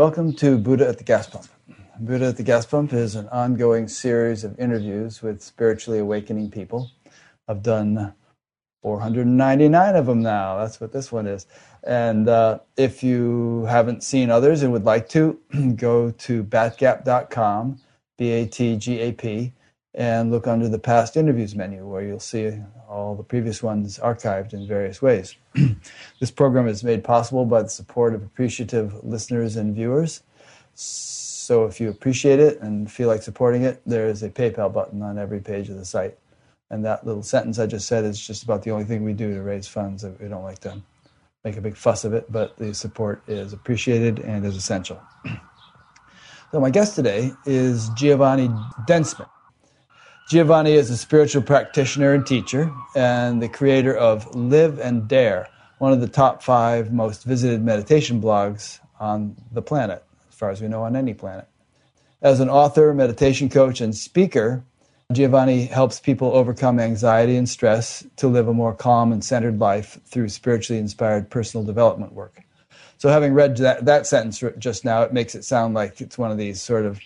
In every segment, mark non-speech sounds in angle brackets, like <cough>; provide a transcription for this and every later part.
Welcome to Buddha at the Gas Pump. Buddha at the Gas Pump is an ongoing series of interviews with spiritually awakening people. I've done 499 of them now. That's what this one is. And uh, if you haven't seen others and would like to, <clears throat> go to batgap.com, B A T G A P, and look under the past interviews menu where you'll see all the previous ones archived in various ways. <clears throat> this program is made possible by the support of appreciative listeners and viewers. So if you appreciate it and feel like supporting it, there is a PayPal button on every page of the site. And that little sentence I just said is just about the only thing we do to raise funds. We don't like to make a big fuss of it, but the support is appreciated and is essential. <clears throat> so my guest today is Giovanni Dienstmann. Giovanni is a spiritual practitioner and teacher, and the creator of Live and Dare, one of the top five most visited meditation blogs on the planet, as far as we know, on any planet. As an author, meditation coach, and speaker, Giovanni helps people overcome anxiety and stress to live a more calm and centered life through spiritually inspired personal development work. So, having read that, that sentence just now, it makes it sound like it's one of these sort of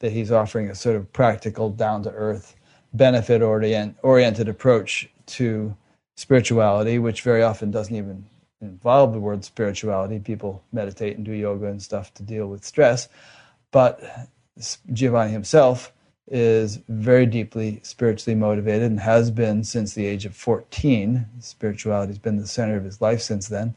that he's offering a sort of practical, down to earth benefit orient, oriented approach to spirituality, which very often doesn't even involve the word spirituality. People meditate and do yoga and stuff to deal with stress. But Giovanni himself is very deeply spiritually motivated and has been since the age of 14. Spirituality has been the center of his life since then.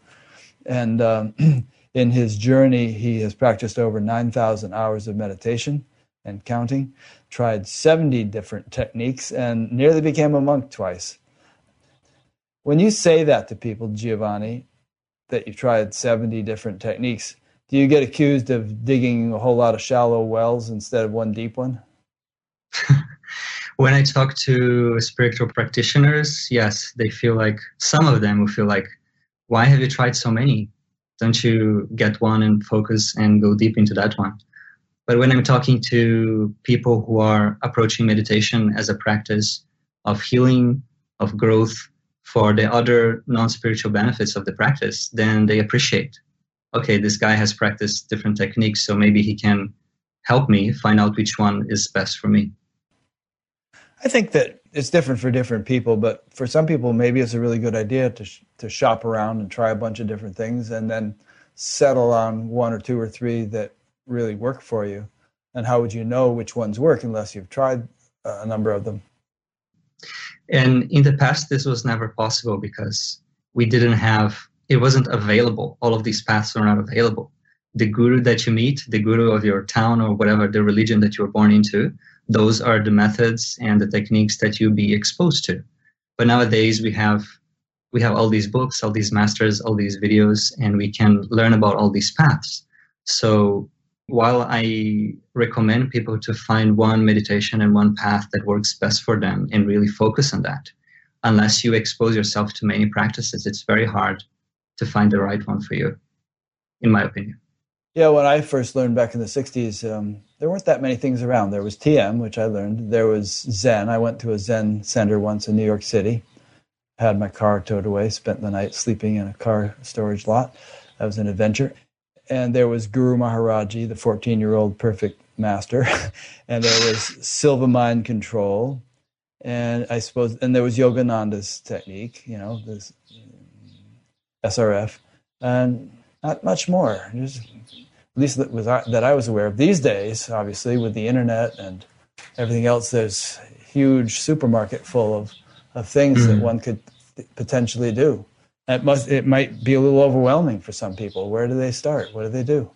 And um, <clears throat> in his journey, he has practiced over 9,000 hours of meditation and counting, tried 70 different techniques, and nearly became a monk twice. When you say that to people, Giovanni, that you've tried 70 different techniques, do you get accused of digging a whole lot of shallow wells instead of one deep one? <laughs> when I talk to spiritual practitioners, yes, they feel like some of them will feel like, why have you tried so many? Don't you get one and focus and go deep into that one? But when I'm talking to people who are approaching meditation as a practice of healing, of growth for the other non spiritual benefits of the practice, then they appreciate okay, this guy has practiced different techniques, so maybe he can help me find out which one is best for me. I think that it's different for different people, but for some people, maybe it's a really good idea to sh- to shop around and try a bunch of different things, and then settle on one or two or three that really work for you? And how would you know which ones work unless you've tried uh, a number of them? And in the past, this was never possible because we didn't have, it wasn't available. All of these paths were not available. The guru that you meet, the guru of your town or whatever the religion that you were born into, those are the methods and the techniques that you'll be exposed to. But nowadays we have we have all these books, all these masters, all these videos, and we can learn about all these paths. So while I recommend people to find one meditation and one path that works best for them and really focus on that, unless you expose yourself to many practices, it's very hard to find the right one for you, in my opinion. Yeah, when I first learned back in the 60s, um, there weren't that many things around. There was TM, which I learned. There was Zen. I went to a Zen center once in New York City, had my car towed away, spent the night sleeping in a car storage lot. That was an adventure and there was Guru Maharaji, the 14 year old perfect master, <laughs> and there was Silva mind control, and I suppose, and there was Yogananda's technique, you know, this SRF, and not much more. Just, at least that was that I was aware of. These days, obviously, with the internet and everything else, there's a huge supermarket full of of things mm-hmm. that one could potentially do it must it might be a little overwhelming for some people where do they start what do they do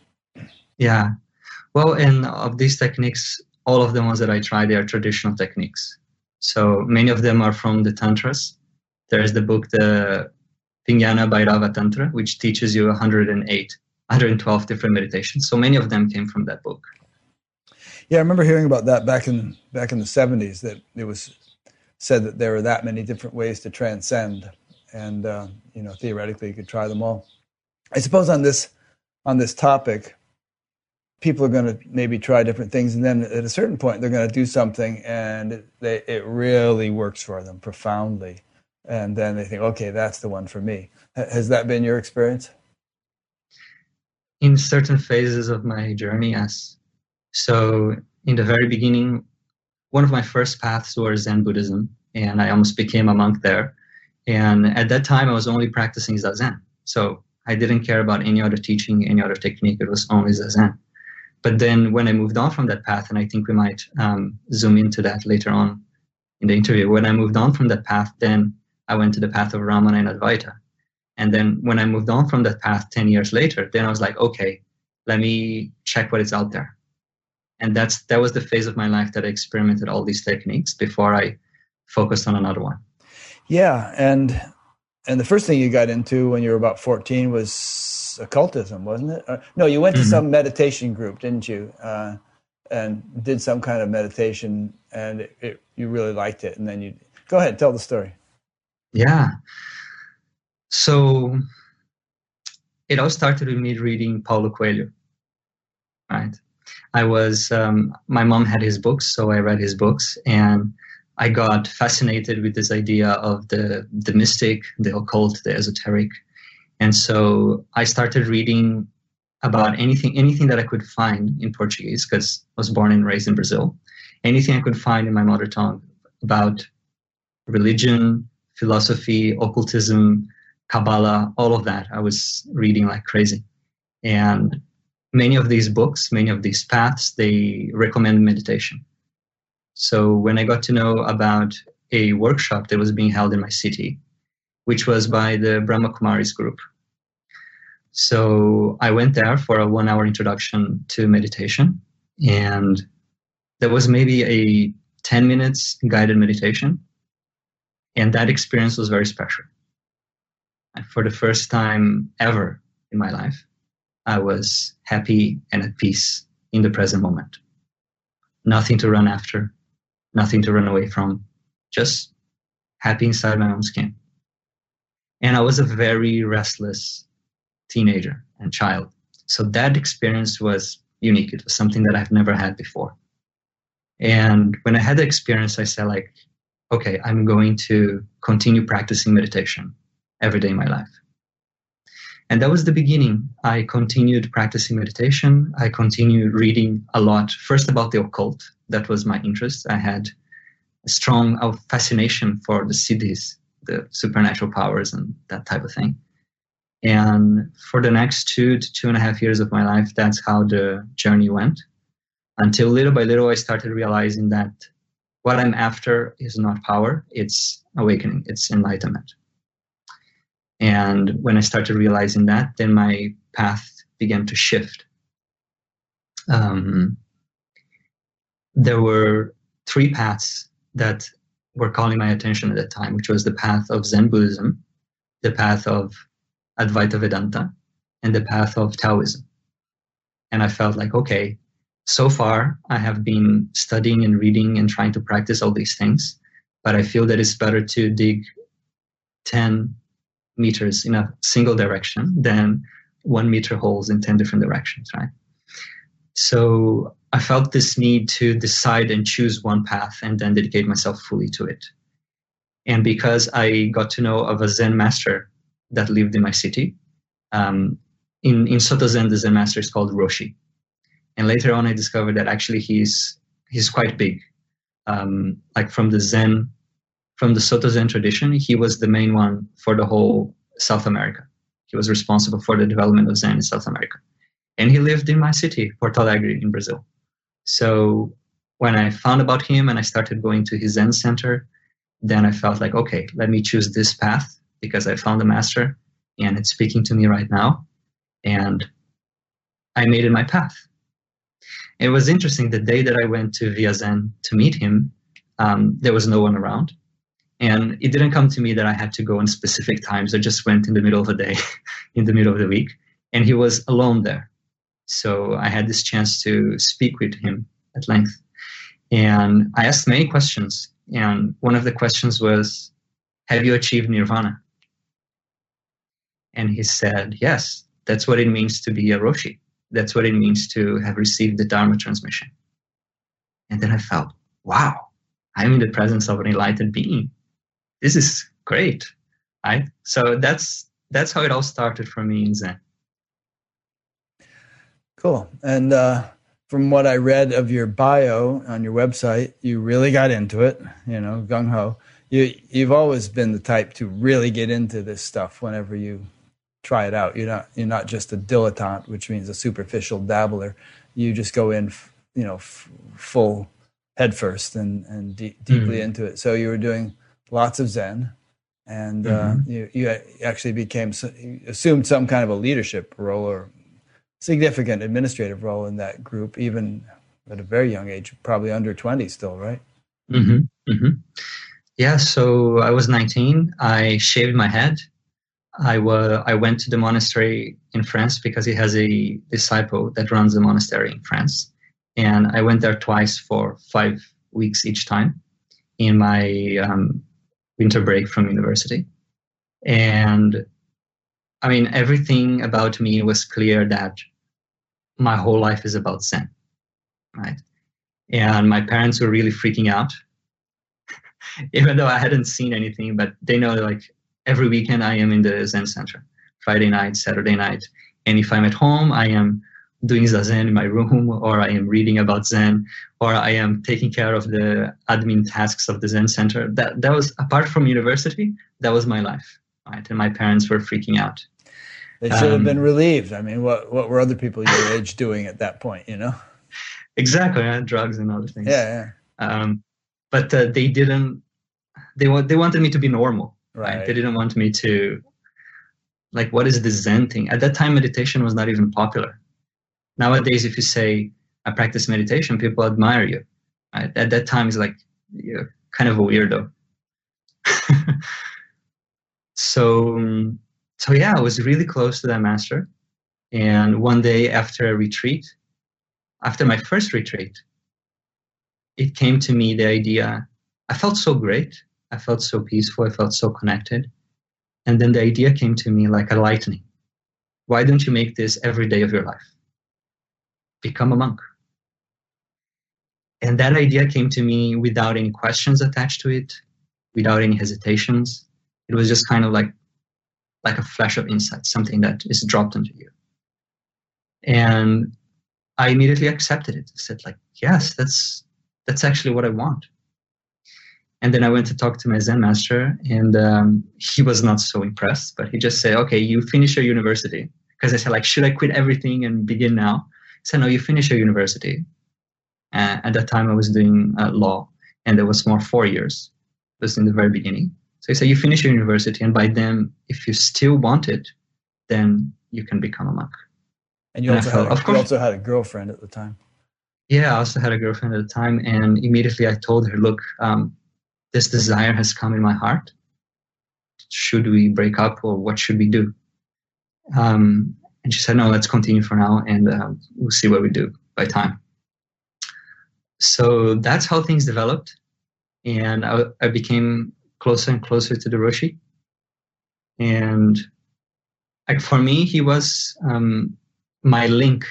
yeah well and of these techniques all of the ones that i try they are traditional techniques so many of them are from the tantras there's the book the Vijnana Bhairava Tantra, which teaches you 108, 112 different meditations. So many of them came from that book. Yeah, I remember hearing about that back in back in the 70s. That it was said that there were that many different ways to transcend and uh, you know theoretically you could try them all. I suppose on this on this topic, people are going to maybe try different things, and then at a certain point they're going to do something, and it, they, it really works for them profoundly, and then they think, okay, that's the one for me. Has that been your experience? in certain phases of my journey, yes. So in the very beginning, one of my first paths was Zen Buddhism, and I almost became a monk there. And at that time, I was only practicing Zazen. So I didn't care about any other teaching, any other technique. It was only Zazen. But then when I moved on from that path, and I think we might um, zoom into that later on in the interview, when I moved on from that path, then I went to the path of Ramana and Advaita. And then when I moved on from that path 10 years later, then I was like, okay, let me check what is out there. And that's that was the phase of my life that I experimented all these techniques before I focused on another one. Yeah, and and the first thing you got into when you were about 14 was occultism, wasn't it? Or, no, you went to mm-hmm. some meditation group, didn't you? Uh, and did some kind of meditation, and it, it, you really liked it. And then you go ahead, tell the story. Yeah. So it all started with me reading Paulo Coelho. Right. I was um, my mom had his books, so I read his books, and I got fascinated with this idea of the the mystic, the occult, the esoteric, and so I started reading about anything anything that I could find in Portuguese because I was born and raised in Brazil. Anything I could find in my mother tongue about religion, philosophy, occultism, Kabbalah, all of that. I was reading like crazy, and many of these books, many of these paths, they recommend meditation so when I got to know about a workshop that was being held in my city, which was by the Brahma Kumaris group. So I went there for a one hour introduction to meditation. And there was maybe a 10 minutes guided meditation. And that experience was very special. And for the first time ever in my life, I was happy and at peace in the present moment. Nothing to run after, nothing to run away from, just happy inside my own skin. And I was a very restless teenager and child. So that experience was unique. It was something that I've never had before. And when I had the experience, I said, like, okay, I'm going to continue practicing meditation every day in my life. And that was the beginning. I continued practicing meditation. I continued reading a lot, first about the occult. That was my interest. I had a strong fascination for the siddhis, the supernatural powers, and that type of thing. And for the next two to two and a half years of my life, that's how the journey went. Until little by little, I started realizing that what I'm after is not power, it's awakening, it's enlightenment. And when I started realizing that, then my path began to shift. Um, there were three paths that were calling my attention at that time, which was the path of Zen Buddhism, the path of Advaita Vedanta, and the path of Taoism. And I felt like, okay, so far I have been studying and reading and trying to practice all these things, but I feel that it's better to dig 10 meters in a single direction than one meter holes in 10 different directions, right? So I felt this need to decide and choose one path and then dedicate myself fully to it. And because I got to know of a Zen master that lived in my city, um, in, in Soto Zen, the Zen master is called Roshi. And later on, I discovered that actually he's, he's quite big. Um, like from the Zen from the Soto Zen tradition, he was the main one for the whole South America. He was responsible for the development of Zen in South America. And he lived in my city, Porto Alegre, in Brazil. So when I found about him and I started going to his Zen center, then I felt like, okay, let me choose this path because I found a master and it's speaking to me right now. And I made it my path. It was interesting. The day that I went to Via Zen to meet him, um, there was no one around. And it didn't come to me that I had to go in specific times. I just went in the middle of the day, <laughs> in the middle of the week, and he was alone there. So I had this chance to speak with him at length. And I asked many questions. And one of the questions was, Have you achieved nirvana? And he said, Yes, that's what it means to be a Roshi. That's what it means to have received the Dharma transmission. And then I felt, wow, I'm in the presence of an enlightened being this is great right so that's that's how it all started for me in zen Cool. And uh, from what I read of your bio on your website, you really got into it. You know, gung ho. You you've always been the type to really get into this stuff whenever you try it out. You're not you're not just a dilettante, which means a superficial dabbler. You just go in, you know, f- full head first and and de- deeply mm-hmm. into it. So you were doing lots of Zen, and uh, mm-hmm. uh, you you actually became assumed some kind of a leadership role or significant administrative role in that group, even at a very young age, probably under twenty still, right? Mm-hmm. mm-hmm. Yeah. So I was nineteen. I shaved my head. I was I went to the monastery in France because he has a disciple that runs the monastery in France, and I went there twice for five weeks each time in my um, winter break from university. And I mean, everything about me was clear that my whole life is about Zen, right? And my parents were really freaking out, <laughs> even though I hadn't seen anything, but they know like every weekend I am in the Zen center, Friday night, Saturday night. And if I'm at home, I am doing zazen in my room, or I am reading about Zen, or I am taking care of the admin tasks of the Zen center. That that was apart from university, that was my life, right? And my parents were freaking out. They should have um, been relieved. I mean, what what were other people your age doing at that point? You know, exactly, drugs and other things. Yeah, yeah. Um, but uh, they didn't. They want they wanted me to be normal, right? right? They didn't want me to like what is the Zen thing? At that time, meditation was not even popular nowadays if you say i practice meditation people admire you right? at that time it's like you're kind of a weirdo. <laughs> So so yeah i was really close to that master. And one day after a retreat after my first retreat it came to me the idea i felt so great. I felt so peaceful. I felt so connected. And then the idea came to me like a lightning. Why don't you make this every day of your life become a monk. And that idea came to me without any questions attached to it, without any hesitations. It was just kind of like like a flash of insight, something that is dropped into you. And I immediately accepted it. I said, like, yes, that's that's actually what I want. And then I went to talk to my Zen master, and um, he was not so impressed. But he just said, "Okay, you finish your university." Because I said, like, should I quit everything and begin now? Said, no, you finish your university. Uh, at that time, I was doing uh, law, and there was more four years. It was in the very beginning. So he said, you finish your university, and by then, if you still want it, then you can become a monk. And you, and also, felt, had a, course, you also had a girlfriend at the time. Yeah, I also had a girlfriend at the time, and immediately I told her, look, um, this desire has come in my heart. Should we break up, or what should we do? Um, and she said, no, let's continue for now and uh, we'll see what we do by time. So that's how things developed. And I, I became closer and closer to the Roshi. And like for me, he was um, my link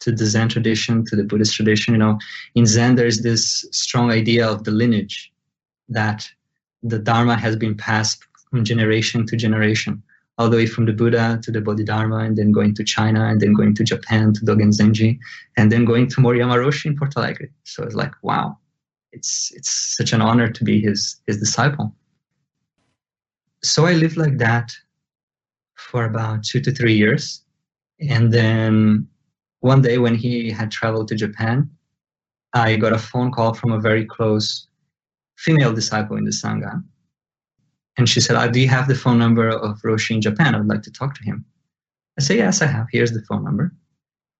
to the Zen tradition, to the Buddhist tradition. You know, in Zen, there's this strong idea of the lineage that the Dharma has been passed from generation to generation all the way from the Buddha to the Bodhidharma, and then going to China, and then going to Japan to Dogen Zenji, and then going to Moriyama Roshi in Porto Alegre. So it's like, wow, it's it's such an honor to be his his disciple. So I lived like that for about two to three years, and then one day when he had traveled to Japan, I got a phone call from a very close female disciple in the Sangha and she said, Do you have the phone number of Roshi in Japan? I would like to talk to him. I said, Yes, I have. Here's the phone number.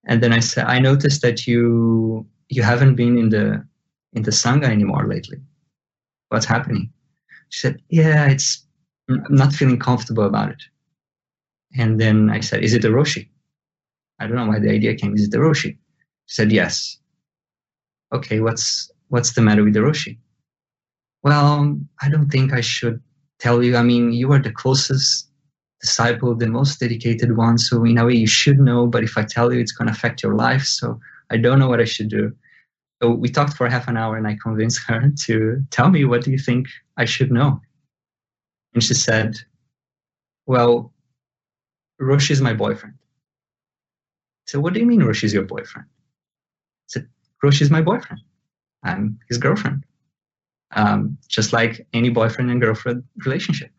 And then I said, I noticed that you you haven't been in the in the Sangha anymore lately. What's happening? She said, Yeah, it's I'm not feeling comfortable about it. And then I said, Is it the Roshi? I don't know why the idea came. Is it the Roshi? She said, Yes. Okay, what's what's the matter with the Roshi? Well, I don't think I should tell you, I mean, you are the closest disciple, the most dedicated one. So in a way, you should know. But if I tell you, it's going to affect your life. So I don't know what I should do. So we talked for half an hour, and I convinced her <laughs> to tell me what do you think I should know. And she said, "Well, Roshi is my boyfriend. So What do you mean Roshi's your boyfriend? I said, Roshi's my boyfriend. I'm his girlfriend. Um, just like any boyfriend and girlfriend relationship.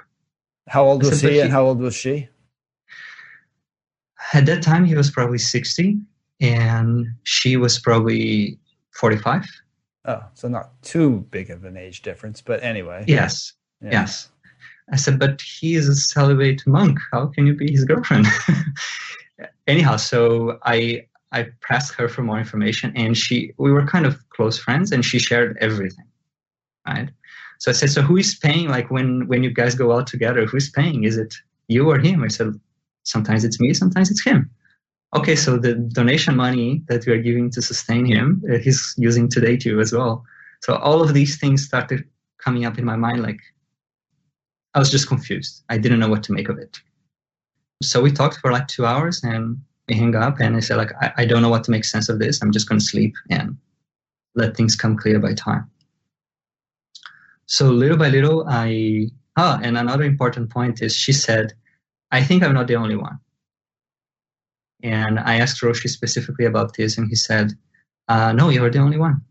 How old was said, he and how old was she? At that time, he was probably 60 and she was probably 45. Oh, so not too big of an age difference, but anyway. Yes. Yeah. Yes. I said, but he is a celibate monk. How can you be his girlfriend? <laughs> Anyhow, so I I pressed her for more information, and she we were kind of close friends, and she shared everything, So I said, so who is paying? Like when when you guys go out together, who's paying? Is it you or him? I said, sometimes it's me, sometimes it's him. Okay, so the donation money that we are giving to sustain him, uh, he's using today too as well. So all of these things started coming up in my mind, like I was just confused. I didn't know what to make of it. So we talked for like two hours and we hung up and I said like, I, I don't know what to make sense of this. I'm just going to sleep and let things come clear by time. So little by little, I, ah, and another important point is she said, I think I'm not the only one. And I asked Roshi specifically about this and he said, uh, no, you're the only one.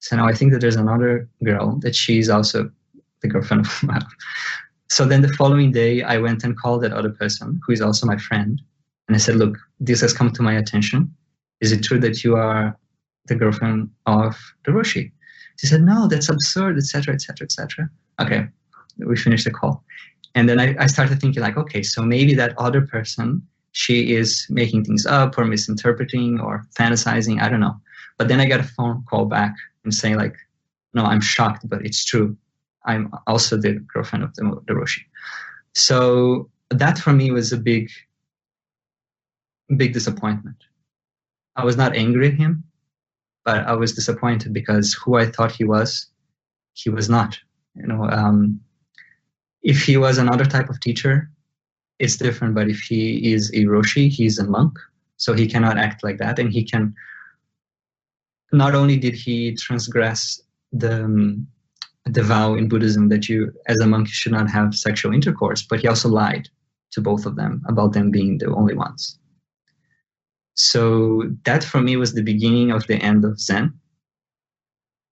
So now I think that there's another girl that she's also the girlfriend of <laughs> So then the following day, I went and called that other person who is also my friend. And I said, look, this has come to my attention. Is it true that you are the girlfriend of the Roshi? She said, no, that's absurd, etc., etc., etc. Okay, we finished the call. And then I, I started thinking like, okay, so maybe that other person, she is making things up or misinterpreting or fantasizing. I don't know. But then I got a phone call back and saying like, no, I'm shocked, but it's true. I'm also the girlfriend of the, the Roshi. So that for me was a big, big disappointment. I was not angry at him, but I was disappointed because who I thought he was, he was not. You know, um, if he was another type of teacher, it's different. But if he is a Roshi, he's a monk, so he cannot act like that, and he can. Not only did he transgress the um, the vow in Buddhism that you, as a monk, should not have sexual intercourse, but he also lied to both of them about them being the only ones. So that for me was the beginning of the end of Zen.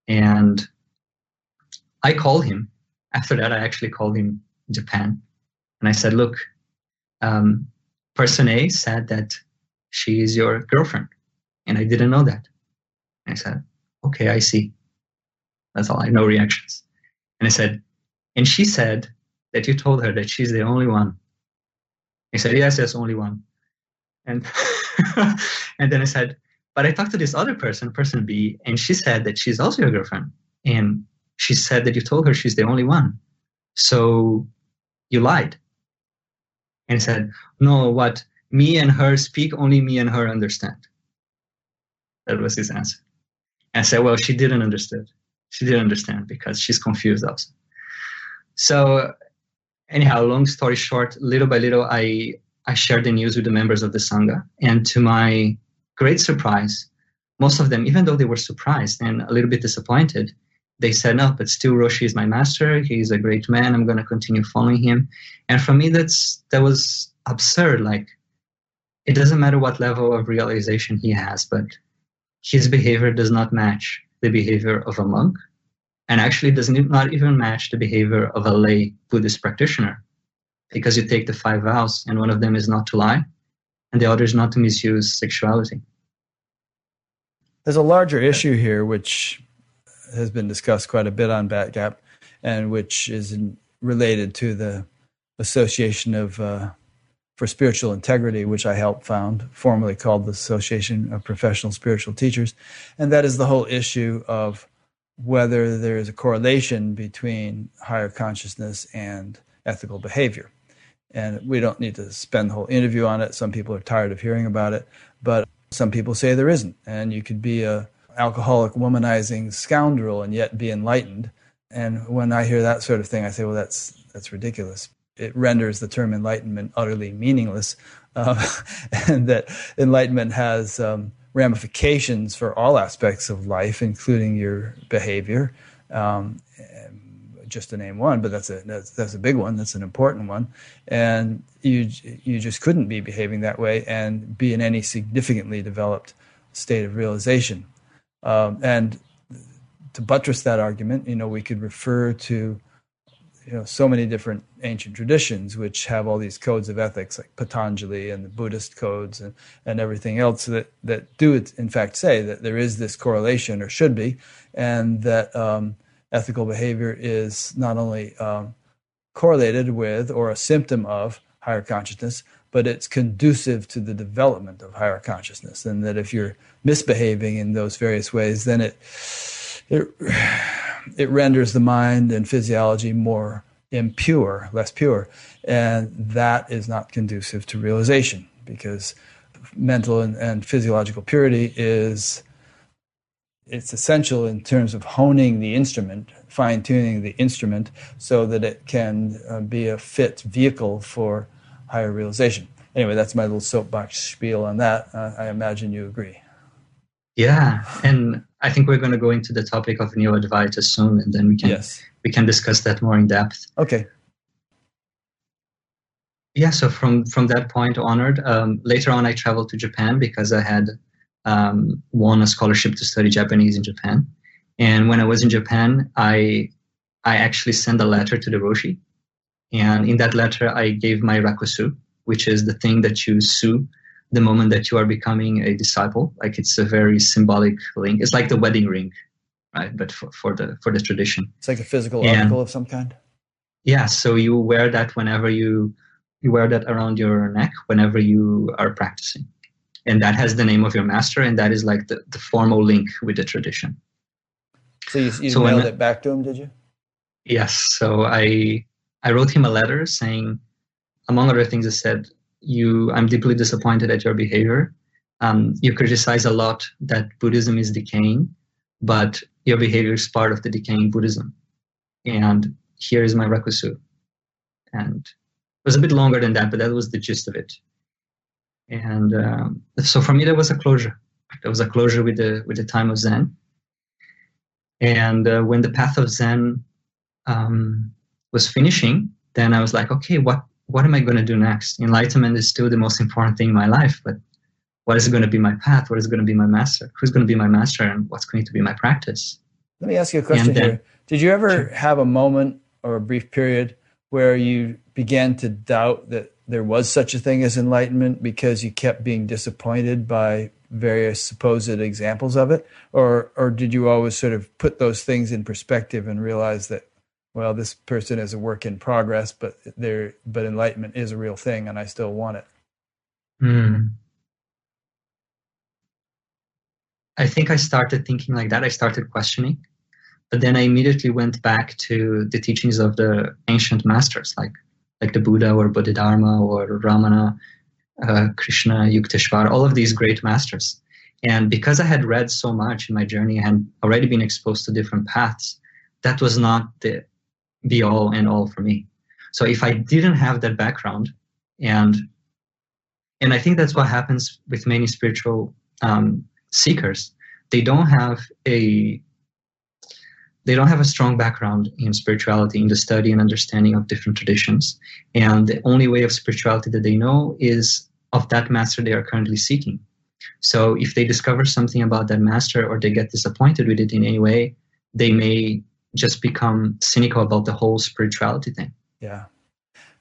And I called him. After that, I actually called him Japan. And I said, look, um, person A said that she is your girlfriend. And I didn't know that. And I said, okay, I see. That's all. I no reactions. And I said, and she said that you told her that she's the only one. I said, yes, yes, only one. And <laughs> and then I said, but I talked to this other person, person B, and she said that she's also your girlfriend. And she said that you told her she's the only one. So you lied. And he said, no, what me and her speak, only me and her understand. That was his answer. And I said, well, she didn't understand she didn't understand because she's confused also. So anyhow, long story short, little by little, I I shared the news with the members of the sangha, and to my great surprise, most of them, even though they were surprised and a little bit disappointed, they said, "No, but still, Roshi is my master. He's a great man. I'm going to continue following him." And for me, that's that was absurd. Like, it doesn't matter what level of realization he has, but his behavior does not match the behavior of a monk and actually does not even match the behavior of a lay Buddhist practitioner because you take the five vows and one of them is not to lie and the other is not to misuse sexuality. There's a larger issue here which has been discussed quite a bit on Batgap and which is related to the Association of uh, for Spiritual Integrity, which I helped found, formerly called the Association of Professional Spiritual Teachers. And that is the whole issue of whether there is a correlation between higher consciousness and ethical behavior. And we don't need to spend the whole interview on it. Some people are tired of hearing about it, but some people say there isn't. And you could be a alcoholic, womanizing scoundrel and yet be enlightened. And when I hear that sort of thing, I say, well, that's that's ridiculous it renders the term enlightenment utterly meaningless, uh, <laughs> and that enlightenment has um, ramifications for all aspects of life, including your behavior. Um, just to name one, but that's a that's, that's a big one. That's an important one, and you you just couldn't be behaving that way and be in any significantly developed state of realization. Um, and to buttress that argument, you know, we could refer to you know so many different ancient traditions which have all these codes of ethics like Patanjali and the Buddhist codes and, and everything else that that do in fact say that there is this correlation or should be and that um, ethical behavior is not only um, correlated with or a symptom of higher consciousness but it's conducive to the development of higher consciousness and that if you're misbehaving in those various ways then it it it renders the mind and physiology more impure, less pure. And that is not conducive to realization because mental and, and physiological purity is it's essential in terms of honing the instrument, fine tuning the instrument so that it can uh, be a fit vehicle for higher realization. Anyway, that's my little soapbox spiel on that. Uh, I imagine you agree. Yeah, and I think we're going to go into the topic of Neo-Advaita soon, and then we can yes. we can discuss that more in depth. Okay. Yeah. So from from that point onward, um, later on, I traveled to Japan because I had um, won a scholarship to study Japanese in Japan, and when I was in Japan, I I actually sent a letter to the Roshi, and in that letter, I gave my rakusu, which is the thing that you sue the moment that you are becoming a disciple. Like it's a very symbolic link. It's like the wedding ring, right? But for, for the for the tradition, it's like a physical and, article of some kind. Yeah. So you wear that whenever you you wear that around your neck whenever you are practicing, and that has the name of your master, and that is like the, the formal link with the tradition. So you, you so mailed it back to him, did you? Yes. So I I wrote him a letter saying, among other things, I said you i'm deeply disappointed at your behavior um, you criticize a lot that buddhism is decaying but your behavior is part of the decaying buddhism and here is my rakusu and it was a bit longer than that but that was the gist of it and um, so for me there was a closure there was a closure with the with the time of zen and uh, when the path of zen um, was finishing then i was like okay what what am I going to do next? Enlightenment is still the most important thing in my life, but what is going to be my path? What is going to be my master? Who's going to be my master and what's going to be my practice? Let me ask you a question then, here. Did you ever sure. have a moment or a brief period where you began to doubt that there was such a thing as enlightenment because you kept being disappointed by various supposed examples of it? Or, or did you always sort of put those things in perspective and realize that well, this person is a work in progress, but there, but enlightenment is a real thing, and I still want it. Hmm. I think I started thinking like that. I started questioning, but then I immediately went back to the teachings of the ancient masters, like like the Buddha or Bodhidharma or Ramana, uh, Krishna, Yukteswar, all of these great masters. And because I had read so much in my journey and already been exposed to different paths, that was not the be all and all for me. So if I didn't have that background, and and I think that's what happens with many spiritual um, seekers, they don't have a they don't have a strong background in spirituality, in the study and understanding of different traditions, and the only way of spirituality that they know is of that master they are currently seeking. So if they discover something about that master or they get disappointed with it in any way, they may just become cynical about the whole spirituality thing. Yeah.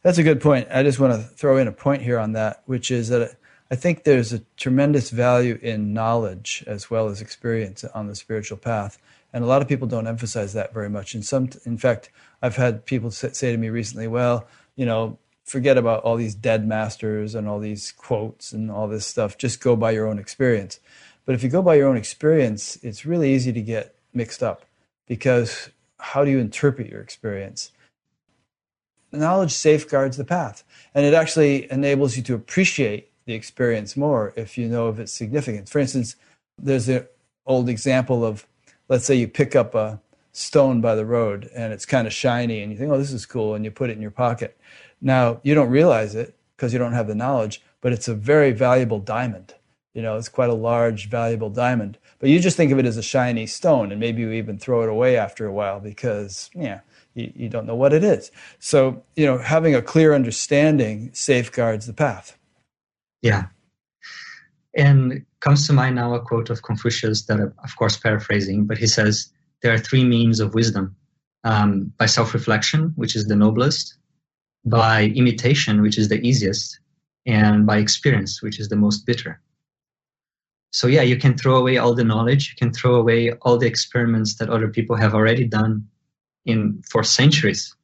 That's a good point. I just want to throw in a point here on that, which is that I think there's a tremendous value in knowledge as well as experience on the spiritual path. And a lot of people don't emphasize that very much. And some, in fact, I've had people say to me recently, well, you know, forget about all these dead masters and all these quotes and all this stuff. Just go by your own experience. But if you go by your own experience, it's really easy to get mixed up because how do you interpret your experience? Knowledge safeguards the path, and it actually enables you to appreciate the experience more if you know of its significance. For instance, there's an old example of, let's say you pick up a stone by the road and it's kind of shiny, and you think, oh, this is cool, and you put it in your pocket. Now, you don't realize it because you don't have the knowledge, but it's a very valuable diamond. You know, it's quite a large, valuable diamond. But you just think of it as a shiny stone, and maybe you even throw it away after a while because, yeah, you, you don't know what it is. So, you know, having a clear understanding safeguards the path. Yeah. And comes to mind now a quote of Confucius that, I'm, of course, paraphrasing, but he says, There are three means of wisdom um, by self reflection, which is the noblest, by imitation, which is the easiest, and by experience, which is the most bitter. So, yeah, you can throw away all the knowledge, you can throw away all the experiments that other people have already done in for centuries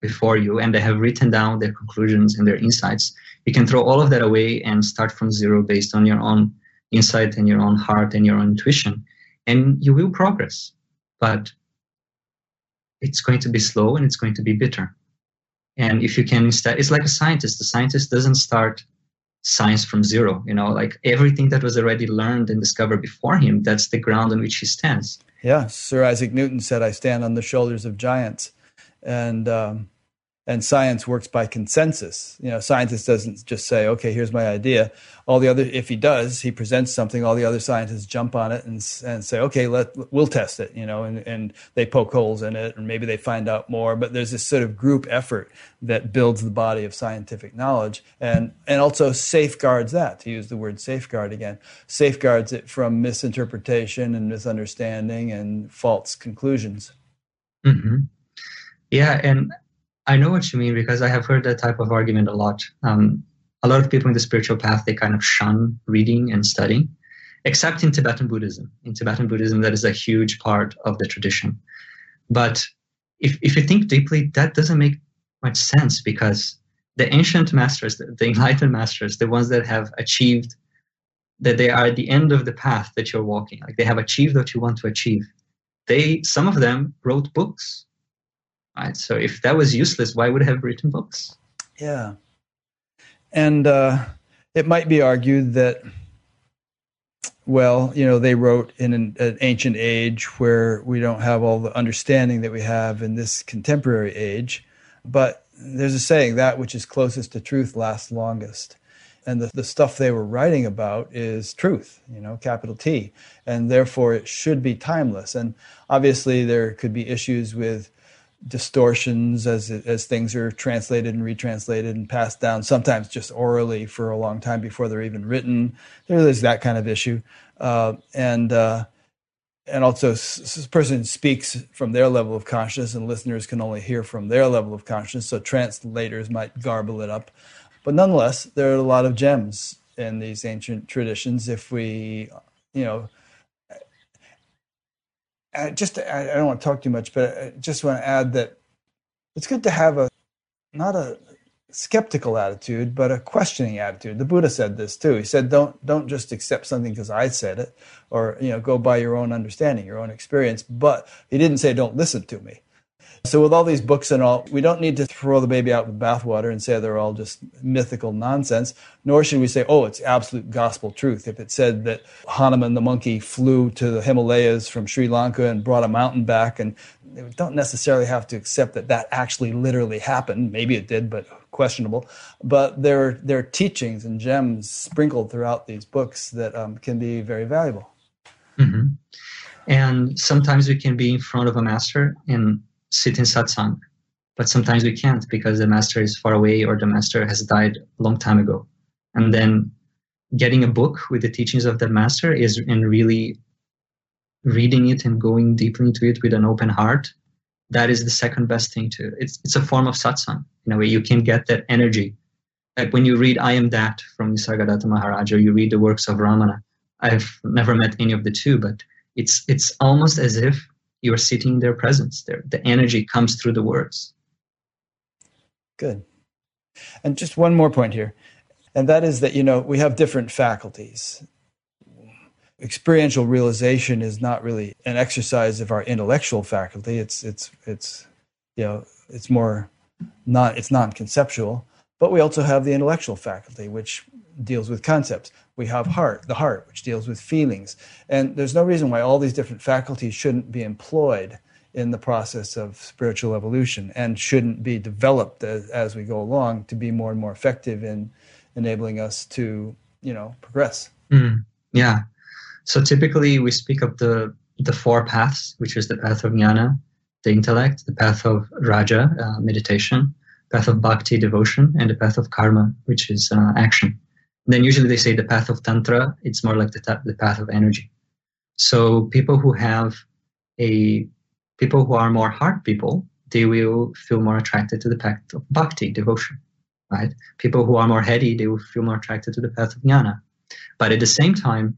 before you and they have written down their conclusions and their insights you can throw all of that away and start from zero based on your own insight and your own heart and your own intuition and you will progress. But it's going to be slow and it's going to be bitter. And if you can instead it's like a scientist. The scientist doesn't start science from zero you know like everything that was already learned and discovered before him that's the ground on which he stands. Yeah, Sir Isaac Newton said, "I stand on the shoulders of giants," and um, and science works by consensus. You know, scientist doesn't just say, "Okay, here's my idea." All the other, if he does, he presents something. All the other scientists jump on it and and say, "Okay, let we'll test it." You know, and and they poke holes in it, or maybe they find out more. But there's this sort of group effort that builds the body of scientific knowledge, and and also safeguards that. To use the word safeguard again, safeguards it from misinterpretation and misunderstanding and false conclusions. Mm-hmm. Yeah, and I know what you mean because I have heard that type of argument a lot. Um, a lot of people in the spiritual path they kind of shun reading and studying, except in Tibetan Buddhism. In Tibetan Buddhism, that is a huge part of the tradition. But if if you think deeply, that doesn't make much sense because the ancient masters, the, the enlightened masters, the ones that have achieved that they are at the end of the path that you're walking, like they have achieved what you want to achieve. They some of them wrote books Right? So if that was useless, why would I have written books? Yeah. And uh, it might be argued that, well, you know, they wrote in an, an, ancient age where we don't have all the understanding that we have in this contemporary age. But there's a saying that which is closest to truth lasts longest. And the, the stuff they were writing about is truth, you know, capital T. And therefore it should be timeless. And obviously there could be issues with distortions as as things are translated and retranslated and passed down sometimes just orally for a long time before they're even written. There's that kind of issue. Uh, and uh, and also this person speaks from their level of consciousness and listeners can only hear from their level of consciousness so translators might garble it up. But nonetheless there are a lot of gems in these ancient traditions if we you know I just I, don't want to talk too much, but I just want to add that it's good to have a not a skeptical attitude, but a questioning attitude. The Buddha said this too. He said, "Don't don't just accept something because I said it, or you know, go by your own understanding, your own experience." But he didn't say, "Don't listen to me." So, with all these books and all, we don't need to throw the baby out with bathwater and say they're all just mythical nonsense, nor should we say, oh, it's absolute gospel truth. If it said that Hanuman the monkey flew to the Himalayas from Sri Lanka and brought a mountain back, and we don't necessarily have to accept that that actually literally happened. Maybe it did, but questionable. But there, there are teachings and gems sprinkled throughout these books that um, can be very valuable. Mm-hmm. And sometimes we can be in front of a master and sit in satsang. But sometimes we can't because the master is far away or the master has died a long time ago. And then getting a book with the teachings of the master is and really reading it and going deeply into it with an open heart. That is the second best thing to it's it's a form of satsang in a way you can get that energy. Like when you read I Am That from Nisargadatta Maharaj or you read the works of Ramana. I've never met any of the two, but it's it's almost as if you are sitting in their presence. There the energy comes through the words. Good. And just one more point here and that is that you know we have different faculties. Experiential realization is not really an exercise of our intellectual faculty. It's it's it's you know it's more not it's non-conceptual but we also have the intellectual faculty which deals with concepts we have heart, the heart, which deals with feelings. And there's no reason why all these different faculties shouldn't be employed in the process of spiritual evolution and shouldn't be developed as, as we go along to be more and more effective in enabling us to, you know, progress. Mm, yeah. So typically we speak of the the four paths, which is the path of jnana, the intellect, the path of raja, uh, meditation, path of bhakti, devotion, and the path of karma, which is uh, action. Then usually they say the path of tantra, it's more like the, ta- the path of energy. So people who have a people who are more heart people, they will feel more attracted to the path of bhakti, devotion, right? People who are more heady, they will feel more attracted to the path of jnana. But at the same time,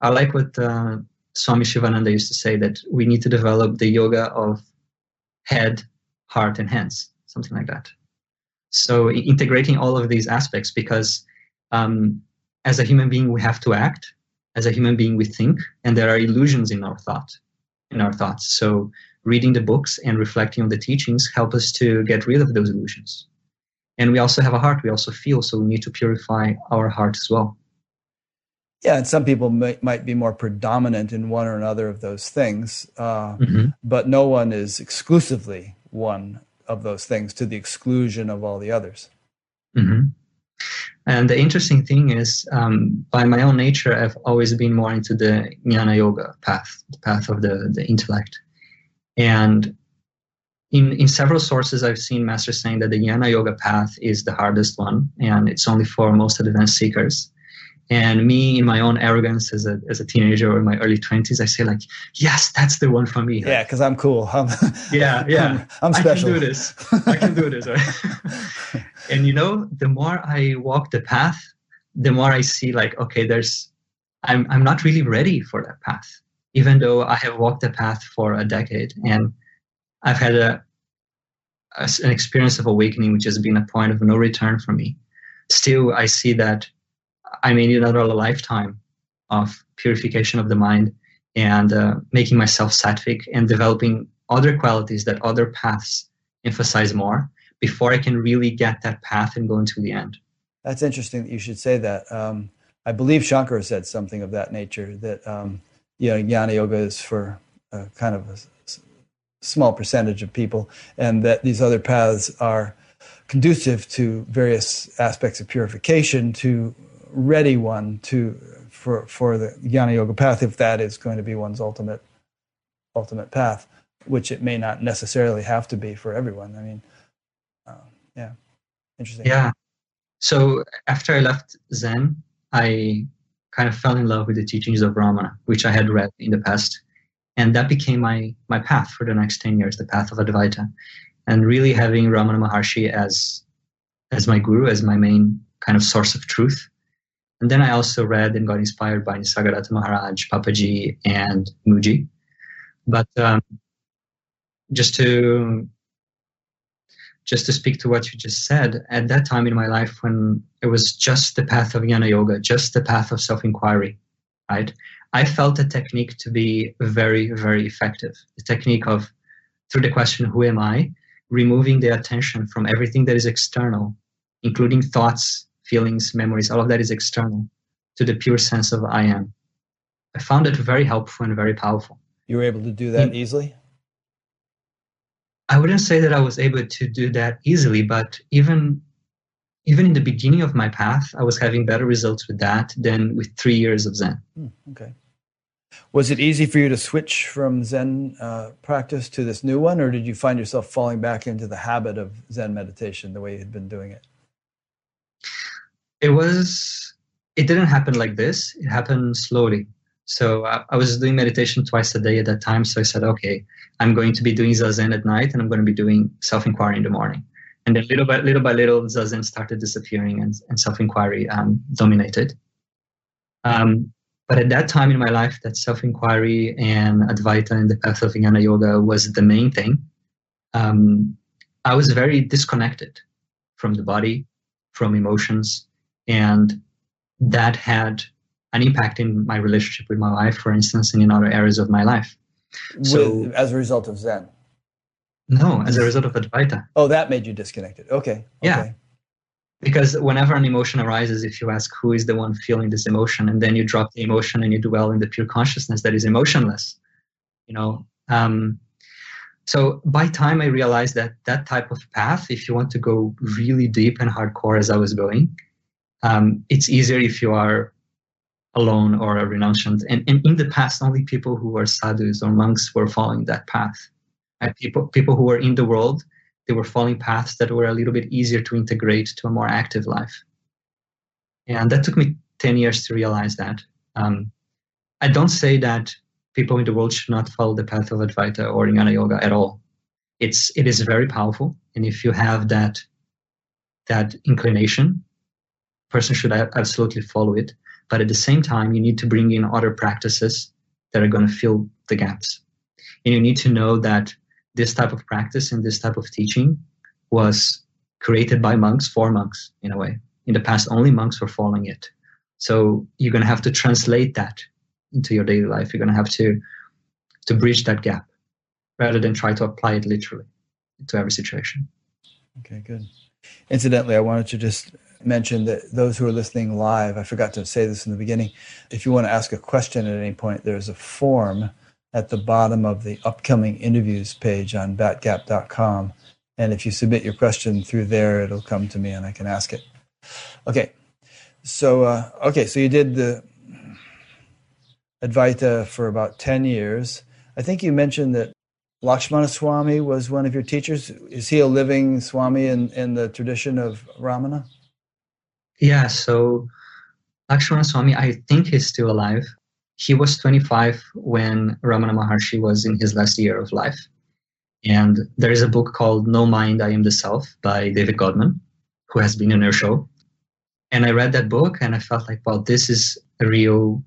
I like what uh, Swami Shivananda used to say that we need to develop the yoga of head, heart, and hands, something like that. So integrating all of these aspects because um, as a human being we have to act, as a human being we think, and there are illusions in our thought, in our thoughts. So reading the books and reflecting on the teachings help us to get rid of those illusions. And we also have a heart, we also feel, so we need to purify our heart as well. Yeah, and some people might, might be more predominant in one or another of those things, uh, mm-hmm. but no one is exclusively one of those things to the exclusion of all the others. Mm-hmm. And the interesting thing is, um, by my own nature, I've always been more into the jnana yoga path, the path of the, the intellect. And in, in several sources, I've seen masters saying that the jnana yoga path is the hardest one, and it's only for most advanced seekers. And me, in my own arrogance as a, as a teenager or in my early 20s, I say, like, yes, that's the one for me. Yeah, because I'm cool. I'm, yeah, <laughs> yeah. I'm, I'm, special. I can do this. I can do this. Right? <laughs> and, you know, the more I walk the path, the more I see, like, okay, there's, I'm, I'm not really ready for that path, even though I have walked the path for a decade. And I've had a, a an experience of awakening, which has been a point of no return for me. Still, I see that I may need another lifetime of purification of the mind and uh, making myself sattvic and developing other qualities that other paths emphasize more before I can really get that path and go into the end. That's interesting that you should say that. Um, I believe Shankara said something of that nature that um, you know jnana yoga is for a kind of a small percentage of people, and that these other paths are conducive to various aspects of purification to ready one to for for the jnana yoga path if that is going to be one's ultimate ultimate path which it may not necessarily have to be for everyone. I mean uh, yeah. Interesting. Yeah. So after i left zen i kind of fell in love with the teachings of ramana which i had read in the past. And that became my my path for the next 10 years the path of advaita. And really having ramana maharshi as as my guru as my main kind of source of truth and then I also read and got inspired by Nisargadatta Maharaj, Papaji, and Mooji. But um, just to just to speak to what you just said, at that time in my life when it was just the path of jnana yoga, just the path of self-inquiry, right? I felt the technique to be very, very effective. The technique of through the question, who am I? Removing the attention from everything that is external, including thoughts, feelings, memories, all of that is external to the pure sense of I am. I found it very helpful and very powerful. You were able to do that easily? I wouldn't say that I was able to do that easily, but even even in the beginning of my path, I was having better results with that than with three years of Zen. Hmm, okay. Was it easy for you to switch from Zen uh, practice to this new one, or did you find yourself falling back into the habit of Zen meditation the way you had been doing it? It was it didn't happen like this. It happened slowly. So I, I, was doing meditation twice a day at that time. So i said okay i'm going to be doing zazen at night and i'm going to be doing self-inquiry in the morning. And then little by little by little zazen started disappearing and, and self-inquiry um, dominated. Um, but at that time in my life that self-inquiry and advaita and the path of jnana yoga was the main thing. Um, i was very disconnected from the body from emotions and that had an impact in my relationship with my wife, for instance, and in other areas of my life. So, with, as a result of Zen? No, as a result of Advaita. Oh, that made you disconnected. Okay. Yeah. Because whenever an emotion arises, if you ask who is the one feeling this emotion, and then you drop the emotion and you dwell in the pure consciousness that is emotionless, you know. Um, so by time I realized that that type of path, if you want to go really deep and hardcore as I was going, um, it's easier if you are alone or a renunciant. And, and in the past, only people who were sadhus or monks were following that path. And people, people who were in the world, they were following paths that were a little bit easier to integrate to a more active life. And that took me 10 years to realize that. Um, I don't say that people in the world should not follow the path of Advaita or Jnana Yoga at all. It's, it is very powerful. And if you have that, that inclination, person should absolutely follow it. But at the same time, you need to bring in other practices that are going to fill the gaps. And you need to know that this type of practice and this type of teaching was created by monks for monks in a way. In the past, only monks were following it. So you're going to have to translate that into your daily life. You're going to have to to bridge that gap rather than try to apply it literally to every situation. Okay, good. Incidentally, I wanted to just mention that those who are listening live, I forgot to say this in the beginning. If you want to ask a question at any point, there's a form at the bottom of the upcoming interviews page on batgap.com. And if you submit your question through there, it'll come to me and I can ask it. Okay. So, uh, okay, so you did the Advaita for about 10 years. I think you mentioned that Lakshmana Swami was one of your teachers. Is he a living Swami in, in the tradition of Ramana? Yeah, so Lakshmana Swami, I think he's still alive. He was 25 when Ramana Maharshi was in his last year of life. And there is a book called No Mind, I Am the Self by David Godman, who has been in our show. And I read that book and I felt like, well, this is a real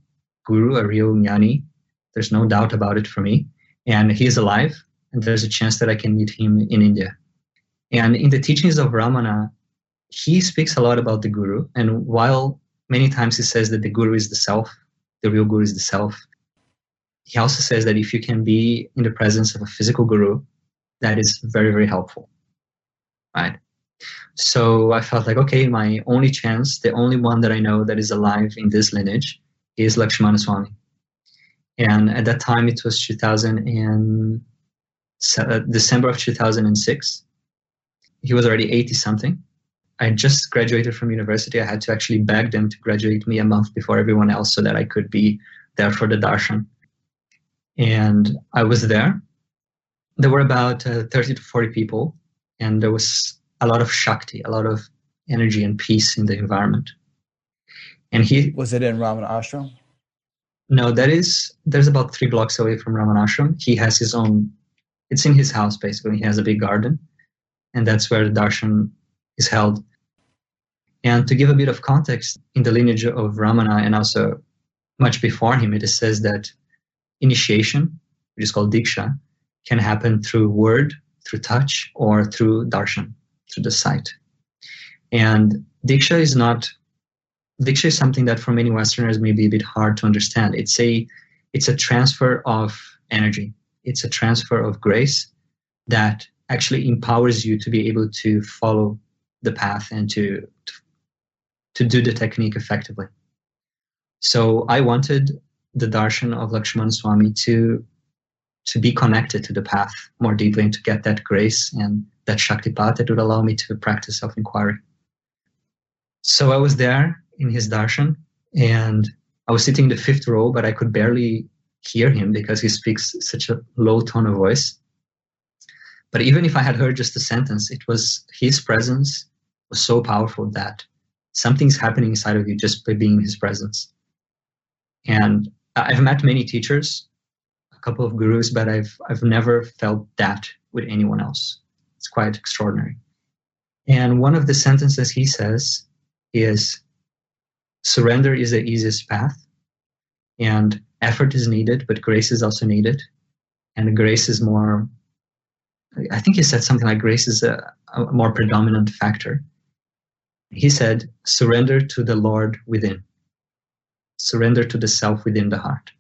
guru, a real jnani. There's no doubt about it for me. And he is alive, and there's a chance that I can meet him in India. And in the teachings of Ramana, he speaks a lot about the guru. And while many times he says that the guru is the self, the real guru is the self, he also says that if you can be in the presence of a physical guru, that is very, very helpful. Right? So I felt like, okay, my only chance, the only one that I know that is alive in this lineage is Lakshmana Swami. And at that time, it was 2000 and uh, December of 2006. He was already 80 something. I just graduated from university. I had to actually beg them to graduate me a month before everyone else so that I could be there for the darshan. And I was there. There were about uh, 30 to 40 people, and there was a lot of shakti, a lot of energy and peace in the environment. And he was it in Ramana Ashram? No, that is there's about three blocks away from Ramana Ashram. He has his own. It's in his house basically. He has a big garden, and that's where the darshan is held. And to give a bit of context in the lineage of Ramana and also much before him, it says that initiation, which is called diksha, can happen through word, through touch, or through darshan, through the sight. And diksha is not diksha is something that for many Westerners may be a bit hard to understand. It's a it's a transfer of energy. It's a transfer of grace that actually empowers you to be able to follow the path and to, to, do the technique effectively. So I wanted the darshan of Lakshmana Swami to to be connected to the path more deeply and to get that grace and that shaktipat that would allow me to practice self-inquiry. So I was there in his darshan and I was sitting in the fifth row, but I could barely hear him because he speaks such a low tone of voice. But even if I had heard just a sentence, it was his presence was so powerful that something's happening inside of you just by being in his presence. And I've met many teachers, a couple of gurus, but I've I've never felt that with anyone else. It's quite extraordinary. And one of the sentences he says is surrender is the easiest path and effort is needed, but grace is also needed. And grace is more I think he said something like grace is a, a more predominant factor he said, surrender to the Lord within, surrender to the self within the heart.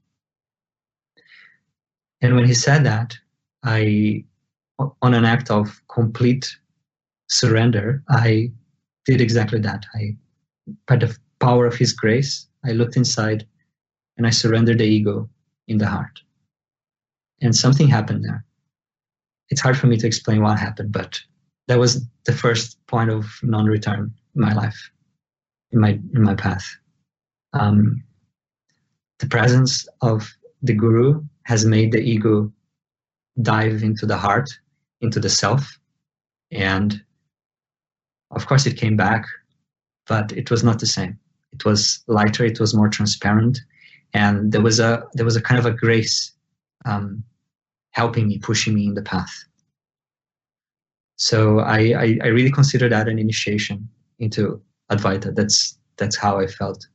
And when he said that, I, on an act of complete surrender, I did exactly that. I, by the power of his grace, I looked inside and I surrendered the ego in the heart. And something happened there. It's hard for me to explain what happened, but that was the first point of non return my life, in my in my path. Um, the presence of the guru has made the ego dive into the heart, into the self. And of course, it came back, but it was not the same. It was lighter, it was more transparent, and there was a there was a kind of a grace um, helping me, pushing me in the path. So I, I, I really consider that an initiation into Advaita. That's that's how I felt.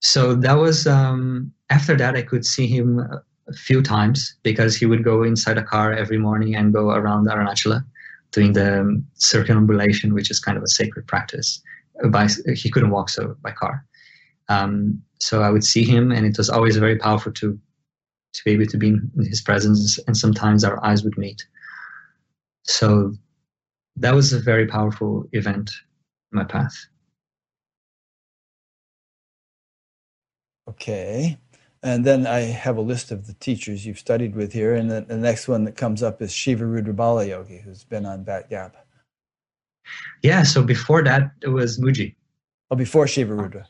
So that was um, after that I could see him a few times because he would go inside a car every morning and go around Arunachala doing the um, circumambulation, which is kind of a sacred practice. By he couldn't walk so by car. Um, so I would see him, and it was always very powerful to to be able to be in his presence, and sometimes our eyes would meet. So that was a very powerful event in my path. Okay. And then I have a list of the teachers you've studied with here. And the, the next one that comes up is Shiva Rudra Balayogi, who's been on Bat Gap. Yeah, so before that, it was Mooji. Oh, before Shiva Rudra.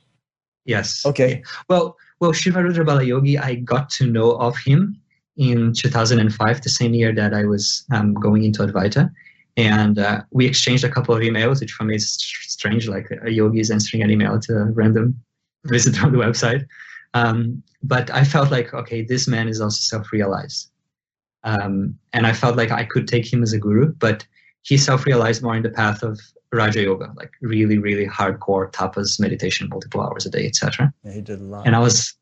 Yes. Okay. Well, well, Shiva Rudra Balayogi, I got to know of him in 2005, the same year that I was um, going into Advaita. And uh, we exchanged a couple of emails, which for me is strange, like a yogi is answering an email to a random <laughs> visitor on the website. Um, but I felt like, okay, this man is also self-realized. Um, and I felt like I could take him as a guru, but he self-realized more in the path of Raja Yoga, like really, really hardcore tapas meditation, multiple hours a day, etc. Yeah, he did a lot. And I was,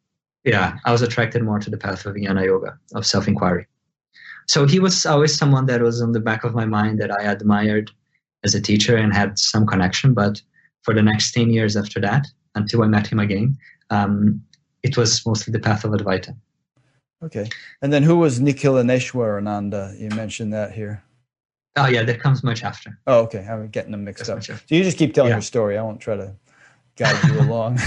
yeah, I was attracted more to the path of Jnana Yoga, of self-inquiry. So he was always someone that was on the back of my mind that I admired as a teacher and had some connection. But for the next 10 years after that, until I met him again, um, it was mostly the path of Advaita. Okay. And then who was Nikhilaneshwarananda? You mentioned that here. Oh, yeah, that comes much after. Oh, okay. I'm getting them mixed That's up. So you just keep telling yeah. your story. I won't try to guide you <laughs> along.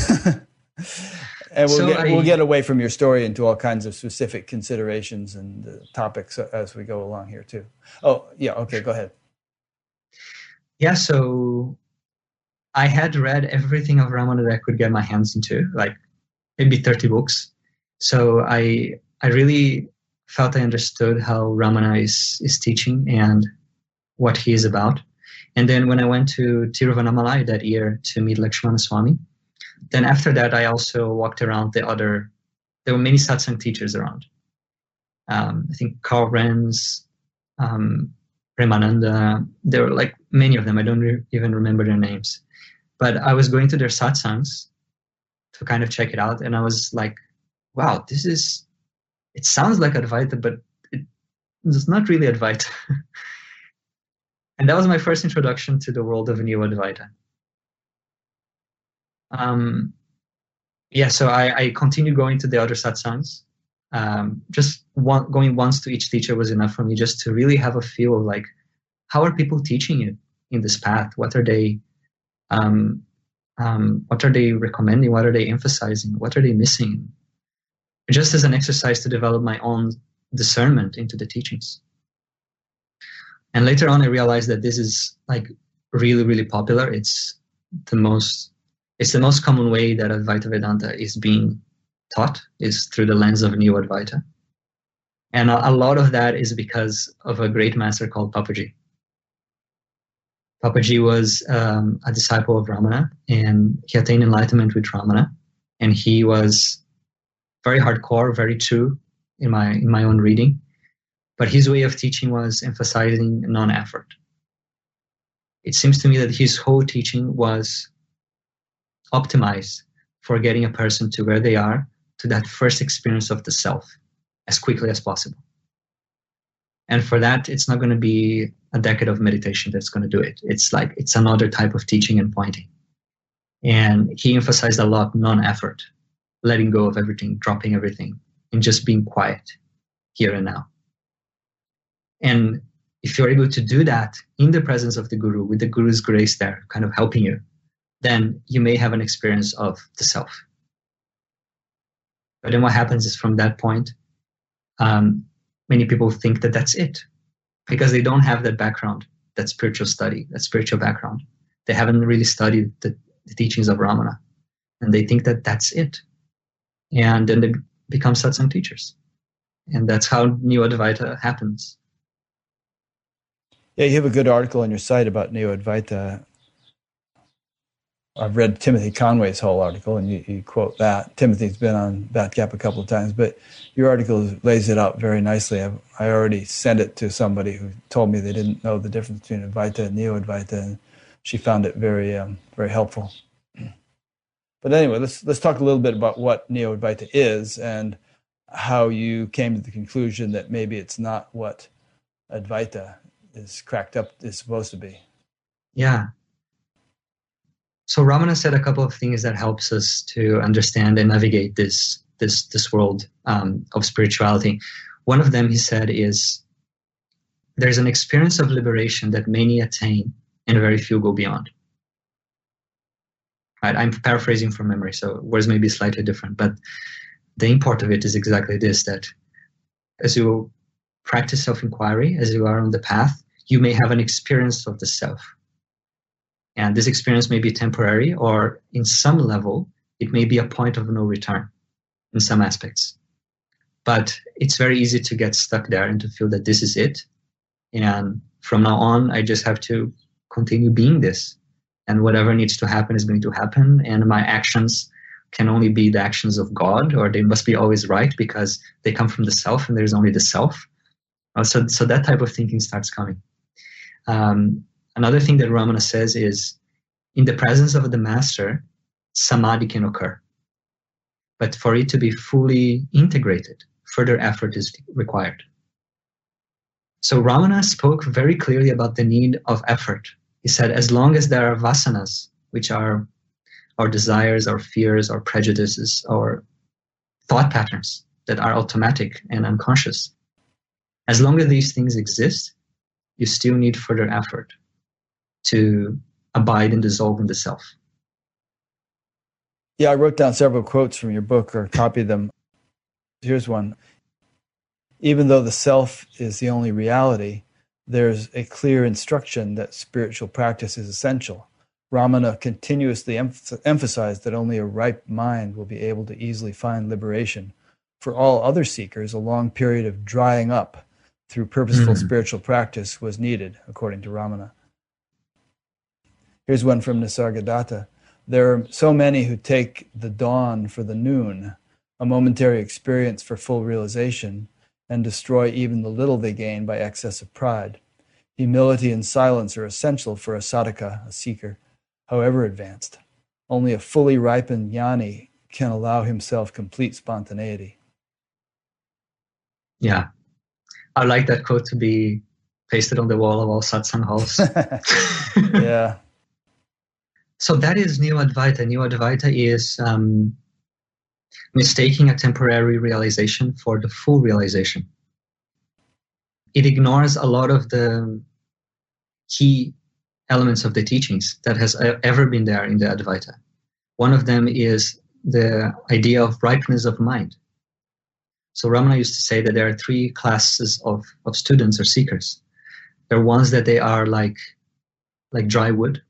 <laughs> and we'll, so get, I, we'll get away from your story into all kinds of specific considerations and uh, topics as we go along here, too. Oh, yeah. Okay. Go ahead. Yeah. So I had read everything of Ramana that I could get my hands into, like maybe 30 books. So I I really felt I understood how Ramana is, is teaching and what he is about. And then when I went to Tiruvannamalai that year to meet Lakshmana Swami, then after that I also walked around the other. There were many satsang teachers around. Um, I think Karl Renz, um, Premananda. There were like many of them. I don't re- even remember their names. But I was going to their satsangs to kind of check it out. And I was like, wow, this is, it sounds like Advaita, but it, it's not really Advaita. <laughs> and that was my first introduction to the world of New Advaita. Um, yeah, so I, I continued going to the other satsangs. Um, just one, going once to each teacher was enough for me just to really have a feel of like, how are people teaching it in this path? What are they um, um, what are they recommending? What are they emphasizing? What are they missing? Just as an exercise to develop my own discernment into the teachings. And later on, I realized that this is like really, really popular. It's the most, it's the most common way that Advaita Vedanta is being taught is through the lens of New Advaita. And a, a lot of that is because of a great master called Papaji. Papaji was um, a disciple of Ramana and he attained enlightenment with Ramana. And he was very hardcore, very true in my, in my own reading. But his way of teaching was emphasizing non effort. It seems to me that his whole teaching was optimized for getting a person to where they are, to that first experience of the self as quickly as possible. And for that, it's not going to be a decade of meditation that's going to do it. It's like it's another type of teaching and pointing. And he emphasized a lot non effort, letting go of everything, dropping everything, and just being quiet here and now. And if you're able to do that in the presence of the guru, with the guru's grace there, kind of helping you, then you may have an experience of the self. But then what happens is from that point, um, many people think that that's it because they don't have that background, that spiritual study, that spiritual background. They haven't really studied the, the teachings of Ramana. And they think that that's it. and then they become satsang teachers. And that's how Neo Advaita happens. Yeah, you have a good article on your site about Neo Advaita. I've read Timothy Conway's whole article, and you, you quote that. Timothy's been on Batgap a couple of times, but your article lays it out very nicely. I've, i already sent it to somebody who told me they didn't know the difference between Advaita and Neo Advaita, and she found it very, um, very helpful. But anyway, let's let's talk a little bit about what Neo Advaita is and how you came to the conclusion that maybe it's not what Advaita is cracked up is supposed to be. Yeah. So Ramana said a couple of things that helps us to understand and navigate this this this world um, of spirituality. One of them, he said, is there's an experience of liberation that many attain and very few go beyond. Right? I'm paraphrasing from memory, so words may be slightly different, but the import of it is exactly this: that as you practice self-inquiry, as you are on the path, you may have an experience of the self. And this experience may be temporary, or in some level, it may be a point of no return in some aspects. But it's very easy to get stuck there and to feel that this is it. And from now on, I just have to continue being this. And whatever needs to happen is going to happen. And my actions can only be the actions of God, or they must be always right because they come from the self and there's only the self. Uh, so, so that type of thinking starts coming. Um, another thing that Ramana says is in the presence of the master, samadhi can occur. But for it to be fully integrated, further effort is required. So Ramana spoke very clearly about the need of effort. He said, as long as there are vasanas, which are our desires, our fears, our prejudices, our thought patterns that are automatic and unconscious, as long as these things exist, you still need further effort to abide and dissolve in the self. Yeah, I wrote down several quotes from your book or copied them. Here's one. Even though the self is the only reality, there's a clear instruction that spiritual practice is essential. Ramana continuously emphasized that only a ripe mind will be able to easily find liberation. For all other seekers, a long period of drying up through purposeful mm. spiritual practice was needed, according to Ramana. Here's one from Nisargadatta. There are so many who take the dawn for the noon, a momentary experience for full realization, and destroy even the little they gain by excess of pride. Humility and silence are essential for a sadhaka, a seeker, however advanced. Only a fully ripened jnani can allow himself complete spontaneity. Yeah. I'd like that quote to be pasted on the wall of all satsang halls. <laughs> yeah. So that is New Advaita. New Advaita is um, mistaking a temporary realization for the full realization. It ignores a lot of the key elements of the teachings that has ever been there in the Advaita. One of them is the idea of ripeness of mind. So Ramana used to say that there are three classes of, of students or seekers. There are ones that they are like like dry wood,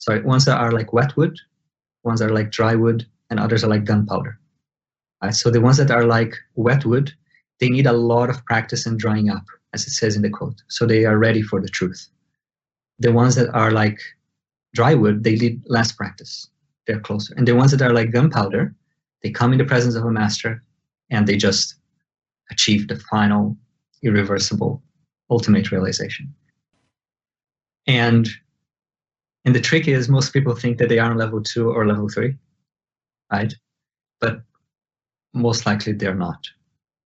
sorry, ones that are like wet wood, ones that are like dry wood, and others are like gunpowder. Right? So the ones that are like wet wood, they need a lot of practice and drying up, as it says in the quote. So they are ready for the truth. The ones that are like dry wood, they need less practice. They're closer. And the ones that are like gunpowder, they come in the presence of a master and they just achieve the final, irreversible, ultimate realization. And and the trick is most people think that they are on level two or level three, right? But most likely they're not.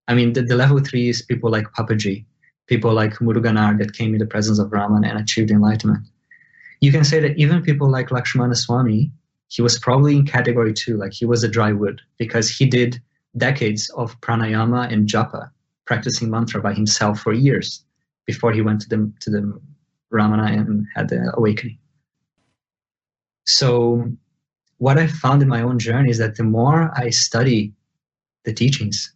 I mean, the, the level three is people like Papaji, people like Muruganar that came in the presence of Raman and achieved enlightenment. You can say that even people like Lakshmana Swami, he was probably in category two, like he was a dry wood because he did decades of pranayama and japa, practicing mantra by himself for years before he went to the, to the Ramana and had the awakening. So, what I found in my own journey is that the more I study the teachings,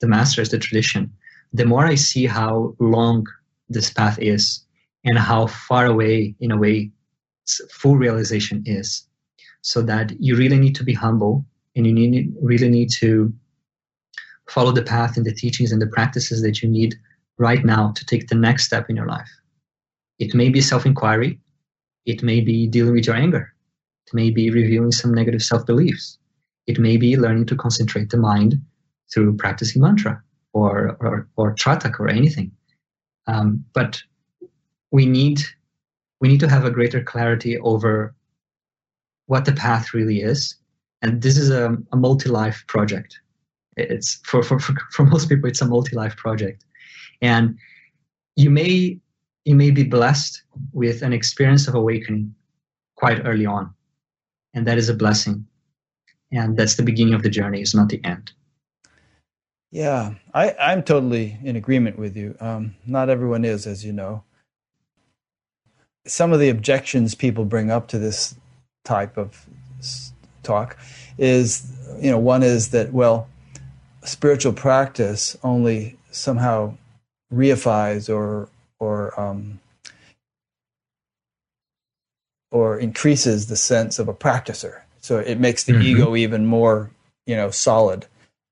the masters, the tradition, the more I see how long this path is and how far away, in a way, full realization is. So that you really need to be humble and you need, really need to follow the path and the teachings and the practices that you need right now to take the next step in your life. It may be self inquiry, it may be dealing with your anger, it may be reviewing some negative self beliefs, it may be learning to concentrate the mind through practicing mantra or, or, or tratak or anything. Um, but we need we need to have a greater clarity over what the path really is. And this is a, a multi-life project. It's for, for, for, for most people, it's a multi-life project. And you may you may be blessed with an experience of awakening quite early on. And that is a blessing. And that's the beginning of the journey, it's not the end. Yeah, I, I'm totally in agreement with you. Um, not everyone is, as you know. Some of the objections people bring up to this type of talk is, you know, one is that, well, spiritual practice only somehow reifies or or um, or increases the sense of a practicer. So it makes the mm-hmm. ego even more, you know, solid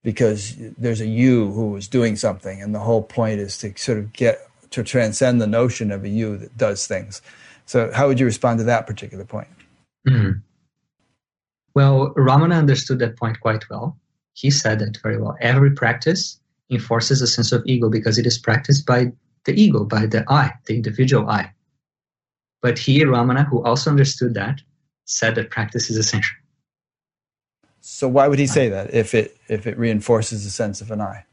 because there's a you who is doing something, and the whole point is to sort of get to transcend the notion of a you that does things. So, how would you respond to that particular point? Mm-hmm. Well, Ramana understood that point quite well. He said that very well. Every practice enforces a sense of ego because it is practiced by the ego, by the I, the individual I. But he, Ramana, who also understood that, said that practice is essential. So why would he say that if it if it reinforces the sense of an I?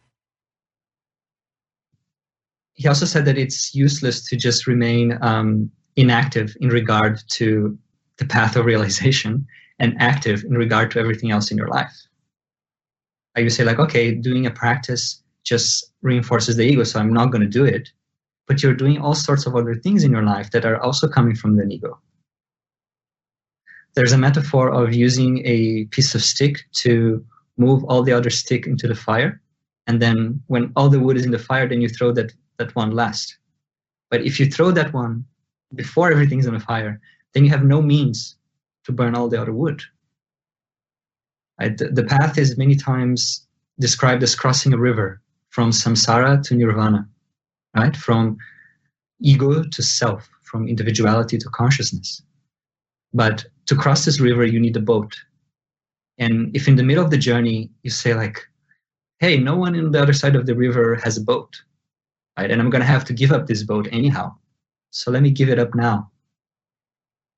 He also said that it's useless to just remain um, inactive in regard to the path of realization and active in regard to everything else in your life. Like you say, like, okay, doing a practice just reinforces the ego, so I'm not going to do it. But you're doing all sorts of other things in your life that are also coming from the ego. There's a metaphor of using a piece of stick to move all the other stick into the fire. And then when all the wood is in the fire, then you throw that, that one last. But if you throw that one before everything's on the fire, then you have no means to burn all the other wood. The, the path is many times described as crossing a river from samsara to nirvana, right? From ego to self, from individuality to consciousness. But to cross this river, you need a boat. And if in the middle of the journey you say like, hey, no one on the other side of the river has a boat, right? And I'm to have to give up this boat anyhow. So let me give it up now.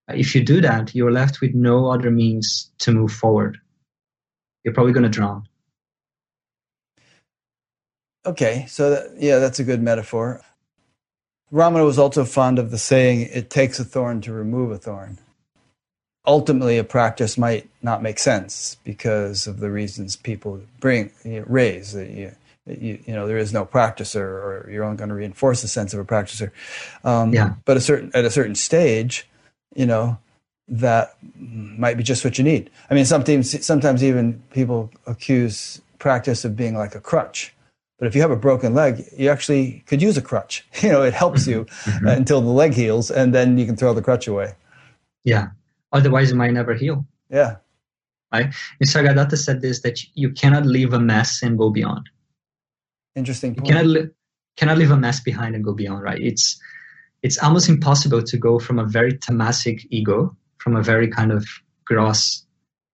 If you do that, you're left with no other means to move forward. You're probably to drown. Okay, so that, yeah, that's a good metaphor. Ramana was also fond of the saying, it takes a thorn to remove a thorn. Ultimately, a practice might not make sense because of the reasons people bring you know, raise. That you, you, you, know, there is no practicer, or you're only going to reinforce the sense of a practicer. Um, yeah. But a certain at a certain stage, you know, that might be just what you need. I mean, sometimes sometimes even people accuse practice of being like a crutch but if you have a broken leg, you actually could use a crutch. <laughs> You know, it helps you mm-hmm. until the leg heals, and then you can throw the crutch away. Yeah. Otherwise, it might never heal. Yeah. Right. Nisargadatta said this that you cannot leave a mess and go beyond. Interesting. Point. You cannot li- cannot leave a mess behind and go beyond. Right. It's it's almost impossible to go from a very tamasic ego, from a very kind of gross,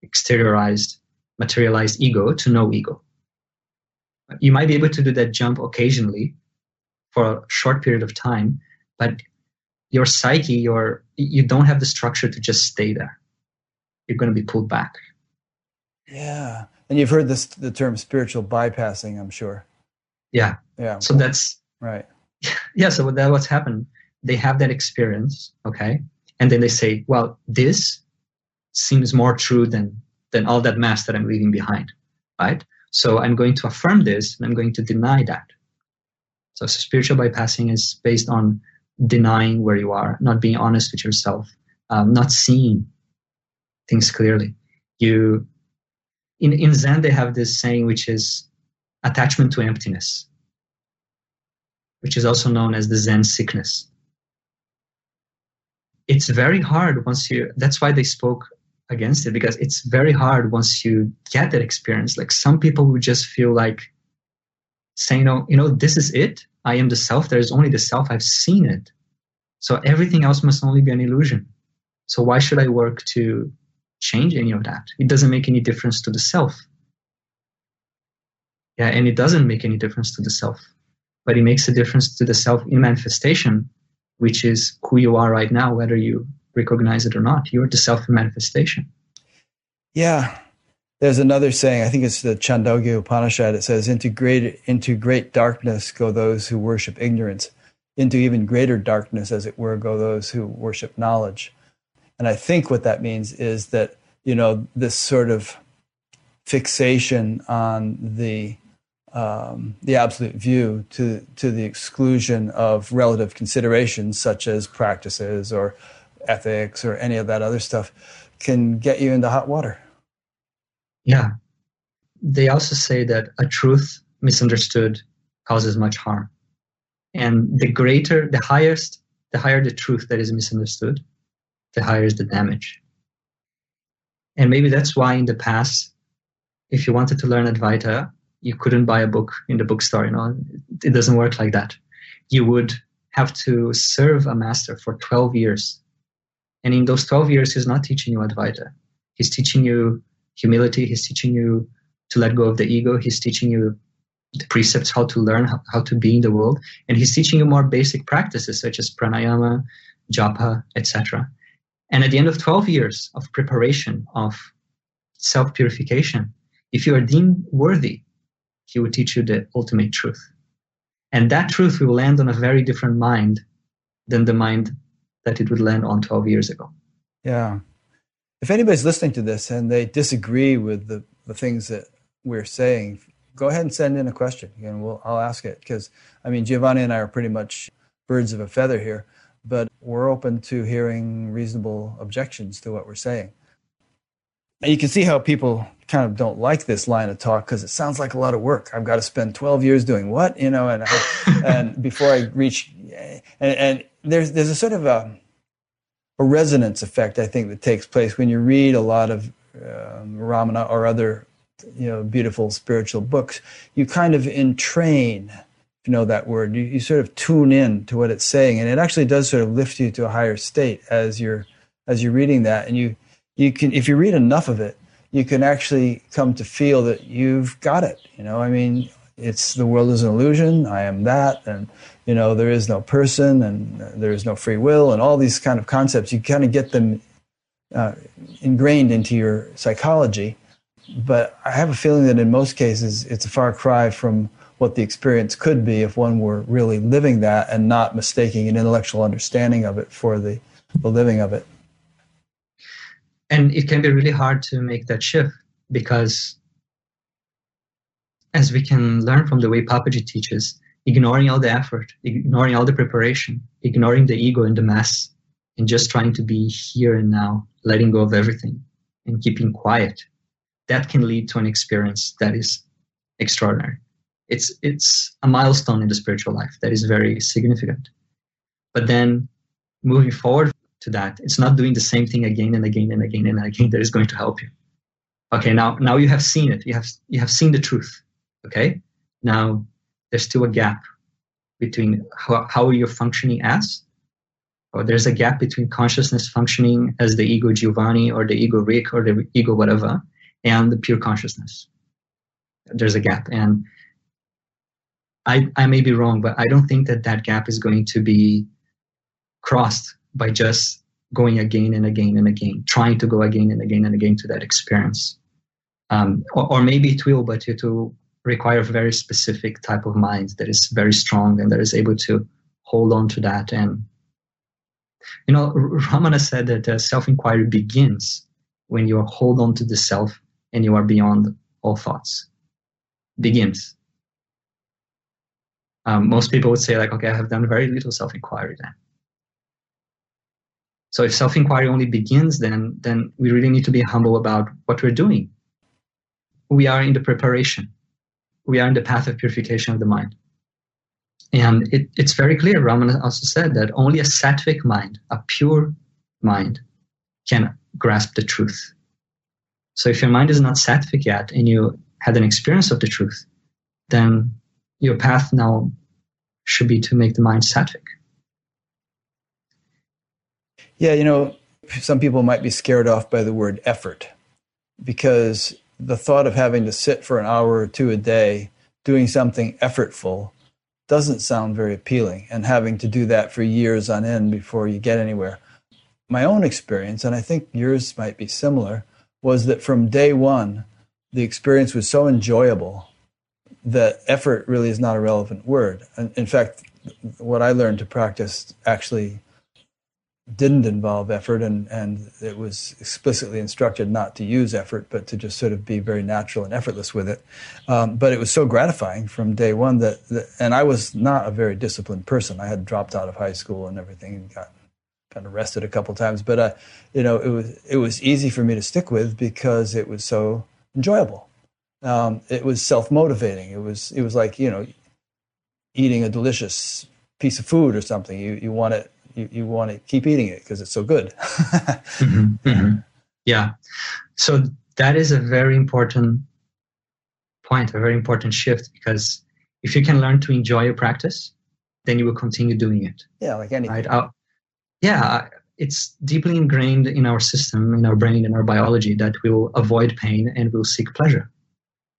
exteriorized, materialized ego to no ego you might be able to do that jump occasionally for a short period of time, but your psyche, your you don't have the structure to just stay there. You're going to be pulled back. Yeah, and you've heard this the term spiritual bypassing. I'm sure. Yeah. Yeah. So that's right. <laughs> Yeah. So that what's happened. They have that experience, okay, and then they say, "Well, this seems more true than than all that mess that I'm leaving behind." Right. So I'm going to affirm this and I'm going to deny that. So spiritual bypassing is based on denying where you are, not being honest with yourself, um, not seeing things clearly. You in, in Zen they have this saying which is attachment to emptiness, which is also known as the Zen sickness. It's very hard once you that's why they spoke against it because it's very hard once you get that experience. Like some people would just feel like saying, "No, you know, this is it. I am the self. There is only the self. I've seen it. So everything else must only be an illusion. So why should I work to change any of that? It doesn't make any difference to the self. Yeah, and it doesn't make any difference to the self, but it makes a difference to the self in manifestation, which is who you are right now, whether you recognize it or not. You're the self manifestation. Yeah. There's another saying, I think it's the Chandogya Upanishad. It says, into great, into great darkness go those who worship ignorance. Into even greater darkness, as it were, go those who worship knowledge. And I think what that means is that, you know, this sort of fixation on the um, the absolute view to to the exclusion of relative considerations such as practices or ethics or any of that other stuff can get you into hot water. Yeah. They also say that a truth misunderstood causes much harm. And the greater, the highest, the higher the truth that is misunderstood, the higher is the damage. And maybe that's why in the past, if you wanted to learn Advaita, you couldn't buy a book in the bookstore. You know, it doesn't work like that. You would have to serve a master for 12 years and in those 12 years, he's not teaching you Advaita. He's teaching you humility. He's teaching you to let go of the ego. He's teaching you the precepts, how to learn, how, how to be in the world. And he's teaching you more basic practices such as pranayama, japa, etc. And at the end of 12 years of preparation, of self purification, if you are deemed worthy, he will teach you the ultimate truth. And that truth will land on a very different mind than the mind that it would land on 12 years ago. Yeah. If anybody's listening to this and they disagree with the, the things that we're saying, go ahead and send in a question and we'll, I'll ask it. Because, I mean, Giovanni and I are pretty much birds of a feather here, but we're open to hearing reasonable objections to what we're saying. And you can see how people kind of don't like this line of talk because it sounds like a lot of work. I've got to spend 12 years doing what, you know, and, and <laughs> before I reach, and, and there's there's a sort of a, a resonance effect I think that takes place when you read a lot of um, Ramana or other you know beautiful spiritual books. You kind of entrain, if you know that word. You, you sort of tune in to what it's saying, and it actually does sort of lift you to a higher state as you're as you're reading that. And you you can if you read enough of it, you can actually come to feel that you've got it. You know, I mean, it's the world is an illusion. I am that, and you know there is no person, and there is no free will, and all these kind of concepts. You kind of get them uh, ingrained into your psychology. But I have a feeling that in most cases, it's a far cry from what the experience could be if one were really living that and not mistaking an intellectual understanding of it for the, the living of it. And it can be really hard to make that shift because as we can learn from the way Papaji teaches, ignoring all the effort, ignoring all the preparation, ignoring the ego and the mass, and just trying to be here and now, letting go of everything and keeping quiet, that can lead to an experience that is extraordinary. It's, it's a milestone in the spiritual life that is very significant. But then moving forward to that, it's not doing the same thing again and again and again and again that is going to help you. Okay, now, now you have seen it. You have, you have seen the truth Okay. Now there's still a gap between how, how you're functioning as, or there's a gap between consciousness functioning as the ego Giovanni or the ego Rick or the ego whatever, and the pure consciousness. There's a gap. And I, I may be wrong, but I don't think that that gap is going to be crossed by just going again and again and again, trying to go again and again and again to that experience. Um, or, or, maybe it will, but it will require a very specific type of mind that is very strong and that is able to hold on to that. And, you know, Ramana said that uh, self inquiry begins when you hold on to the self and you are beyond all thoughts. Begins. Um, most people would say, like, okay, I have done very little self inquiry then. So if self inquiry only begins, then then we really need to be humble about what we're doing. We are in the preparation we are in the path of purification of the mind. And it, it's very clear, Ramana also said that only a sattvic mind, a pure mind, can grasp the truth. So if your mind is not sattvic yet and you had an experience of the truth, then your path now should be to make the mind sattvic. Yeah, you know, some people might be scared off by the word effort because the thought of having to sit for an hour or two a day doing something effortful doesn't sound very appealing and having to do that for years on end before you get anywhere. My own experience, and I think yours might be similar, was that from day one, the experience was so enjoyable that effort really is not a relevant word. In fact, what I learned to practice actually didn't involve effort and, and it was explicitly instructed not to use effort but to just sort of be very natural and effortless with it. Um, but it was so gratifying from day one that, that, and i was not a very disciplined person. I had dropped out of high school and everything and got kind of arrested a couple times but uh, you know it was it was easy for me to stick with because it was so enjoyable. Um, it was self-motivating. It was it was like you know eating a delicious piece of food or something. You you want it you, you want to keep eating it because it's so good. <laughs> mm-hmm, mm-hmm. Yeah. So that is a very important point, a very important shift because if you can learn to enjoy your practice, then you will continue doing it. Yeah, like anything. Right? Uh, yeah, it's deeply ingrained in our system, in our brain, in our biology that we will avoid pain and we'll seek pleasure.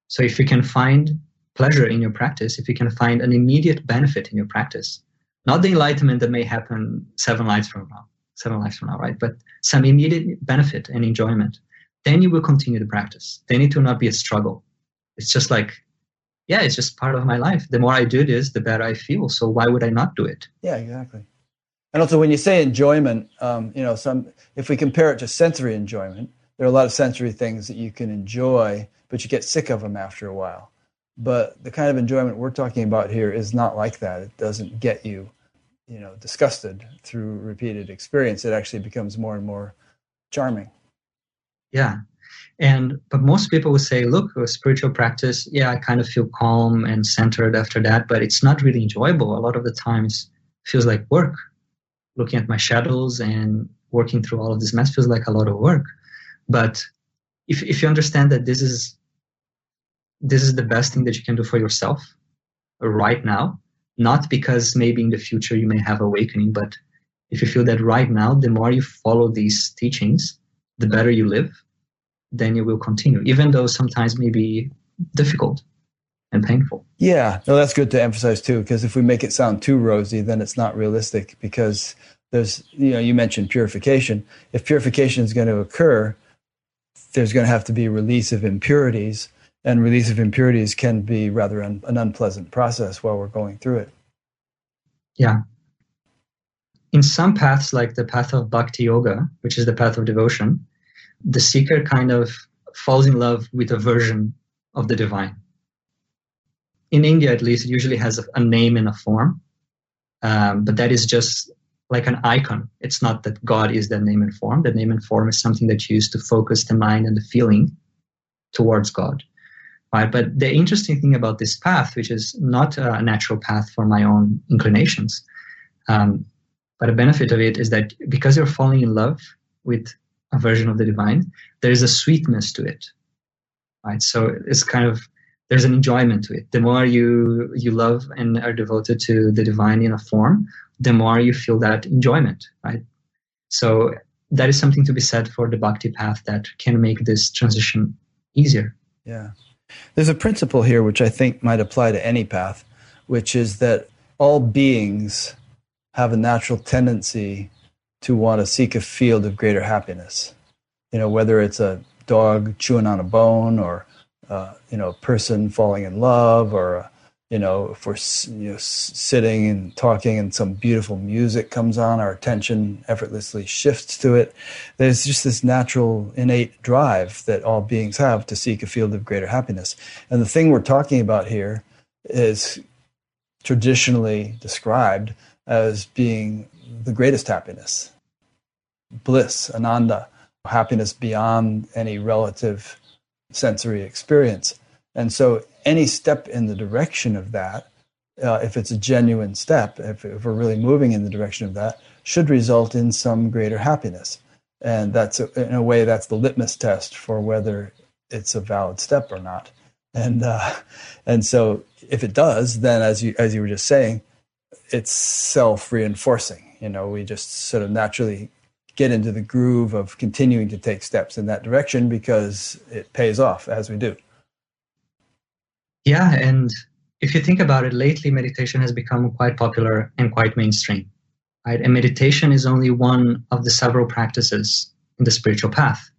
So if you can find pleasure in your practice, if you can find an immediate benefit in your practice, not the enlightenment that may happen seven lives from now, seven lives from now, right? But some immediate benefit and enjoyment. Then you will continue to practice. Then it will not be a struggle. It's just like, yeah, it's just part of my life. The more I do this, the better I feel. So why would I not do it? Yeah, exactly. And also, when you say enjoyment, um, you know, some if we compare it to sensory enjoyment, there are a lot of sensory things that you can enjoy, but you get sick of them after a while. But the kind of enjoyment we're talking about here is not like that. It doesn't get you, you know, disgusted through repeated experience. It actually becomes more and more charming. Yeah. And but most people would say, look, a spiritual practice, yeah, I kind of feel calm and centered after that, but it's not really enjoyable. A lot of the times feels like work. Looking at my shadows and working through all of this mess feels like a lot of work. But if if you understand that this is this is the best thing that you can do for yourself right now not because maybe in the future you may have awakening but if you feel that right now the more you follow these teachings the better you live then you will continue even though sometimes maybe difficult and painful. Yeah no that's good to emphasize too because if we make it sound too rosy then it's not realistic because there's you know you mentioned purification. If purification is going to occur there's going to have to be release of impurities and release of impurities can be rather un, an unpleasant process while we're going through it. Yeah. In some paths, like the path of bhakti yoga, which is the path of devotion, the seeker kind of falls in love with a version of the divine. In India, at least, it usually has a, a name and a form, um, but that is just like an icon. It's not that God is that name and form. The name and form is something that's used to focus the mind and the feeling towards God right? But the interesting thing about this path, which is not a natural path for my own inclinations, um, but a benefit of it is that because you're falling in love with a version of the divine, there is a sweetness to it, right? So it's kind of there's an enjoyment to it. The more you you love and are devoted to the divine in a form, the more you feel that enjoyment, right? So that is something to be said for the bhakti path that can make this transition easier. Yeah. There's a principle here which I think might apply to any path, which is that all beings have a natural tendency to want to seek a field of greater happiness. You know, whether it's a dog chewing on a bone or, uh, you know, a person falling in love or a, you know, if we're you know, sitting and talking and some beautiful music comes on, our attention effortlessly shifts to it. There's just this natural, innate drive that all beings have to seek a field of greater happiness. And the thing we're talking about here is traditionally described as being the greatest happiness bliss, ananda, happiness beyond any relative sensory experience. And so any step in the direction of that, uh, if it's a genuine step, if, if we're really moving in the direction of that, should result in some greater happiness. and that's in a way that's the litmus test for whether it's a valid step or not. And uh, and so if it does, then as you as you were just saying, it's self reinforcing. You know, we just sort of naturally get into the groove of continuing to take steps in that direction because it pays off as we do. Yeah, and if you think about it, lately meditation has become quite popular and quite mainstream. Right? And meditation is only one of the several practices in the spiritual path.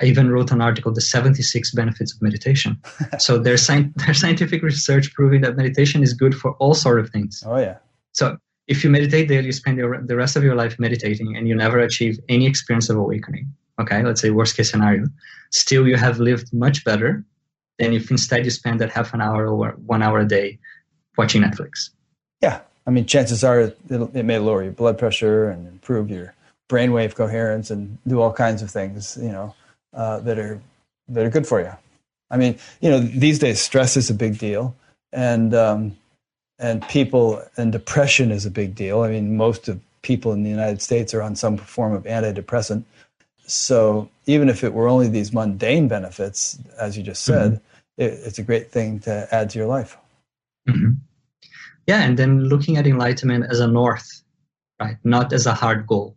I even wrote an article, The 76 Benefits of Meditation. <laughs> so there's, there's scientific research proving that meditation is good for all sort of things. Oh, yeah. So if you meditate daily, you spend your, the rest of your life meditating and you never achieve any experience of awakening. Okay, let's say worst case scenario. Still, you have lived much better than if instead you spend that half an hour or one hour a day watching Netflix. Yeah, I mean, chances are it may lower your blood pressure and improve your brainwave coherence and do all kinds of things, you know, uh, that are that are good for you. I mean, you know, these days stress is a big deal, and um, and people and depression is a big deal. I mean, most of people in the United States are on some form of antidepressant. So even if it were only these mundane benefits, as you just said, it's a great thing to add to your life. Mm-hmm. Yeah, and then looking at enlightenment as a north, right? Not as a hard goal,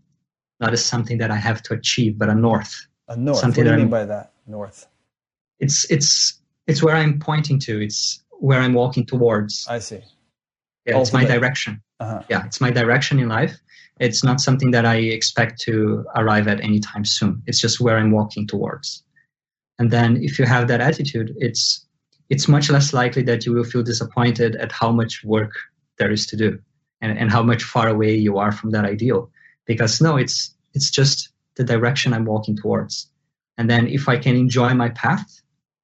not as something that I have to achieve, but a north. A north. Something what do you mean by that? North. It's it's it's where I'm pointing to. It's where I'm walking towards. I see. Yeah, it's my direction. Uh-huh. Yeah, it's my direction in life. It's not something that I expect to arrive at anytime soon. It's just where I'm walking towards. And then if you have that attitude, it's it's much less likely that you will feel disappointed at how much work there is to do and, and how much far away you are from that ideal. Because no, it's it's just the direction I'm walking towards. And then if I can enjoy my path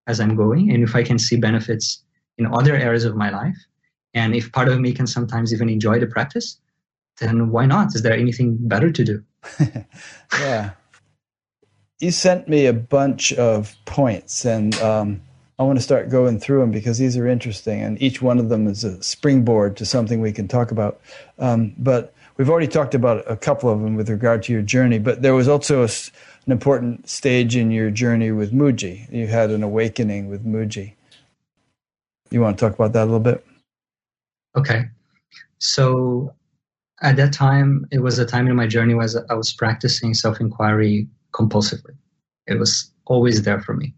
as I'm going, and if I can see benefits in other areas of my life, and if part of me can sometimes even enjoy the practice, then why not? Is there anything better to do? <laughs> yeah. You sent me a bunch of points, and um, I want to start going through them because these are interesting, and each one of them is a springboard to something we can talk about. Um, but we've already talked about a couple of them with regard to your journey, but there was also a, an important stage in your journey with Mooji. You had an awakening with Mooji. You want to talk about that a little bit? Okay. So at that time, it was a time in my journey was I was practicing self inquiry compulsively. It was always there for me.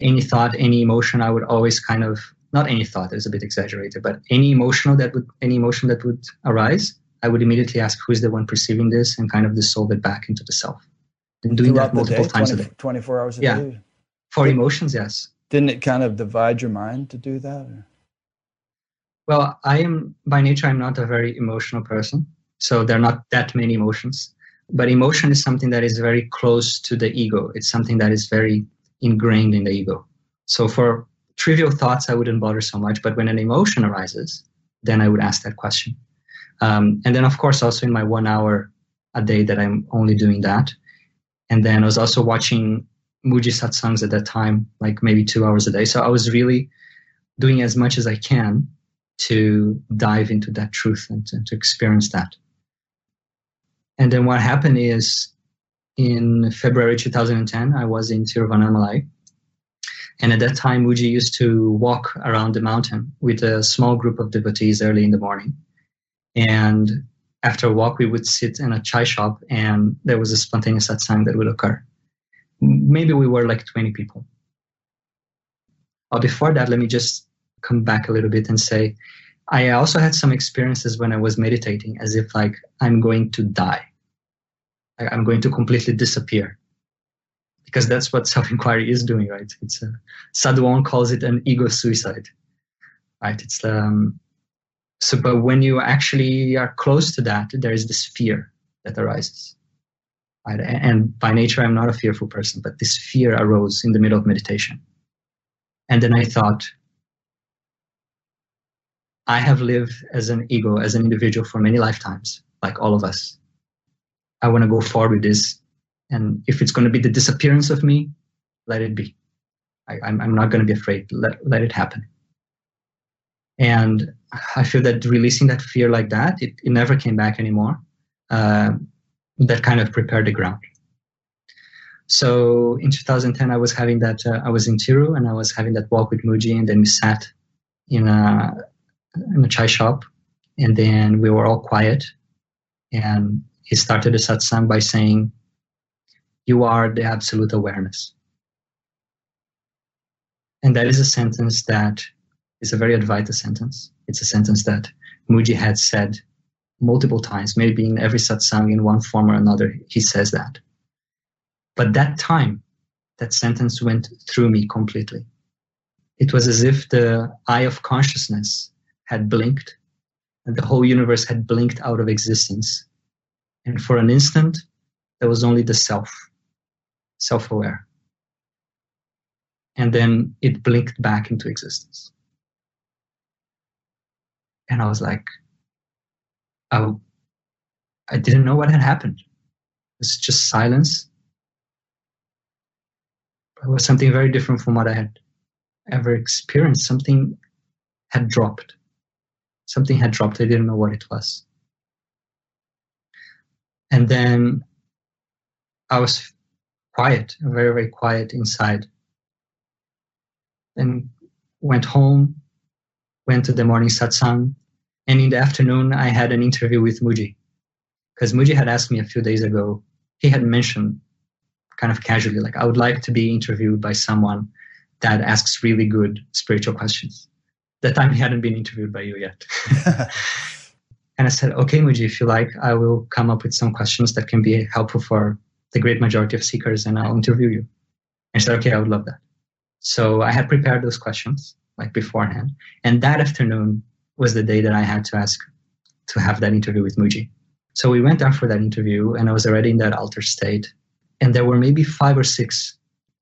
Any thought, any emotion, I would always kind of not any thought is a bit exaggerated, but any emotional that would any emotion that would arise, I would immediately ask who's the one perceiving this and kind of dissolve it back into the self. And doing Throughout that multiple day, times 20, a day. Twenty four hours a yeah. day. For emotions, yes. Didn't it kind of divide your mind to do that? Or? Well, I am by nature, I'm not a very emotional person. So there are not that many emotions. But emotion is something that is very close to the ego. It's something that is very ingrained in the ego. So for trivial thoughts, I wouldn't bother so much. But when an emotion arises, then I would ask that question. Um, and then, of course, also in my one hour a day that I'm only doing that. And then I was also watching Mooji satsangs at that time, like maybe two hours a day. So I was really doing as much as I can to dive into that truth and to, to experience that. And then what happened is in February 2010, I was in Tiruvannamalai. And at that time, Mooji used to walk around the mountain with a small group of devotees early in the morning. And after a walk, we would sit in a chai shop and there was a spontaneous satsang that would occur. Maybe we were like 20 people. But before that, let me just come back a little bit and say, I also had some experiences when I was meditating as if like I'm going to die. I'm going to completely disappear. Because that's what <laughs> self-inquiry is doing, right? It's Sadhguru calls it an ego suicide, right? It's um, so, but when you actually are close to that, there is this fear that arises, right? And by nature, I'm not a fearful person, but this fear arose in the middle of meditation, and then I thought, I have lived as an ego, as an individual for many lifetimes, like all of us. I want to go forward with this. And if it's going to be the disappearance of me, let it be. I, am I'm, I'm not going to be afraid. Let, let it happen. And I feel that releasing that fear like that, it, it never came back anymore. Uh, that kind of prepared the ground. So in 2010, I was having that, uh, I was in Tiru and I was having that walk with Mooji, and then we sat in a, in a chai shop, and then we were all quiet. And he started the satsang by saying, You are the absolute awareness. And that is a sentence that is a very Advaita sentence. It's a sentence that Mooji had said multiple times, maybe in every satsang in one form or another, he says that. But that time, that sentence went through me completely. It was as if the eye of consciousness had blinked and the whole universe had blinked out of existence. And for an instant, there was only the self, self aware. And then it blinked back into existence. And I was like, I, I didn't know what had happened. It was just silence. It was something very different from what I had ever experienced. Something had dropped. Something had dropped. I didn't know what it was. And then I was quiet, very, very quiet inside. And went home, went to the morning satsang, and in the afternoon, I had an interview with Mooji. Because Mooji had asked me a few days ago, he had mentioned kind of casually, like, I would like to be interviewed by someone that asks really good spiritual questions. That time he hadn't been interviewed by you yet. <laughs> and I said, okay, Mooji, if you like, I will come up with some questions that can be helpful for the great majority of seekers and I'll interview you. And he said, okay, I would love that. So I had prepared those questions like beforehand. And that afternoon, was the day that I had to ask to have that interview with Mooji. So we went down for that interview, and I was already in that altered state. And there were maybe five or six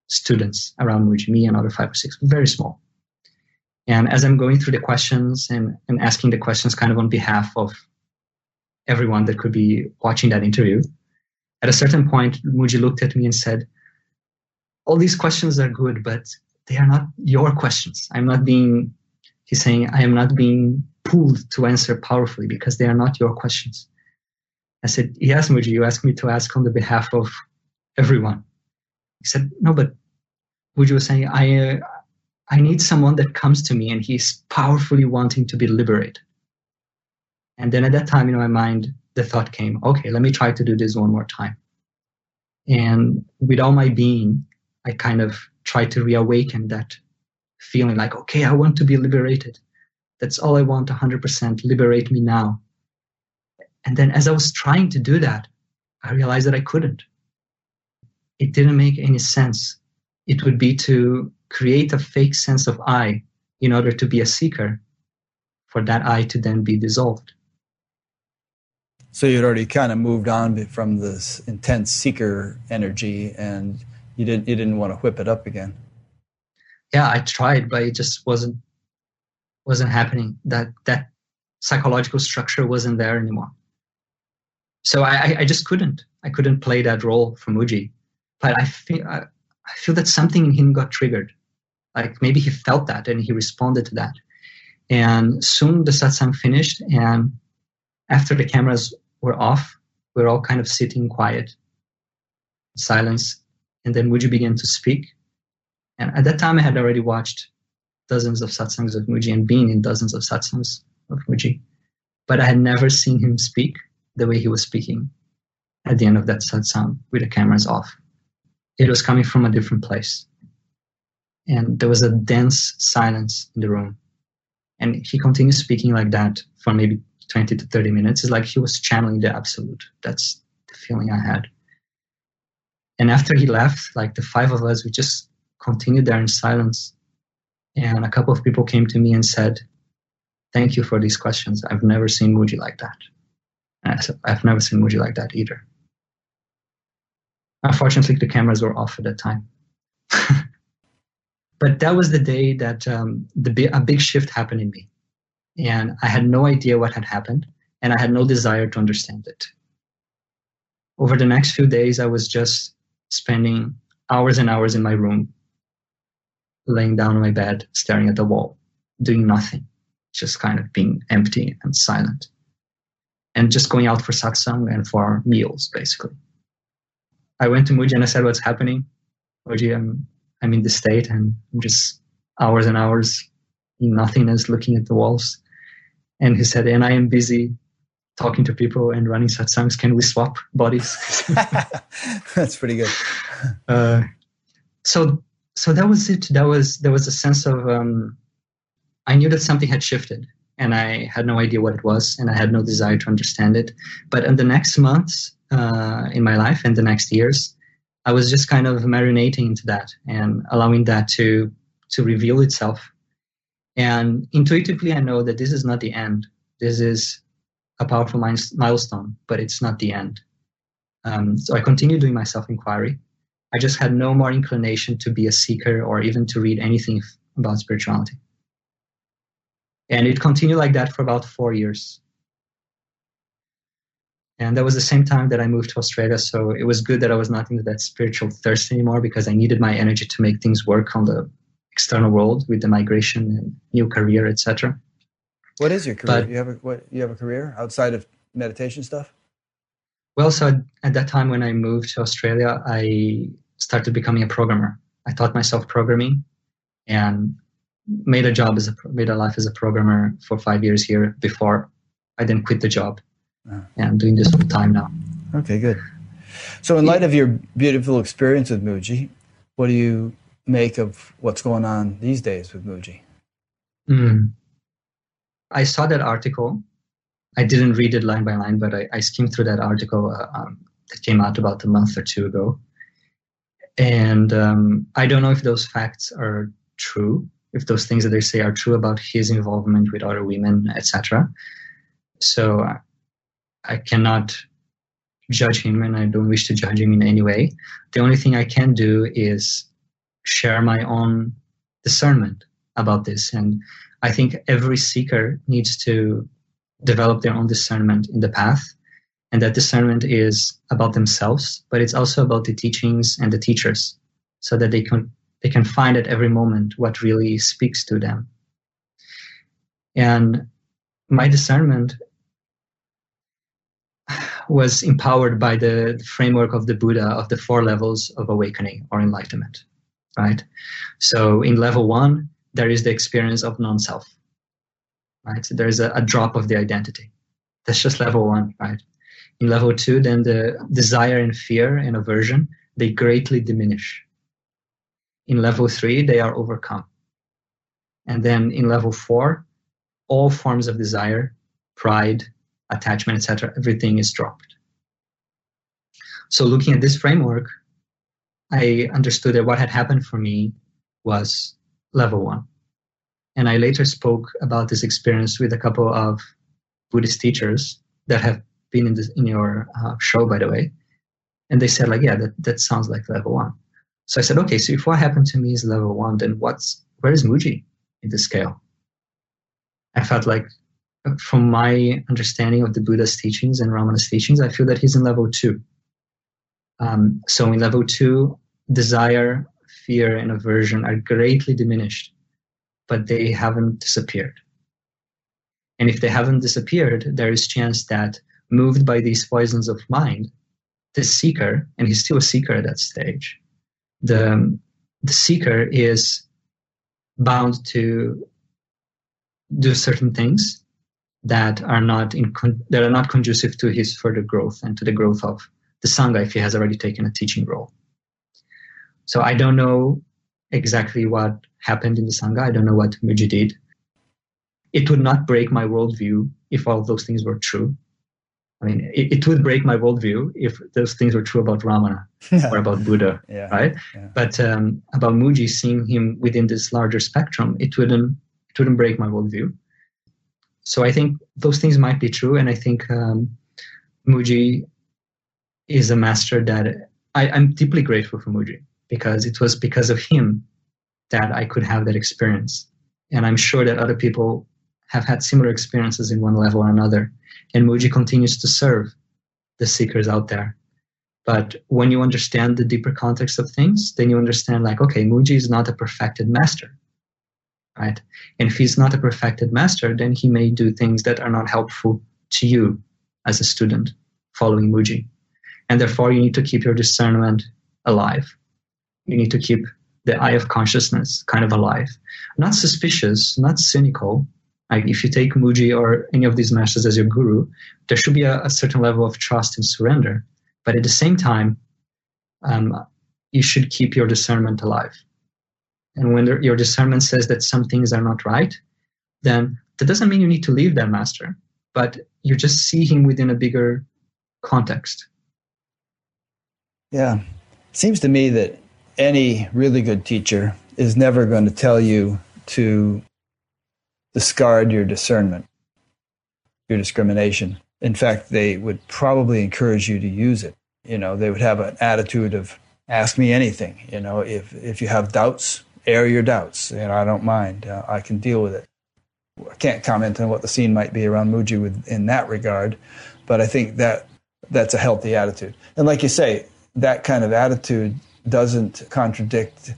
students around Mooji, me and other five or six, very small. And as I'm going through the questions and, and asking the questions kind of on behalf of everyone that could be watching that interview, at a certain point, Mooji looked at me and said, All these questions are good, but they are not your questions. I'm not being He's saying, I am not being pulled to answer powerfully because they are not your questions. I said, Yes, Mooji, you asked me to ask on the behalf of everyone. He said, No, but Mooji was saying, I, uh, I need someone that comes to me and he's powerfully wanting to be liberated. And then at that time in my mind, the thought came, okay, let me try to do this one more time. And with all my being, I kind of tried to reawaken that feeling like, okay, I want to be liberated. That's all I want 100%. Liberate me now. And then as I was trying to do that, I realized that I couldn't. It didn't make any sense. It would be to create a fake sense of I in order to be a seeker, for that I to then be dissolved. So you'd already kind of moved on from this intense seeker energy, and you didn't you didn't want to whip it up again yeah, I tried, but it just wasn't wasn't happening. That that psychological structure wasn't there anymore. So I, I just couldn't. I couldn't play that role for Mooji But I feel I, I feel that something in him got triggered. Like maybe he felt that and he responded to that. And soon the satsang finished, and after the cameras were off, we are all kind of sitting quiet, silence. And then Mooji began to speak, and at that time, I had already watched dozens of satsangs of Mooji and been in dozens of satsangs of Mooji. But I had never seen him speak the way he was speaking at the end of that satsang with the cameras off. It was coming from a different place. And there was a dense silence in the room. And he continued speaking like that for maybe 20 to 30 minutes. is like he was channeling the absolute. That's the feeling I had. And after he left, like the five of us, we just continued there in silence. And a couple of people came to me and said, Thank you for these questions. I've never seen Mooji like that. And I said, I've never seen Mooji like that either. Unfortunately, the cameras were off at that time. <laughs> but that was the day that um, the, a big shift happened in me. And I had no idea what had happened, and I had no desire to understand it. Over the next few days, I was just spending hours and hours in my room laying down on my bed, staring at the wall, doing nothing, just kind of being empty and silent. and just going out for satsang and for meals, basically. I went to Mooji and I said, "What's happening, Mooji? I'm I'm in the state and I'm just hours and hours in nothingness, looking at the walls." And he said, "And I am busy talking to people and running satsangs. Can we swap bodies?" <laughs> That's pretty good. <laughs> Uh, so so that was it. That was there was a sense of um, I knew that something had shifted, and I had no idea what it was, and I had no desire to understand it. But in the next months uh, in my life and the next years, I was just kind of marinating into that and allowing that to to reveal itself. And intuitively, I know that this is not the end. This is a powerful milestone, but it's not the end. Um, so I continued doing my self inquiry. I just had no more inclination to be a seeker or even to read anything about spirituality. And it continued like that for about four years. And that was the same time that I moved to Australia. So it was good that I was not into that spiritual thirst anymore because I needed my energy to make things work on the external world with the migration and new career, etc. What is your career? But, you have a what you have a career outside of meditation stuff? Well, so at that time when I moved to Australia, I started becoming a programmer. I taught myself programming and made a job as a made a life as a programmer for five years here before I then quit the job uh-huh. and I'm doing this full time now. Okay, good. So, in light of your beautiful experience with Mooji, what do you make of what's going on these days with Mooji? Mm. I saw that article. I didn't read it line by line, but I, I skimmed through that article uh, um, that came out about a month or two ago. And um, I don't know if those facts are true, if those things that they say are true about his involvement with other women, etc. So I cannot judge him, and I don't wish to judge him in any way. The only thing I can do is share my own discernment about this, and I think every seeker needs to develop their own discernment in the path, and that discernment is about themselves, but it's also about the teachings and the teachers, so that they can they can find at every moment what really speaks to them. And my discernment was empowered by the framework of the Buddha of the four levels of awakening or enlightenment, right? So in level one, there is the experience of non-self, right? So there is a, a drop of the identity. That's just level one, right? In level two, then the desire and fear and aversion, they greatly diminish in level three, they are overcome. And then in level four, all forms of desire, pride, attachment, etc., everything is dropped. So looking at this framework, I understood that what had happened for me was level one. And I later spoke about this experience with a couple of Buddhist teachers that have been in, this, in your uh, show, by the way. And they said, like, yeah, that, that sounds like level one. So I said, okay, so if what happened to me is level one, then what's where is Mooji in the scale? I felt like from my understanding of the Buddha's teachings and Ramana's teachings, I feel that he's in level two. Um, so in level two, desire, fear, and aversion are greatly diminished, but they haven't disappeared. And if they haven't disappeared, there is chance that moved by these poisons of mind, the seeker, and he's still a seeker at that stage, the the seeker is bound to do certain things that are not in con- that are not conducive to his further growth and to the growth of the sangha if he has already taken a teaching role. So I don't know exactly what happened in the sangha. I don't know what Mooji did. It would not break my worldview if all of those things were true. I mean, it, it, would break my worldview if those things were true about Ramana or about Buddha, <laughs> yeah. right? Yeah. But um, about Mooji, seeing him within this larger spectrum, it wouldn't it wouldn't break my worldview. So I think those things might be true, and I think um, Mooji is a master that I, I'm deeply grateful for Mooji because it was because of him that I could have that experience, and I'm sure that other people have had similar experiences in one level or another and Mooji continues to serve the seekers out there. But when you understand the deeper context of things, then you understand like, okay, Mooji is not a perfected master, right? And if he's not a perfected master, then he may do things that are not helpful to you as a student following Mooji. And therefore, you need to keep your discernment alive. You need to keep the eye of consciousness kind of alive. Not suspicious, not cynical. Like if you take Mooji or any of these masters as your guru, there should be a, a certain level of trust and surrender. But at the same time, um, you should keep your discernment alive. And when your discernment says that some things are not right, then that doesn't mean you need to leave that master, but you just see him within a bigger context. Yeah. Seems to me that any really good teacher is never going to tell you to discard your discernment, your discrimination. In fact, they would probably encourage you to use it. You know, they would have an attitude of ask me anything. You know, if if you have doubts, air your doubts. You know, I don't mind. Uh, I can deal with it. I can't comment on what the scene might be around Mooji with, in that regard, but I think that that's a healthy attitude. And like you say, that kind of attitude doesn't contradict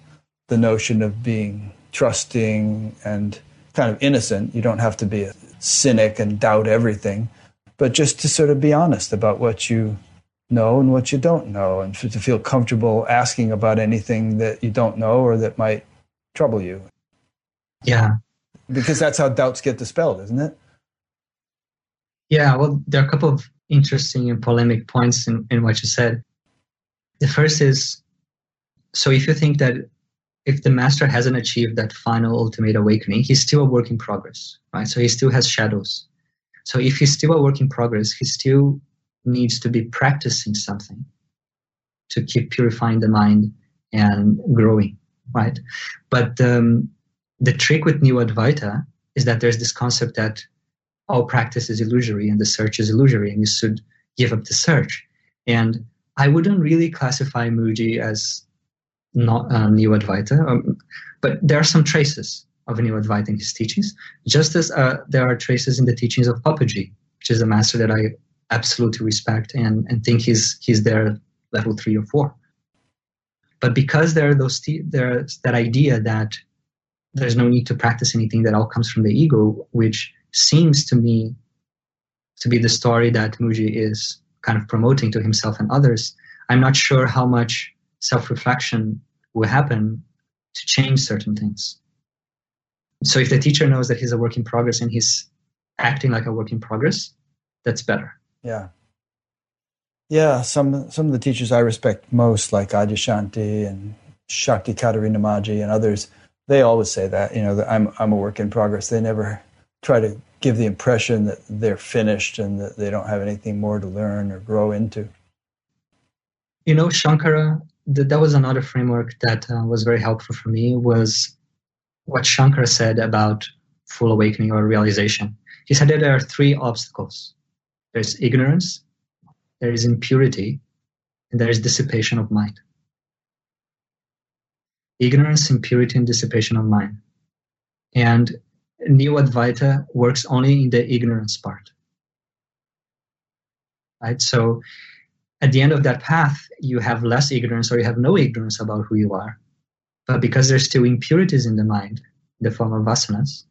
the notion of being trusting and kind of innocent. You don't have to be a cynic and doubt everything, but just to sort of be honest about what you know and what you don't know, and to feel comfortable asking about anything that you don't know or that might trouble you. Yeah. Because that's how doubts get dispelled, isn't it? Yeah, well, there are a couple of interesting and polemic points in, in what you said. The first is so if you think that if the master hasn't achieved that final ultimate awakening, he's still a work in progress, right? So he still has shadows. So if he's still a work in progress, he still needs to be practicing something to keep purifying the mind and growing, right? But um, the trick with New Advaita is that there's this concept that all practice is illusory and the search is illusory, and you should give up the search. And I wouldn't really classify Mooji as not New Advaita, um, but there are some traces of New Advaita in his teachings, just as uh, there are traces in the teachings of Papaji, which is a master that I absolutely respect and, and think he's he's there level three or four. But because there are those te- there's that idea that there's no need to practice anything that all comes from the ego, which seems to me to be the story that Mooji is kind of promoting to himself and others. I'm not sure how much self-reflection will happen to change certain things. So if the teacher knows that he's a work in progress and he's acting like a work in progress, that's better. Yeah. Yeah, some some of the teachers I respect most, like Adyashanti and Shakti Caterina Maggi and others, they always say that, you know, that I'm I'm a work in progress. They never try to give the impression that they're finished and that they don't have anything more to learn or grow into. You know, Shankara, that was another framework that uh, was very helpful for me was what Shankara said about full awakening or realization. He said that there are three obstacles there's ignorance, there is impurity, and there is dissipation of mind. Ignorance, impurity, and dissipation of mind. And New Advaita works only in the ignorance part. Right? So at the end of that path, you have less ignorance or you have no ignorance about who you are. But because there's still impurities in the mind, in the form of vasanas,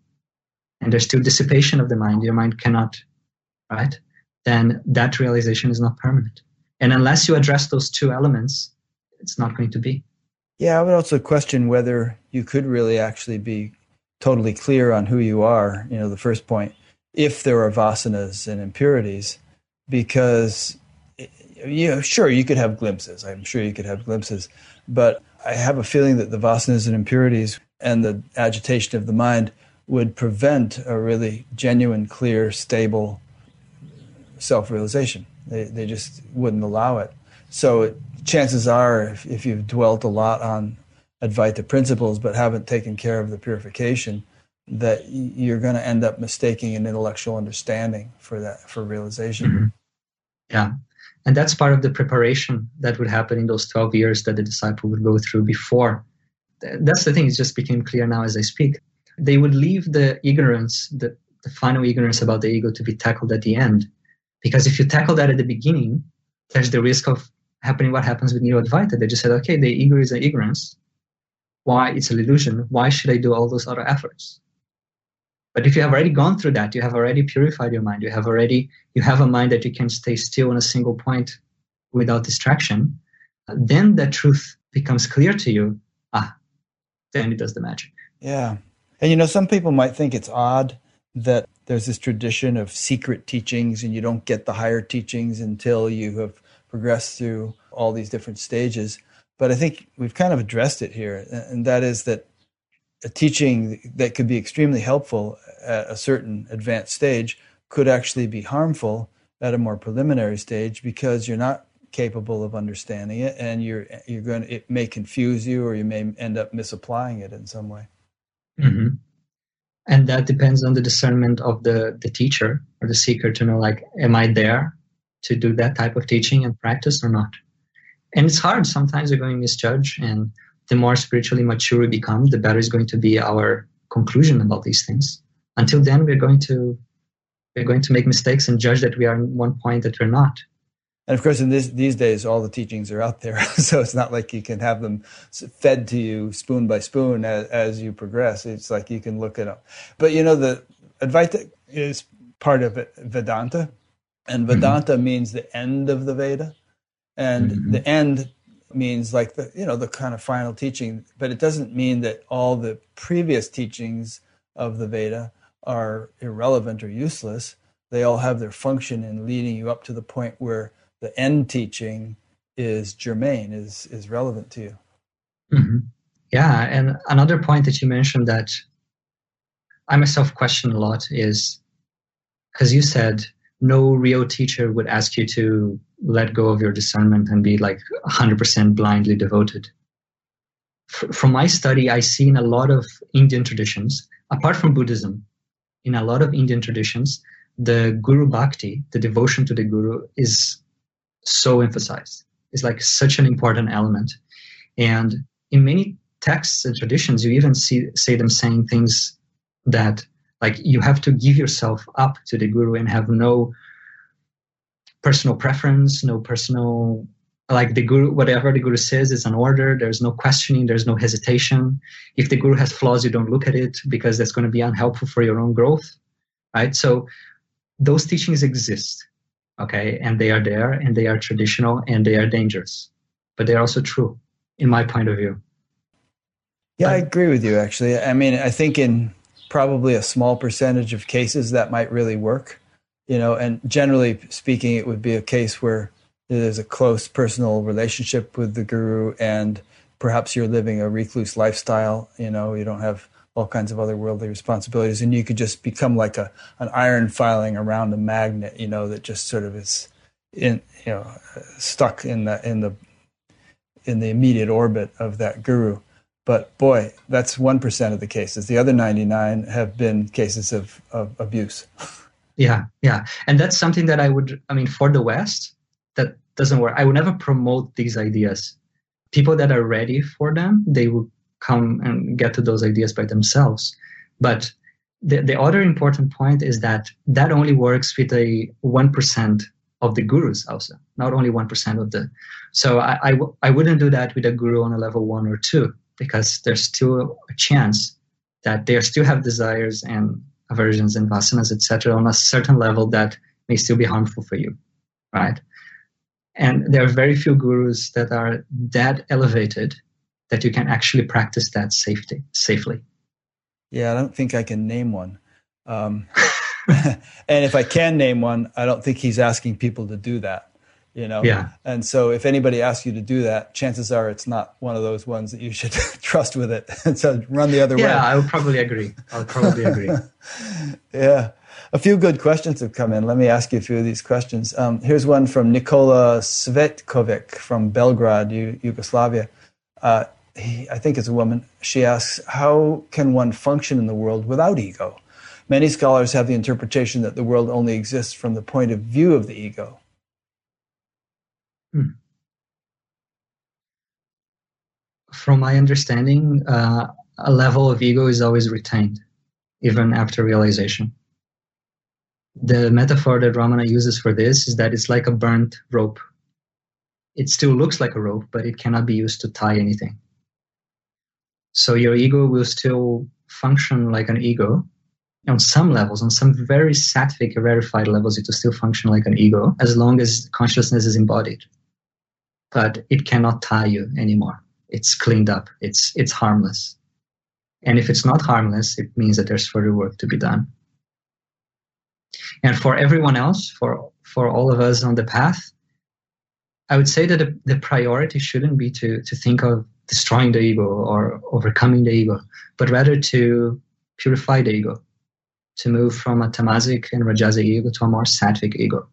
and there's still dissipation of the mind, your mind cannot, right? then that realization is not permanent. And unless you address those two elements, it's not going to be. Yeah, I would also question whether you could really actually be totally clear on who you are, you know, the first point, if there are vasanas and impurities, because, you know, sure, you could have glimpses. I'm sure you could have glimpses. But I have a feeling that the vasanas and impurities and the agitation of the mind would prevent a really genuine, clear, stable self realization. They, they just wouldn't allow it. So chances are, if, if you've dwelt a lot on Advaita principles but haven't taken care of the purification, that you're going to end up mistaking an intellectual understanding for that for realization. Mm-hmm. Yeah, and that's part of the preparation that would happen in those 12 years that the disciple would go through before. That's the thing; it just became clear now as I speak. They would leave the ignorance, the, the final ignorance about the ego, to be tackled at the end, because if you tackle that at the beginning, there's the risk of happening what happens with New Advaita. They just said, okay, the ego is an ignorance. Why? It's an illusion. Why should I do all those other efforts? But if you have already gone through that, you have already purified your mind, you have already you have a mind that you can stay still on a single point without distraction, then the truth becomes clear to you. Ah, then it does the magic. Yeah. And you know, some people might think it's odd that there's this tradition of secret teachings and you don't get the higher teachings until you have progressed through all these different stages. But I think we've kind of addressed it here, and that is that a teaching that could be extremely helpful at a certain advanced stage could actually be harmful at a more preliminary stage because you're not capable of understanding it and you're you're going to, it may confuse you or you may end up misapplying it in some way mm-hmm. and that depends on the discernment of the the teacher or the seeker to know like am i there to do that type of teaching and practice or not and it's hard. Sometimes we're going to misjudge and the more spiritually mature we become the better is going to be our conclusion about these things. Until then we're going to we're going to make mistakes and judge that we are in one point that we're not. And of course in this, these days all the teachings are out there. <laughs> So it's not like you can have them fed to you spoon by spoon as, as you progress. It's like you can look it up. But you know the advaita is part of vedanta. And mm-hmm. vedanta mm-hmm. means the end of the veda and mm-hmm. the end means like the you know the kind of final teaching but it doesn't mean that all the previous teachings of the veda are irrelevant or useless they all have their function in leading you up to the point where the end teaching is germane, is is relevant to you. Mm-hmm. Yeah, and another point that you mentioned that I myself question a lot is because you said no real teacher would ask you to let go of your discernment and be like 100% blindly devoted. From my study, I've seen a lot of Indian traditions, apart from Buddhism, in a lot of Indian traditions, the Guru Bhakti, the devotion to the Guru, is so emphasized. It's like such an important element. And in many texts and traditions, you even see say them saying things that like you have to give yourself up to the guru and have no personal preference, no personal like the guru whatever the guru says is an order. There's no questioning. There's no hesitation. If the guru has flaws you don't look at it because that's going to be unhelpful for your own growth right? So those teachings exist okay? And they are there and they are traditional and they are dangerous. But they're also true in my point of view. Yeah i agree with you actually. I mean i think in probably a small percentage of cases that might really work you know and generally speaking it would be a case where there's a close personal relationship with the guru and perhaps you're living a recluse lifestyle you know you don't have all kinds of other worldly responsibilities, and you could just become like a an iron filing around a magnet, you know, that just sort of is in you know stuck in the in the in the immediate orbit of that guru. But boy, that's one percent of the cases. The other ninety nine have been cases of, of abuse. <laughs> Yeah, yeah, and that's something that I would. I mean, for the West, that doesn't work. I would never promote these ideas. People that are ready for them, they will come and get to those ideas by themselves. But the, the other important point is that that only works with a 1% of the gurus also, not only 1% of the. So I I, w- I wouldn't do that with a guru on a level one or two because there's still a chance that they still have desires and aversions and vasanas, etc., on a certain level that may still be harmful for you, right? And there are very few gurus that are that elevated that you can actually practice that safety safely. Yeah, I don't think I can name one. Um, <laughs> and if I can name one, I don't think he's asking people to do that. You know. Yeah. And so, if anybody asks you to do that, chances are it's not one of those ones that you should <laughs> trust with it. and <laughs> so, run the other yeah, way. Yeah, I would probably agree. I would probably agree. <laughs> yeah. A few good questions have come in. Let me ask you a few of these questions. Um, here's one from Nikola Svetkovic from Belgrade, Yugoslavia. Uh, he, I think it's a woman, she asks, How can one function in the world without ego? Many scholars have the interpretation that the world only exists from the point of view of the ego. Hmm. From my understanding, uh, a level of ego is always retained, even after realization. The metaphor that Ramana uses for this is that it's like a burnt rope. It still looks like a rope, but it cannot be used to tie anything. So your ego will still function like an ego, on some levels, on some very sattvic, rarefied levels, it will still function like an ego as long as consciousness is embodied. But it cannot tie you anymore. It's cleaned up. It's it's harmless. And if it's not harmless, it means that there's further work to be done. And for everyone else, for for all of us on the path, I would say that the, the priority shouldn't be to to think of destroying the ego or overcoming the ego, but rather to purify the ego, to move from a tamasic and rajasic ego to a more sattvic ego.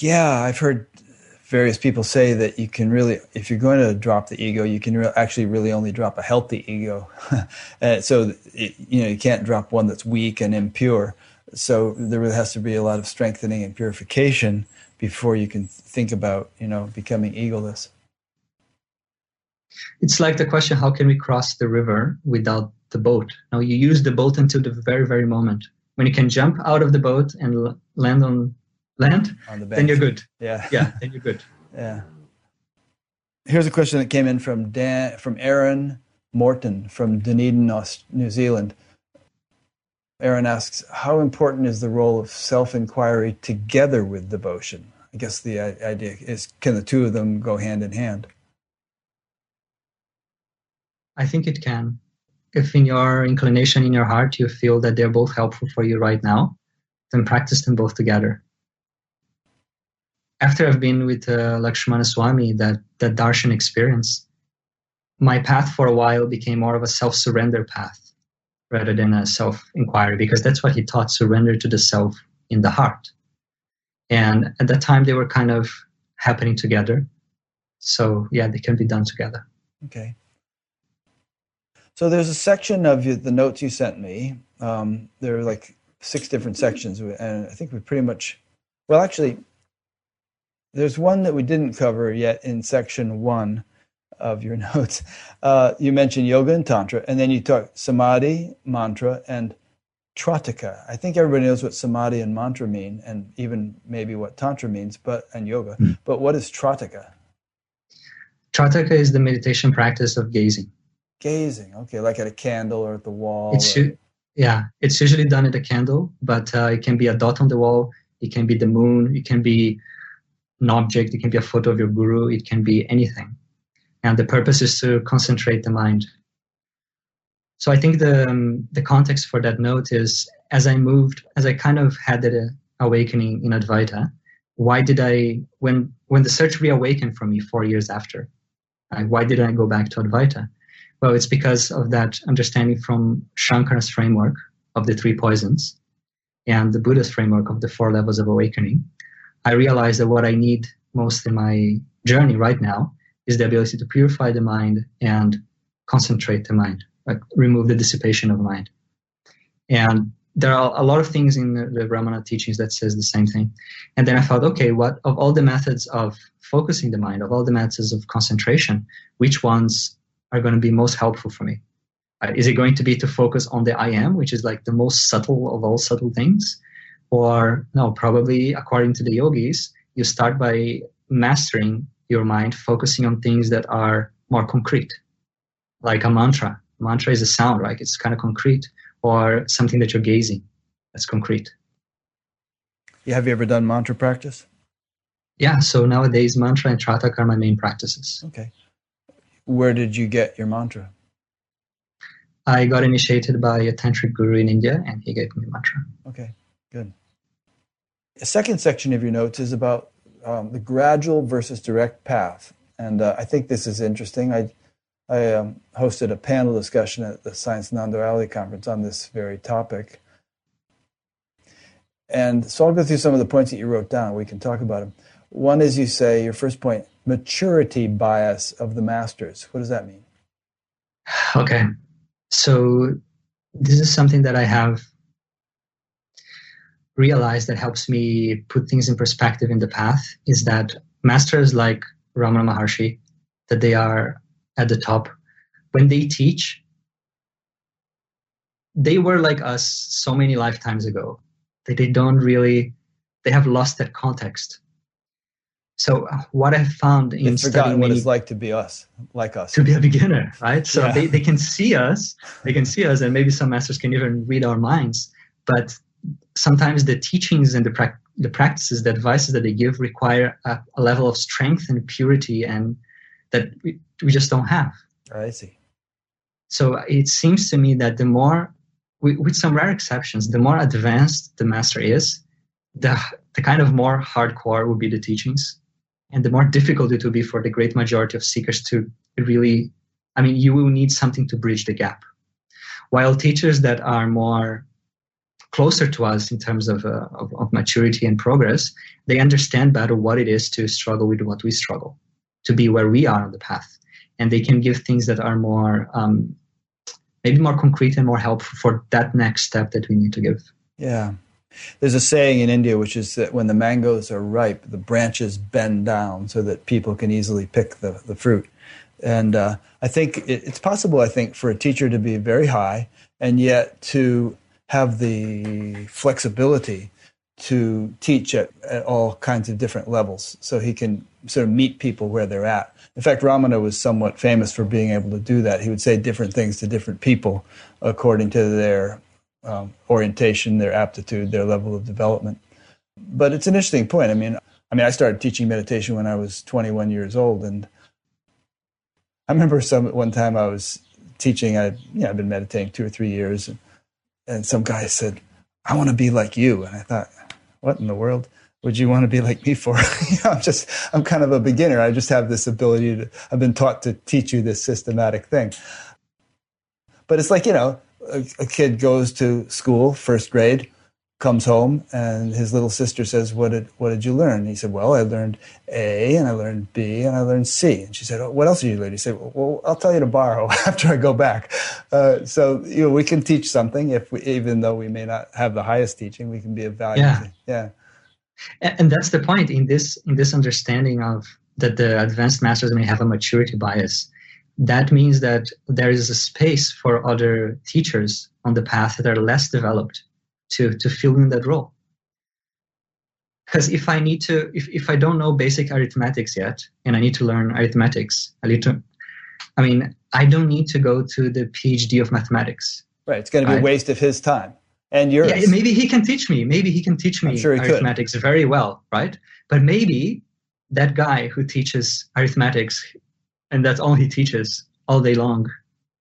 Yeah, I've heard various people say that you can really, if you're going to drop the ego, you can re- actually really only drop a healthy ego. <laughs> Uh, so, it, you know, you can't drop one that's weak and impure. So there really has to be a lot of strengthening and purification before you can think about, you know, becoming egoless. It's like the question, how can we cross the river without the boat? Now you use the boat until the very, very moment. When you can jump out of the boat and land on land, on the then you're good. Yeah. <laughs> Yeah, then you're good. <laughs> yeah. Here's a question that came in from Dan, from Aaron Morton from Dunedin, New Zealand. Aaron asks, how important is the role of self-inquiry together with devotion? I guess the idea is, can the two of them go hand in hand? I think it can. If in your inclination, in your heart, you feel that they're both helpful for you right now, then practice them both together after I've been with uh, Lakshmana Swami, that that darshan experience, my path for a while became more of a self-surrender path rather than a self-inquiry, because that's what he taught: surrender to the self in the heart. And at that time, they were kind of happening together. So yeah, they can be done together. Okay. So there's a section of the notes you sent me. Um, there are like six different sections, and I think we pretty much, well, actually, there's one that we didn't cover yet in section one of your <laughs> notes. Uh, you mentioned yoga and tantra, and then you talk samadhi, mantra, and trataka. I think everybody knows what samadhi and mantra mean, and even maybe what tantra means, but and yoga. Mm. But what is trataka? Trataka is the meditation practice of gazing. Gazing, okay, like at a candle or at the wall. It's or... yeah, it's usually done at a candle, but uh, it can be a dot on the wall. It can be the moon. It can be an object, it can be a photo of your guru, it can be anything. And the purpose is to concentrate the mind. So I think the um, the context for that note is as I moved, as I kind of had the awakening in Advaita, why did I when when the search reawakened for me four years after? why did I go back to Advaita? Well, it's because of that understanding from Shankara's framework of the three poisons and the Buddha's framework of the four levels of awakening. I realized that what I need most in my journey right now is the ability to purify the mind and concentrate the mind, like remove the dissipation of mind. And there are a lot of things in the, Brahmana teachings that says the same thing. And then I thought, okay, what of all the methods of focusing the mind, of all the methods of concentration, which ones are going to be most helpful for me? Uh, is it going to be to focus on the I am, which is like the most subtle of all subtle things? Or no, probably according to the yogis, you start by mastering your mind, focusing on things that are more concrete, like a mantra. Mantra is a sound, right? It's kind of concrete, or something that you're gazing. That's concrete. Yeah, have you ever done mantra practice? Yeah, so nowadays mantra and tratak are my main practices. Okay. Where did you get your mantra? I got initiated by a tantric guru in India, and he gave me mantra. Okay, good. A second section of your notes is about um, the gradual versus direct path. And uh, I think this is interesting. I, I um, hosted a panel discussion at the Science Non-Duality Conference on this very topic. And so I'll go through some of the points that you wrote down. We can talk about them. One is you say, your first point, maturity bias of the masters. What does that mean? Okay. So this is something that I have realize that helps me put things in perspective in the path is that masters like Ramana Maharshi, that they are at the top, when they teach, they were like us so many lifetimes ago that they don't really, they have lost that context. So uh, what I found in They've forgotten what many- it's like to be us, like us. to be a beginner, right? So Yeah. they, they can see us, they can see us, and maybe some masters can even read our minds. But sometimes the teachings and the, prac- the practices, the advices that they give require a, a level of strength and purity and that we, we just don't have. I see. So it seems to me that the more, with, with some rare exceptions, the more advanced the master is, the, the kind of more hardcore would be the teachings. And the more difficult it will be for the great majority of seekers to really, I mean, you will need something to bridge the gap. While teachers that are more closer to us in terms of, uh, of, of maturity and progress, they understand better what it is to struggle with what we struggle, to be where we are on the path. And they can give things that are more, um, maybe more concrete and more helpful for that next step that we need to give. Yeah. There's a saying in India which is that when the mangoes are ripe, the branches bend down so that people can easily pick the, the fruit. And uh, I think it, it's possible, I think, for a teacher to be very high and yet to have the flexibility to teach at, at all kinds of different levels so he can sort of meet people where they're at. In fact, Ramana was somewhat famous for being able to do that. He would say different things to different people according to their um, orientation, their aptitude, their level of development. But it's an interesting point. I mean, I mean, I started teaching meditation when I was 21 years old, and I remember some one time I was teaching. I, you know, I've been meditating two or three years, and, and some guy said, "I want to be like you," and I thought, "What in the world?" Would you want to be like me for? <laughs> you know, I'm just, I'm kind of a beginner. I just have this ability to, I've been taught to teach you this systematic thing. But it's like, you know, a, a kid goes to school, first grade, comes home, and his little sister says, "What did what did you learn?" He said, "Well, I learned A, and I learned B, and I learned C." And she said, oh, "What else did you learn?" He said, "Well, I'll tell you to borrow <laughs> after I go back." Uh, so you know, we can teach something if we, even though we may not have the highest teaching, we can be of value. Yeah. yeah, and, and that's the point in this in this understanding of that the advanced masters may have a maturity bias that means that there is a space for other teachers on the path that are less developed to to fill in that role because if i need to if, if i don't know basic arithmetics yet and i need to learn arithmetics i need to i mean i don't need to go to the phd of mathematics right. It's going to be a waste of his time and yours. yeah, maybe he can teach me. Maybe he can teach me sure he could. arithmetics very well, right? But maybe that guy who teaches arithmetics and that's all he teaches all day long,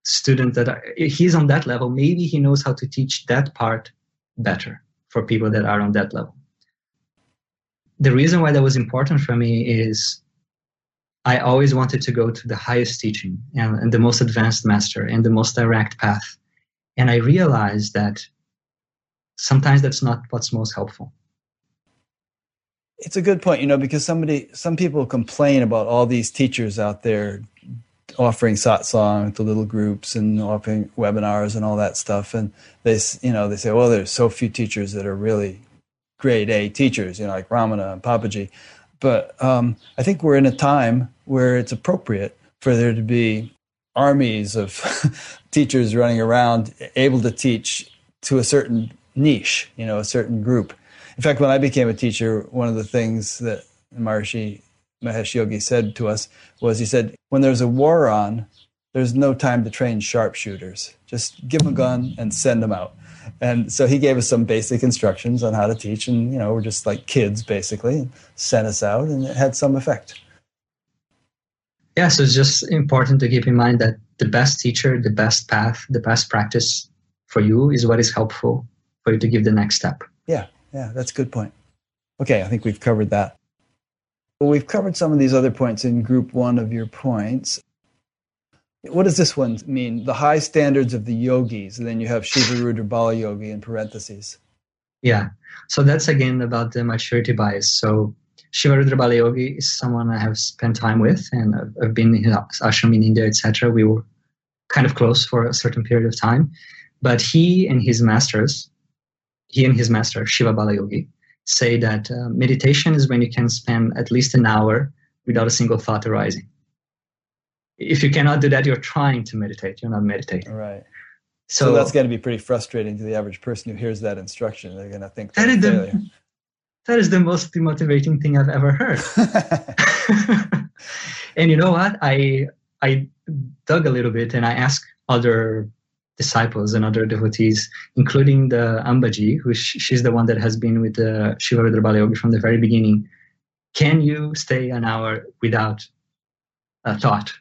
students that are, he's on that level, maybe he knows how to teach that part better for people that are on that level. The reason why that was important for me is I always wanted to go to the highest teaching and, and the most advanced master and the most direct path. And I realized that sometimes that's not what's most helpful. It's a good point, you know, because somebody, some people complain about all these teachers out there offering satsang to little groups and offering webinars and all that stuff, and they, you know, they say, well, there's so few teachers that are really grade A teachers, you know, like Ramana and Papaji. But um, I think we're in a time where it's appropriate for there to be armies of <laughs> teachers running around able to teach to a certain niche, you know, a certain group. In fact, when I became a teacher, one of the things that Maharishi Mahesh Yogi said to us was he said, when there's a war on, there's no time to train sharpshooters. Just give them a gun and send them out. And so he gave us some basic instructions on how to teach, and you know, we're just like kids basically, and sent us out, and it had some effect. Yeah, so it's just important to keep in mind that the best teacher, the best path, the best practice for you is what is helpful for you to give the next step. Yeah, yeah, that's a good point. Okay, I think we've covered that. Well, we've covered some of these other points in group one of your points. What does this one mean? The high standards of the yogis, and then you have Shiva Rudra Bala Yogi in parentheses. Yeah, so that's again about the maturity bias. So Shivarudra Bala Yogi is someone I have spent time with, and I've, I've been in his ashram in India, etc. We were kind of close for a certain period of time, but he and his masters, he and his master Shiva Bala Yogi, say that uh, meditation is when you can spend at least an hour without a single thought arising. If you cannot do that, you're trying to meditate. You're not meditating. Right. So, So, that's going to be pretty frustrating to the average person who hears that instruction. They're going to think That that's is the- <laughs> that is the most demotivating thing I've ever heard. <laughs> <laughs> and you know what? I I dug a little bit and I asked other disciples and other devotees, including the Ambaji, who she's the one that has been with the Shiva Rudra Bala Yogi from the very beginning. Can you stay an hour without a thought,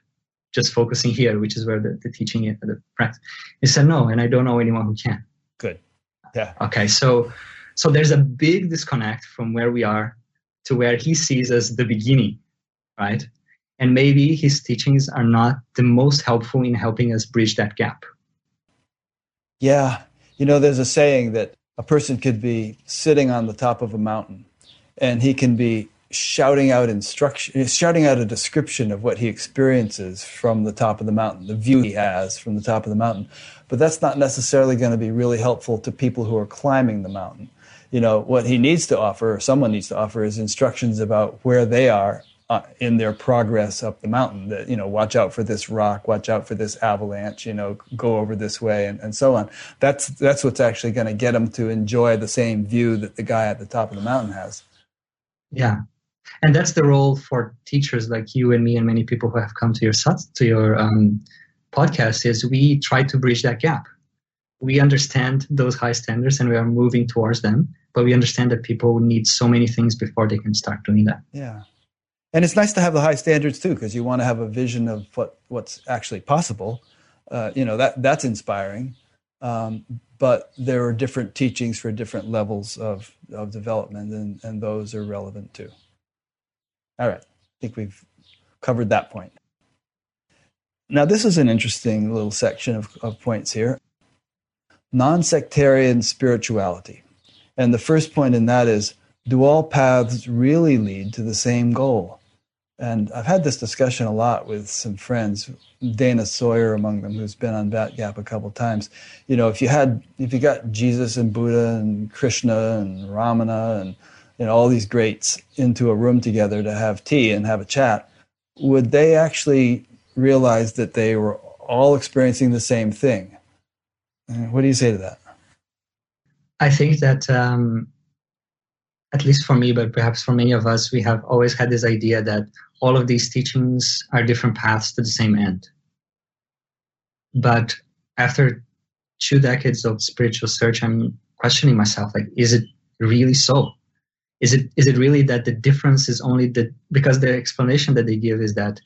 just focusing here, which is where the, the teaching is, the practice? He said no, and I don't know anyone who can. Good. Yeah. Okay, so so there's a big disconnect from where we are to where he sees as the beginning, right? And maybe his teachings are not the most helpful in helping us bridge that gap. Yeah. You know, there's a saying that a person could be sitting on the top of a mountain and he can be shouting out instruction, shouting out a description of what he experiences from the top of the mountain, the view he has from the top of the mountain. But that's not necessarily going to be really helpful to people who are climbing the mountain. You know, what he needs to offer, or someone needs to offer, is instructions about where they are uh, in their progress up the mountain that you know watch out for this rock watch out for this avalanche you know go over this way and, and so on. That's that's what's actually going to get them to enjoy the same view that the guy at the top of the mountain has. Yeah. And that's the role for teachers like you and me and many people who have come to your to your um, podcast is we try to bridge that gap. We understand those high standards and we are moving towards them but we understand that people need so many things before they can start doing that. Yeah and it's nice to have the high standards too because you want to have a vision of what what's actually possible. Uh, you know that that's inspiring. Um, but there are different teachings for different levels of of development and and those are relevant too. All right. I think we've covered that point. Now this is an interesting little section of, of points here. Non-sectarian spirituality. And the first point in that is do all paths really lead to the same goal? And I've had this discussion a lot with some friends, Dana Sawyer among them, who's been on Bat Gap a couple times. You know, if you had, if you got Jesus and Buddha and Krishna and Ramana and you know all these greats into a room together to have tea and have a chat, would they actually realize that they were all experiencing the same thing? What do you say to that? I think that um, at least for me, but perhaps for many of us, we have always had this idea that all of these teachings are different paths to the same end. But after two decades of spiritual search, I'm questioning myself like, is it really so? Is it is it really that the difference is only the because the explanation that they give is that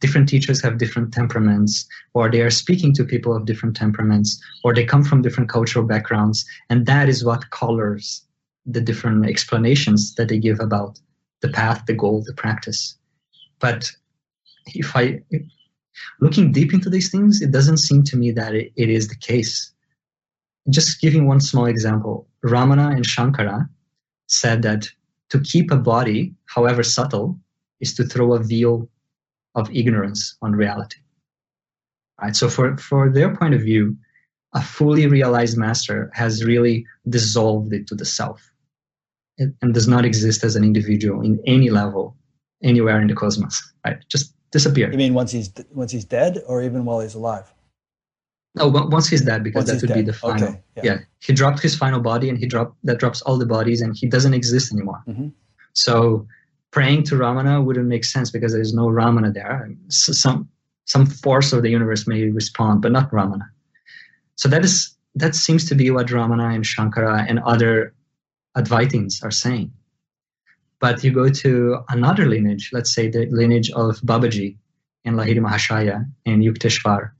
different teachers have different temperaments, or they are speaking to people of different temperaments, or they come from different cultural backgrounds, and that is what colors the different explanations that they give about the path, the goal, the practice. But if I, looking deep into these things, it doesn't seem to me that it, it is the case. Just giving one small example, Ramana and Shankara said that to keep a body, however subtle, is to throw a veil of ignorance on reality. Right? So for, for their point of view, a fully realized master has really dissolved it to the self and does not exist as an individual in any level anywhere in the cosmos right just disappear you mean once he's once he's dead or even while he's alive no once he's dead because once that would dead. be the final okay. yeah. yeah. he dropped his final body and he dropped that drops all the bodies and he doesn't exist anymore mm-hmm. so praying to ramana wouldn't make sense because there's no ramana there so some some force of the universe may respond but not ramana so that is that seems to be what ramana and shankara and other Advaitins are saying. But you go to another lineage, let's say the lineage of Babaji and Lahiri Mahashaya and Yukteswar,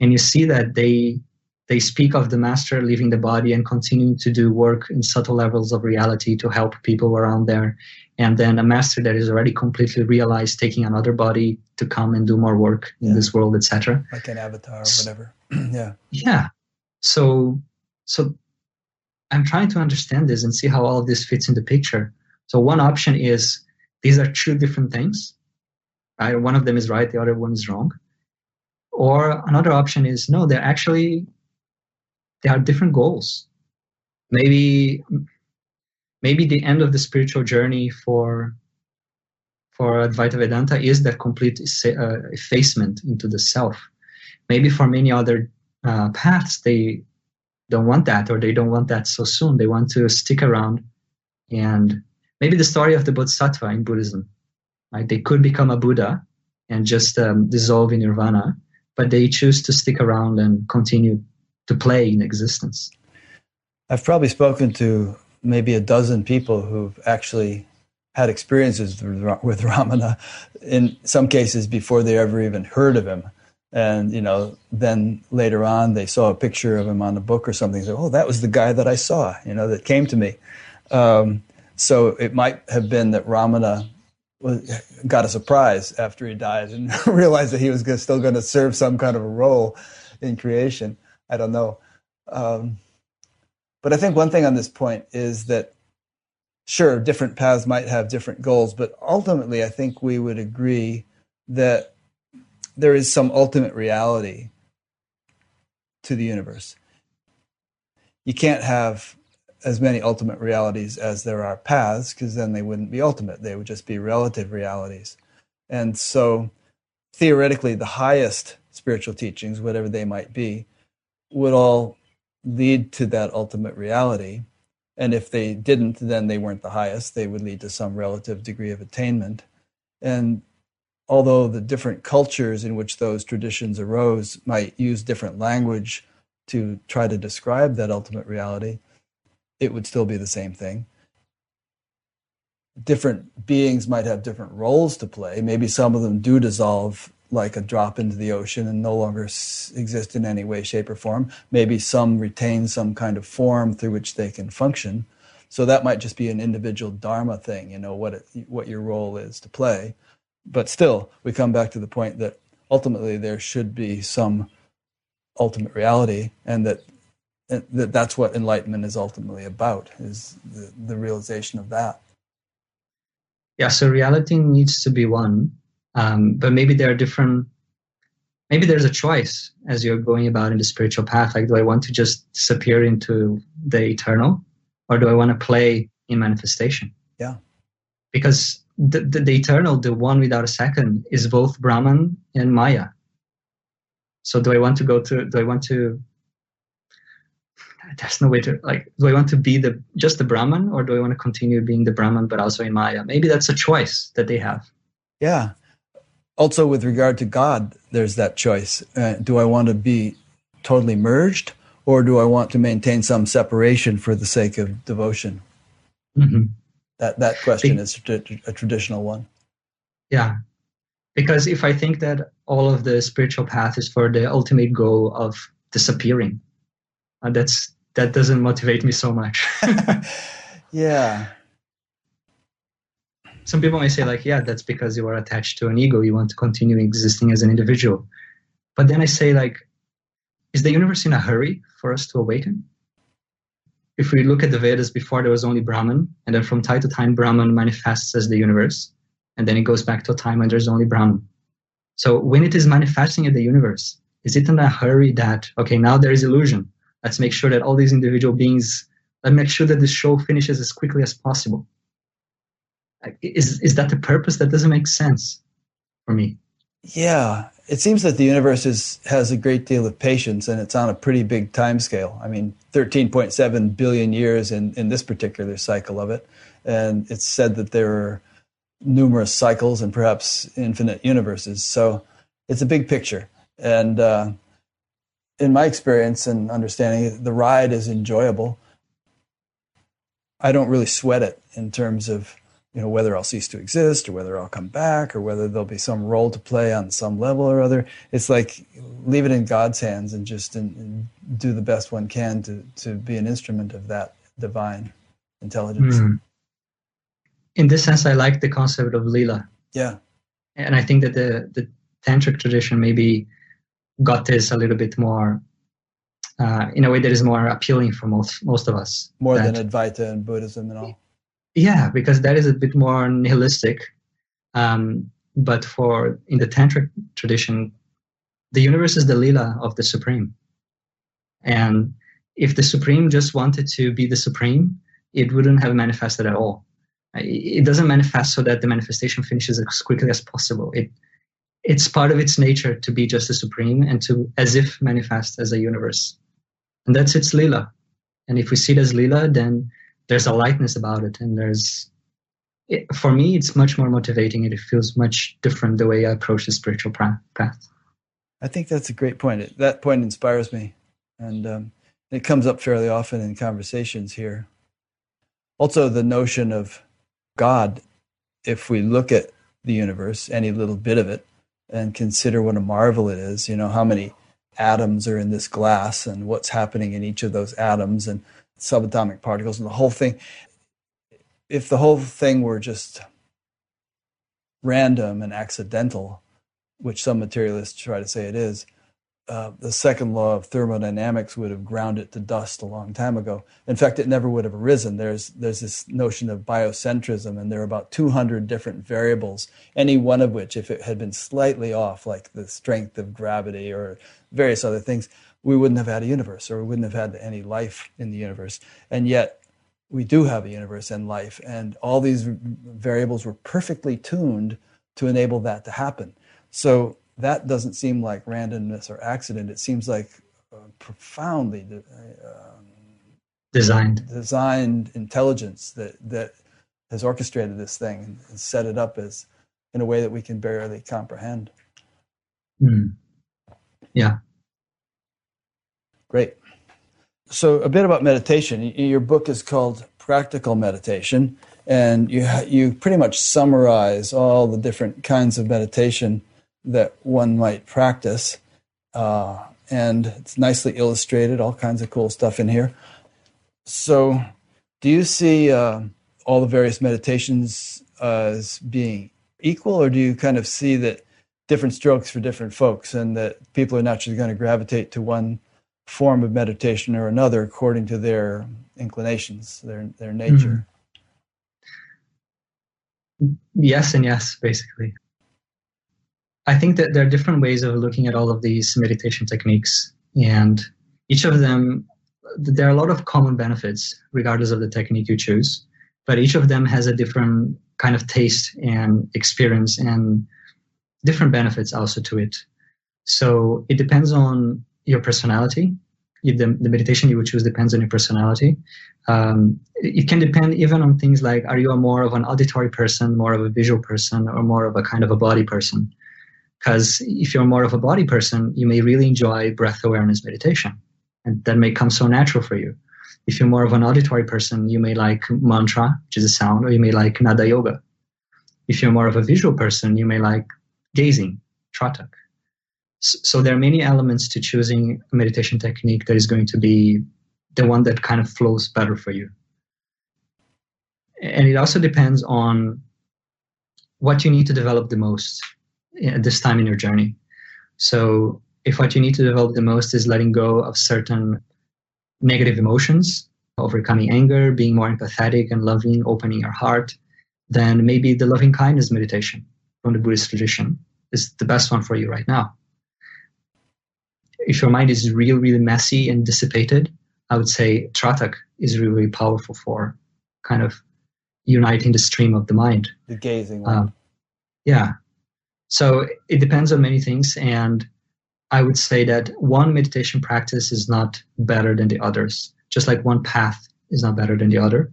and you see that they they speak of the master leaving the body and continuing to do work in subtle levels of reality to help people around there. And then a master that is already completely realized taking another body to come and do more work yeah. in this world etc like an avatar or whatever. <clears throat> Yeah. Yeah. So so I'm trying to understand this and see how all of this fits in the picture. So one option is these are two different things. Right? One of them is right, the other one is wrong. Or another option is no, they're actually they are different goals. Maybe maybe the end of the spiritual journey for for Advaita Vedanta is that complete uh, effacement into the self. Maybe for many other uh, paths, they don't want that or they don't want that so soon they want to stick around and maybe the story of the Bodhisattva in Buddhism. Right? They could become a Buddha and just um, dissolve in nirvana, but they choose to stick around and continue to play in existence. I've probably spoken to maybe a dozen people who've actually had experiences with Ramana in some cases before they ever even heard of him. And, you know, then later on they saw a picture of him on a book or something. Said, oh, that was the guy that I saw, you know, that came to me. Um, so it might have been that Ramana was, got a surprise after he died and <laughs> realized that he was still going to serve some kind of a role in creation. I don't know. Um, but I think one thing on this point is that, sure, different paths might have different goals, but ultimately, I think we would agree that there is some ultimate reality to the universe. You can't have as many ultimate realities as there are paths because then they wouldn't be ultimate. They would just be relative realities. And so theoretically the highest spiritual teachings whatever they might be would all lead to that ultimate reality. And if they didn't then they weren't the highest. They would lead to some relative degree of attainment. And although the different cultures in which those traditions arose might use different language to try to describe that ultimate reality it would still be the same thing. Different beings might have different roles to play. Maybe some of them do dissolve like a drop into the ocean and no longer exist in any way, shape, or form. Maybe some retain some kind of form through which they can function. So that might just be an individual dharma thing, you know, what it, what your role is to play. But still, we come back to the point that ultimately there should be some ultimate reality, and that that that's what enlightenment is ultimately about is the, the realization of that. Yeah so reality needs to be one um, but maybe there are different maybe there's a choice as you're going about in the spiritual path. Like do i want to just disappear into the eternal or do i want to play in manifestation? Yeah. Because the, the, the eternal the one without a second is both brahman and maya. So do i want to go to do i want to there's no way to like do i want to be the just the brahman or do i want to continue being the brahman but also in maya? Maybe that's a choice that they have. Yeah. Also with regard to god there's that choice. Uh, do i want to be totally merged or do i want to maintain some separation for the sake of devotion? Mm-hmm. That that question be- is a traditional one yeah because if i think that all of the spiritual path is for the ultimate goal of disappearing that's that doesn't motivate me so much. <laughs> yeah. Some people may say, like, yeah, that's because you are attached to an ego. You want to continue existing as an individual. But then I say, like, is the universe in a hurry for us to awaken? If we look at the Vedas, before there was only Brahman, and then from time to time, Brahman manifests as the universe, and then it goes back to a time when there's only Brahman. So when it is manifesting in the universe, is it in a hurry that, okay, now there is illusion, Let's make sure that all these individual beings, let's make sure that the show finishes as quickly as possible. Is, is that the purpose? That doesn't make sense for me. Yeah, it seems that the universe is, has a great deal of patience and it's on a pretty big time scale. I mean, 13.7 billion years in, in this particular cycle of it. And it's said that there are numerous cycles and perhaps infinite universes. So it's a big picture. And uh, in my experience and understanding, the ride is enjoyable. I don't really sweat it in terms of you know whether I'll cease to exist or whether I'll come back or whether there'll be some role to play on some level or other. It's like leave it in God's hands and just in, in do the best one can to to be an instrument of that divine intelligence. Mm. In this sense, I like the concept of lila. Yeah, and I think that the the tantric tradition maybe got this a little bit more uh, in a way that is more appealing for most most of us. More that, than Advaita and Buddhism and all. Yeah, because that is a bit more nihilistic. Um, but for in the tantric tradition, the universe is the lila of the supreme, and if the supreme just wanted to be the supreme, it wouldn't have manifested at all. It doesn't manifest so that the manifestation finishes as quickly as possible. It it's part of its nature to be just the supreme and to as if manifest as a universe. And that's its lila. And if we see it as lila, then there's a lightness about it and there's it, for me, it's much more motivating and it feels much different the way I approach the spiritual path. I think that's a great point. That point inspires me. And um, it comes up fairly often in conversations here. Also, the notion of God, if we look at the universe, any little bit of it, and consider what a marvel it is, you know, how many atoms are in this glass and what's happening in each of those atoms and subatomic particles and the whole thing. If the whole thing were just random and accidental, which some materialists try to say it is, uh, the second law of thermodynamics would have ground it to dust a long time ago. In fact, it never would have arisen. There's there's this notion of biocentrism, and there are about 200 different variables, any one of which, if it had been slightly off, like the strength of gravity or various other things, we wouldn't have had a universe, or we wouldn't have had any life in the universe. And yet, we do have a universe and life, and all these variables were perfectly tuned to enable that to happen. So that doesn't seem like randomness or accident. It seems like uh, profoundly uh, designed designed intelligence that that has orchestrated this thing and, and, set it up as in a way that we can barely comprehend. Mm. Yeah. Great. So a bit about meditation. Your book is called Practical Meditation, and you you pretty much summarize all the different kinds of meditation that one might practice. Uh, and it's nicely illustrated, all kinds of cool stuff in here. So, do you see uh, all the various meditations as being equal, or do you kind of see that different strokes for different folks and that people are naturally going to gravitate to one form of meditation or another according to their inclinations, their, their nature? Mm-hmm. Yes, and yes, basically. I think that there are different ways of looking at all of these meditation techniques, and each of them, there are a lot of common benefits regardless of the technique you choose, but each of them has a different kind of taste and experience and different benefits also to it. So it depends on your personality. The, the meditation you would choose depends on your personality. Um, it can depend even on things like are you a more of an auditory person, more of a visual person, or more of a kind of a body person? Because if you're more of a body person, you may really enjoy breath awareness meditation, and that may come so natural for you. If you're more of an auditory person, you may like mantra, which is a sound, or you may like nada yoga. If you're more of a visual person, you may like gazing, tratak. So there are many elements to choosing a meditation technique that is going to be the one that kind of flows better for you. And it also depends on what you need to develop the most eh, at this time in your journey. So if what you need to develop the most is letting go of certain negative emotions, overcoming anger, being more empathetic and loving, opening your heart, then maybe the loving kindness meditation from the Buddhist tradition is the best one for you right now. If your mind is really, really messy and dissipated, I would say Tratak is really, really powerful for kind of uniting the stream of the mind. The gazing one. Um, yeah. So it depends on many things. And I would say that one meditation practice is not better than the others, just like one path is not better than the other.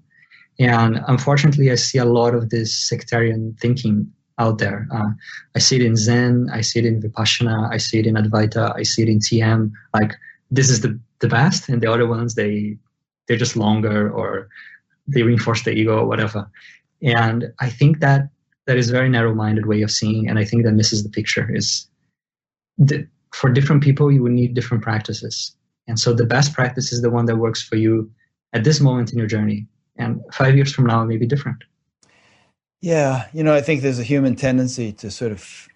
And unfortunately, I see a lot of this sectarian thinking out there. Uh, I see it in Zen, I see it in Vipassana, I see it in Advaita, I see it in TM. Like this is the, the best, and the other ones they they're just longer or they reinforce the ego or whatever. And I think that that is a very narrow-minded way of seeing, and I think that misses the picture. Is the, for different people, you would need different practices, and so the best practice is the one that works for you at this moment in your journey, and five years from now it may be different. Yeah, you know, I think there's a human tendency to sort of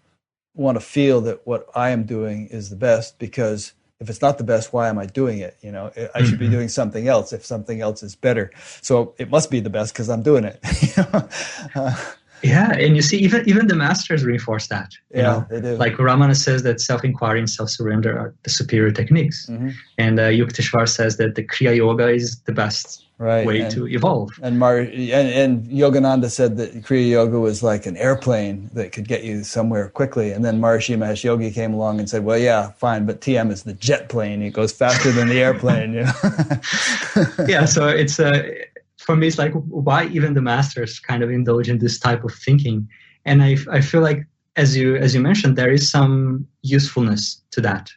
want to feel that what I am doing is the best because if it's not the best, why am I doing it? You know, I should be mm-hmm. doing something else if something else is better. So it must be the best because I'm doing it. <laughs> uh, yeah, and you see, even even the masters reinforce that. yeah, know? they do. Like Ramana says that self-inquiry and self-surrender are the superior techniques, mm-hmm. and uh, Yukteswar says that the Kriya Yoga is the best right. way and, to evolve. And, Mar- and and Yogananda said that Kriya Yoga was like an airplane that could get you somewhere quickly. And then Maharishi Mahesh Yogi came along and said, "Well, yeah, fine, but TM is the jet plane. It goes faster than the airplane." You know? <laughs> yeah, so it's a. For me, it's like, why even the masters kind of indulge in this type of thinking? And I, I feel like, as you as you mentioned, there is some usefulness to that.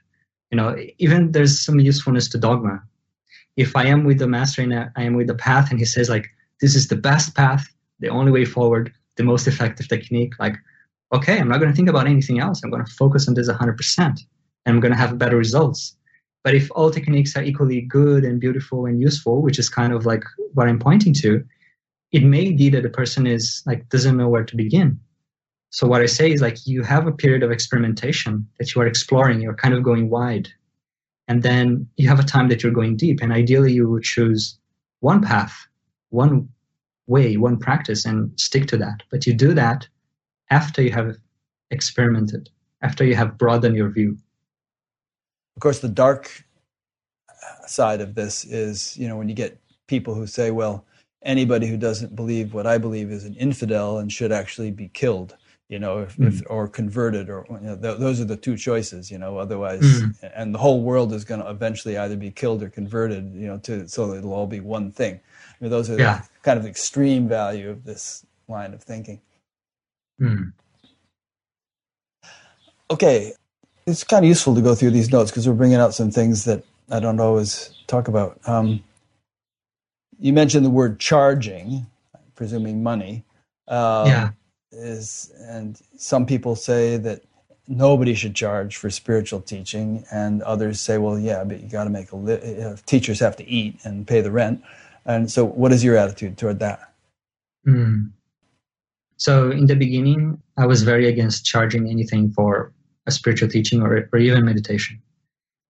You know, even there's some usefulness to dogma. If I am with the master and I am with the path, and he says like, this is the best path, the only way forward, the most effective technique, like, okay, I'm not going to think about anything else. I'm going to focus on this 100%, and I'm going to have better results. But if all techniques are equally good and beautiful and useful, which is kind of like what I'm pointing to, it may be that the person is like doesn't know where to begin. So what I say is like you have a period of experimentation that you are exploring, you're kind of going wide. And then you have a time that you're going deep. And ideally you would choose one path, one way, one practice and stick to that. But you do that after you have experimented, after you have broadened your view. Of course, the dark side of this is, you know, when you get people who say, well, anybody who doesn't believe what I believe is an infidel and should actually be killed, you know, if, mm. if or converted, or you know, th- those are the two choices, you know. Otherwise, mm. and the whole world is going to eventually either be killed or converted, you know, to so it'll all be one thing. I mean, those are yeah. the kind of extreme value of this line of thinking. Mm. Okay, it's kind of useful to go through these notes because we're bringing out some things that I don't always talk about. Um, you mentioned the word charging, presuming money. Um, yeah. Is and some people say that nobody should charge for spiritual teaching, and others say, well, yeah, but you got to make a li- teachers have to eat and pay the rent. And so, what is your attitude toward that? Mm. So, in the beginning, I was very against charging anything for a spiritual teaching or, or even meditation.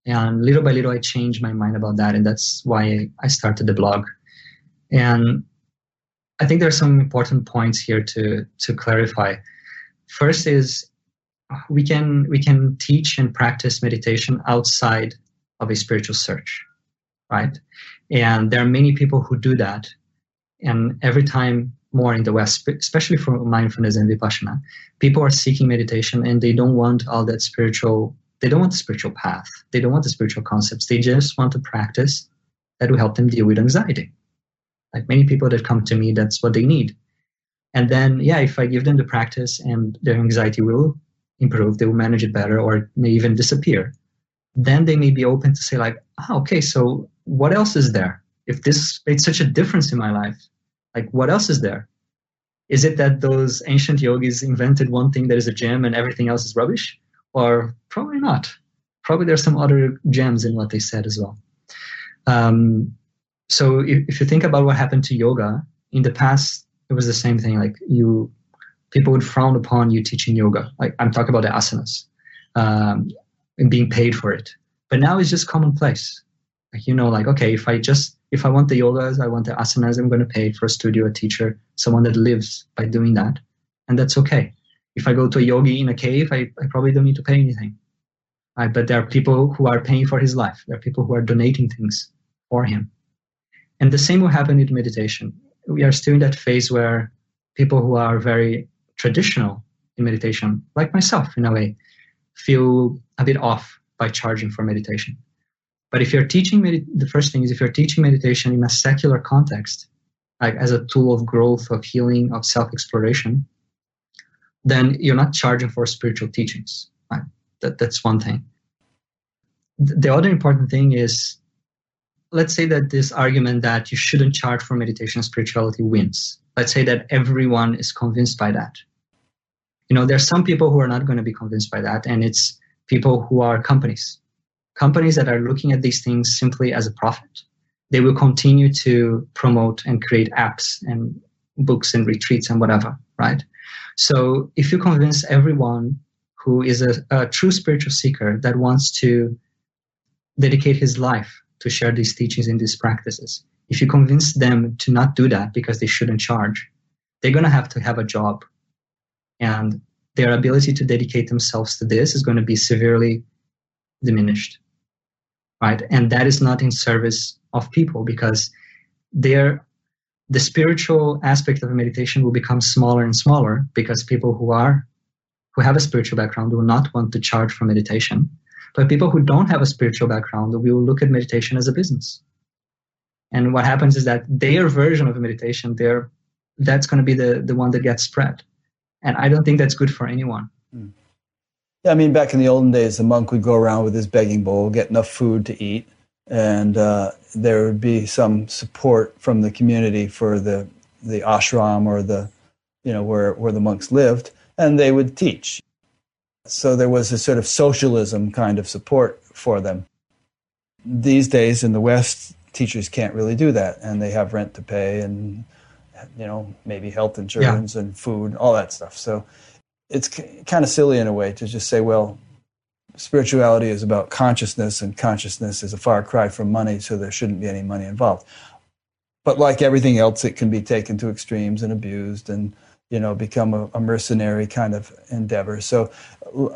And little by little, I changed my mind about that. And that's why I started the blog. And I think there are some important points here to, to clarify. First is we can, we can teach and practice meditation outside of a spiritual search, right? And there are many people who do that. And every time more in the West, especially for mindfulness and vipassana. People are seeking meditation and they don't want all that spiritual, they don't want the spiritual path. They don't want the spiritual concepts. They just want to practice that will help them deal with anxiety. Like many people that come to me, that's what they need. And then, yeah, if I give them the practice and their anxiety will improve, they will manage it better or it may even disappear. Then they may be open to say, like, oh, okay, so what else is there? If this made such a difference in my life, like, what else is there? Is it that those ancient yogis invented one thing that is a gem and everything else is rubbish? Or probably not. Probably there's some other gems in what they said as well. Um, so if, if you think about what happened to yoga in the past, it was the same thing. Like you, people would frown upon you teaching yoga. Like I'm talking about the asanas um, and being paid for it. But now it's just commonplace. Like you know, like okay, if I just if I want the yogas, I want the asanas, I'm going to pay for a studio, a teacher, someone that lives by doing that. And that's okay. If I go to a yogi in a cave, I, I probably don't need to pay anything. Right? But there are people who are paying for his life. There are people who are donating things for him. And the same will happen with meditation. We are still in that phase where people who are very traditional in meditation, like myself in a way, feel a bit off by charging for meditation. But if you're teaching, med- the first thing is if you're teaching meditation in a secular context, like as a tool of growth, of healing, of self exploration, then you're not charging for spiritual teachings. Right? That, that's one thing. The other important thing is let's say that this argument that you shouldn't charge for meditation and spirituality wins. Let's say that everyone is convinced by that. You know, there are some people who are not going to be convinced by that, and it's people who are companies companies that are looking at these things simply as a profit, they will continue to promote and create apps and books and retreats and whatever, right? So if you convince everyone who is a, a true spiritual seeker that wants to dedicate his life to share these teachings and these practices, if you convince them to not do that because they shouldn't charge, they're going to have to have a job. And their ability to dedicate themselves to this is going to be severely diminished right? And that is not in service of people because there, the spiritual aspect of meditation will become smaller and smaller because people who are who have a spiritual background will not want to charge for meditation. But people who don't have a spiritual background will look at meditation as a business. And what happens is that their version of meditation, their that's going to be the, the one that gets spread. And I don't think that's good for anyone. Yeah, I mean, back in the olden days, the monk would go around with his begging bowl, get enough food to eat, and uh, there would be some support from the community for the the ashram or the you know where where the monks lived, and they would teach. So there was a sort of socialism kind of support for them. These days in the West, teachers can't really do that, and they have rent to pay and you know maybe health insurance yeah. and food, all that stuff. So it's kind of silly in a way to just say, well, spirituality is about consciousness, and consciousness is a far cry from money, so there shouldn't be any money involved. But like everything else, it can be taken to extremes and abused, and you know, become a, a mercenary kind of endeavor. So,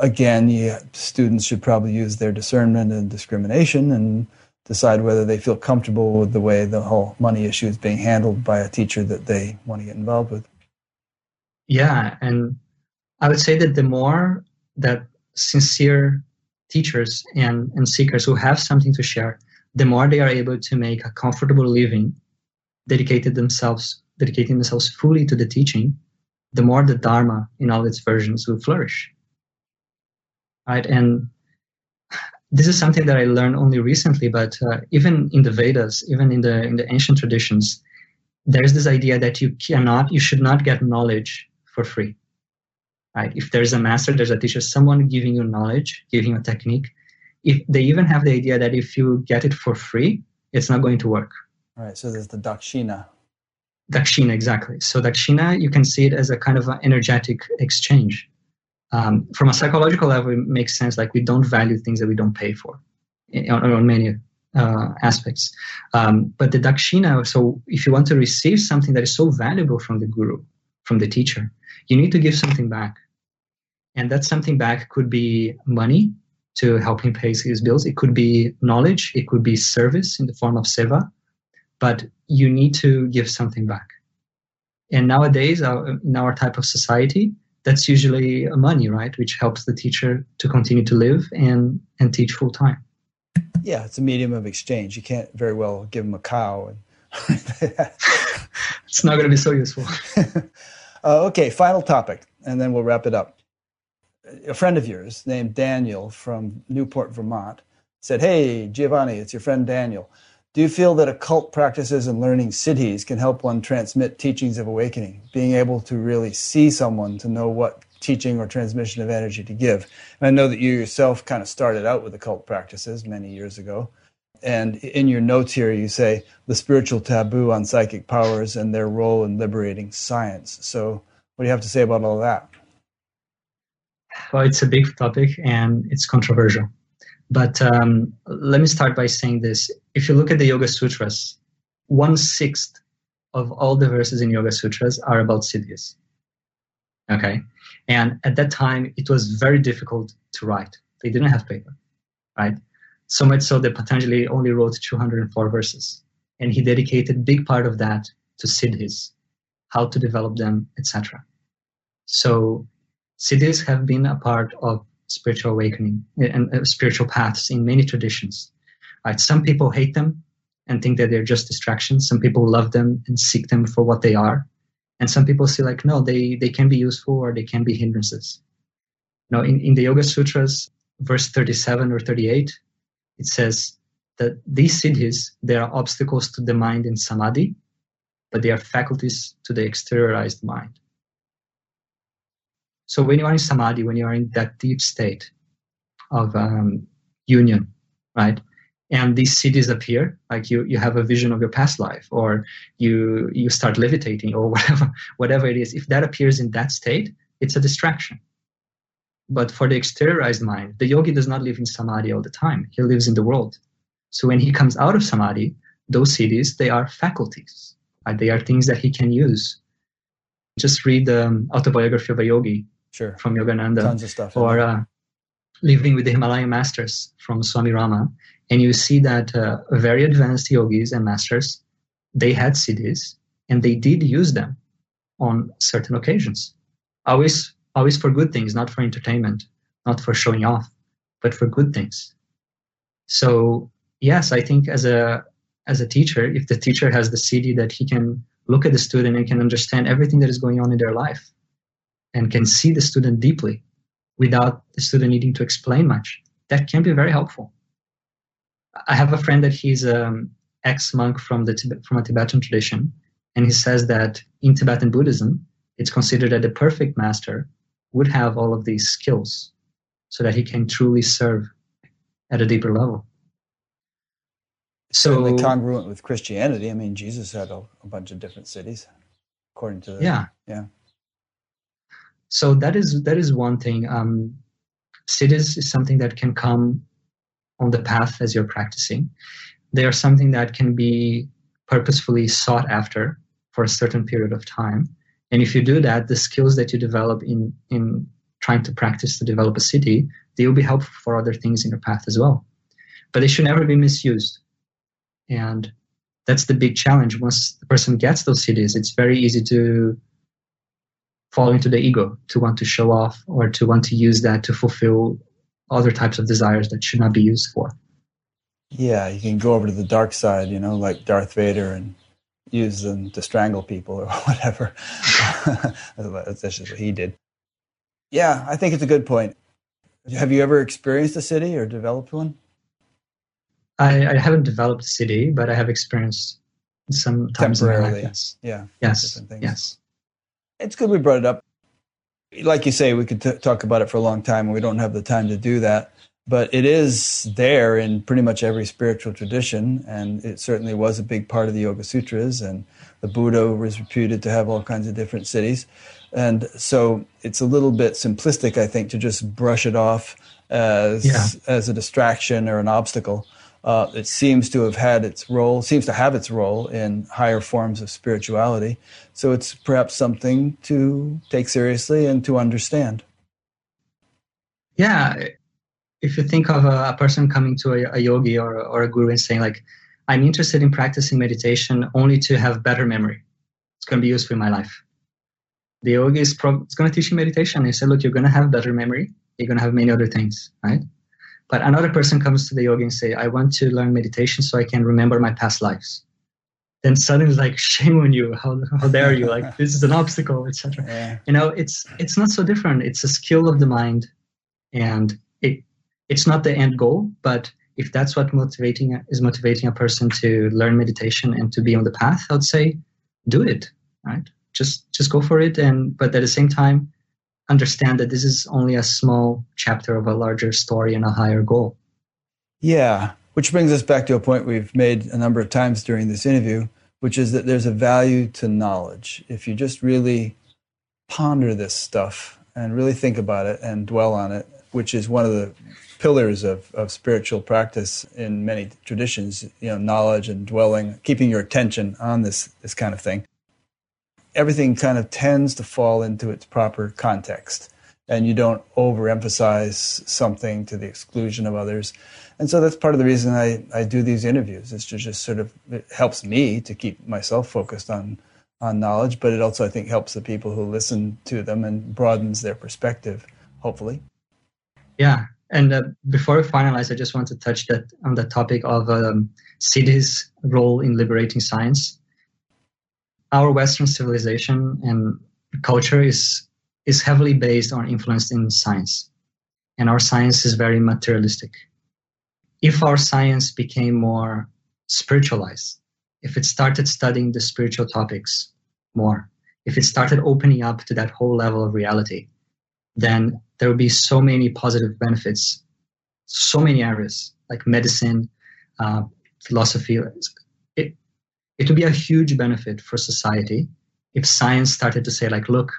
again, you, students should probably use their discernment and discrimination and decide whether they feel comfortable with the way the whole money issue is being handled by a teacher that they want to get involved with. Yeah, and I would say that the more that sincere teachers and, and seekers who have something to share, the more they are able to make a comfortable living, dedicated themselves, dedicating themselves fully to the teaching, the more the Dharma in all its versions will flourish. Right? And this is something that I learned only recently, but uh, even in the Vedas, even in the in the ancient traditions, there's this idea that you cannot, you should not get knowledge for free right? If there's a master, there's a teacher, someone giving you knowledge, giving you a technique. If they even have the idea that if you get it for free, it's not going to work. Right. So there's the dakshina. Dakshina, exactly. So dakshina, you can see it as a kind of an energetic exchange. Um, from a psychological level, it makes sense. Like we don't value things that we don't pay for, on, on many uh, aspects. Um, but the dakshina, so if you want to receive something that is so valuable from the guru, from the teacher, you need to give something back. And that something back could be money to help him pay his bills. It could be knowledge. It could be service in the form of seva. But you need to give something back. And nowadays, in our type of society, that's usually money, right? Which helps the teacher to continue to live and, and teach full time. Yeah, it's a medium of exchange. You can't very well give them a cow. And <laughs> it's not going to be so useful. <laughs> uh, okay, final topic, and then we'll wrap it up a friend of yours named Daniel from Newport, Vermont, said, Hey, Giovanni, it's your friend Daniel. Do you feel that occult practices and learning siddhis can help one transmit teachings of awakening, being able to really see someone to know what teaching or transmission of energy to give? And I know that you yourself kind of started out with occult practices many years ago. And in your notes here, you say the spiritual taboo on psychic powers and their role in liberating science. So, what do you have to say about all that? Well, it's a big topic and it's controversial. But um, let me start by saying this. If you look at the Yoga Sutras, one sixth of all the verses in Yoga Sutras are about siddhis. Okay? And at that time, it was very difficult to write. They didn't have paper, right? So much so that Patanjali only wrote 204 verses. And he dedicated big part of that to siddhis, how to develop them, etc. So Siddhis have been a part of spiritual awakening and uh, spiritual paths in many traditions. Right? Some people hate them and think that they're just distractions. Some people love them and seek them for what they are. And some people see like, no, they, they can be useful or they can be hindrances. Now, in, in the Yoga Sutras, verse 37 or 38, it says that these siddhis, they are obstacles to the mind in samadhi, but they are faculties to the exteriorized mind. So when you are in samadhi, when you are in that deep state of um, union, right? And these siddhis appear, like you, you have a vision of your past life, or you you start levitating, or <laughs> whatever whatever it is. If that appears in that state, it's a distraction. But for the exteriorized mind, the yogi does not live in samadhi all the time. He lives in the world. So when he comes out of samadhi, those siddhis they are faculties. Right? They are things that he can use. Just read the um, autobiography of a yogi sure. from Yogananda, tons of stuff, or uh, living with the Himalayan masters from Swami Rama, and you see that uh, very advanced yogis and masters they had siddhis and they did use them on certain occasions, always always for good things, not for entertainment, not for showing off, but for good things. So yes, I think as a as a teacher if the teacher has the siddhi that he can look at the student and can understand everything that is going on in their life and can see the student deeply without the student needing to explain much that can be very helpful i have a friend that he's an um, ex-monk from the from a tibetan tradition and he says that in tibetan buddhism it's considered that the perfect master would have all of these skills so that he can truly serve at a deeper level. So, Certainly congruent with Christianity. I mean, Jesus had a, a bunch of different siddhis, according to the, yeah, yeah. So that is that is one thing. Um, siddhis is something that can come on the path as you're practicing. They are something that can be purposefully sought after for a certain period of time. And if you do that, the skills that you develop in in trying to practice to develop a siddhi, they will be helpful for other things in your path as well. But they should never be misused. And that's the big challenge. Once the person gets those siddhis, it's very easy to fall into the ego, to want to show off or to want to use that to fulfill other types of desires that should not be used for. Yeah, you can go over to the dark side, you know, like Darth Vader and use them to strangle people or <laughs> whatever. That's just what he did. Yeah, I think it's a good point. Have you ever experienced a siddhi or developed one? I, I haven't developed a siddhi, but I have experienced some times temporarily. Yes. Yeah. Yes. Yes. It's good we brought it up. Like you say, we could t- talk about it for a long time, and we don't have the time to do that. But it is there in pretty much every spiritual tradition, and it certainly was a big part of the Yoga Sutras. And the Buddha was reputed to have all kinds of different siddhis. And so it's a little bit simplistic, I think, to just brush it off as yeah. as a distraction or an obstacle. Uh, it seems to have had its role, seems to have its role in higher forms of spirituality. So it's perhaps something to take seriously and to understand. Yeah, if you think of a, person coming to a, a yogi or, or a guru and saying like, "I'm interested in practicing meditation only to have better memory," it's going to be useful in my life the yogi is, pro- is going to teach you meditation. He said, look, you're going to have better memory. You're going to have many other things, right? But another person comes to the yogi and say, I want to learn meditation so I can remember my past lives. Then suddenly it's <laughs> like, shame on you. How, how dare you? Like, this is an obstacle, etc. Yeah. You know, it's, it's not so different. It's a skill of the mind and it, it's not the end goal, but if that's what motivating is motivating a person to learn meditation and to be on the path, I would say do it, right? just just go for it and but at the same time understand that this is only a small chapter of a larger story and a higher goal. Yeah which brings us back to a point we've made a number of times during this interview which is that there's a value to knowledge. If you just really ponder this stuff and really think about it and dwell on it which is one of the pillars of, of spiritual practice in many traditions you know knowledge and dwelling keeping your attention on this this kind of thing everything kind of tends to fall into its proper context and you don't overemphasize something to the exclusion of others. And so that's part of the reason I, I do these interviews. It's to just sort of, it helps me to keep myself focused on, on knowledge, but it also, I think, helps the people who listen to them and broadens their perspective, hopefully. Yeah. And uh, before we finalize, I just want to touch that on the topic of um, siddhis' role in liberating science our Western civilization and culture is is heavily based on influenced in science, and our science is very materialistic. If our science became more spiritualized, if it started studying the spiritual topics more, if it started opening up to that whole level of reality, then there would be so many positive benefits, so many areas like medicine, uh, philosophy, it would be a huge benefit for society if science started to say like look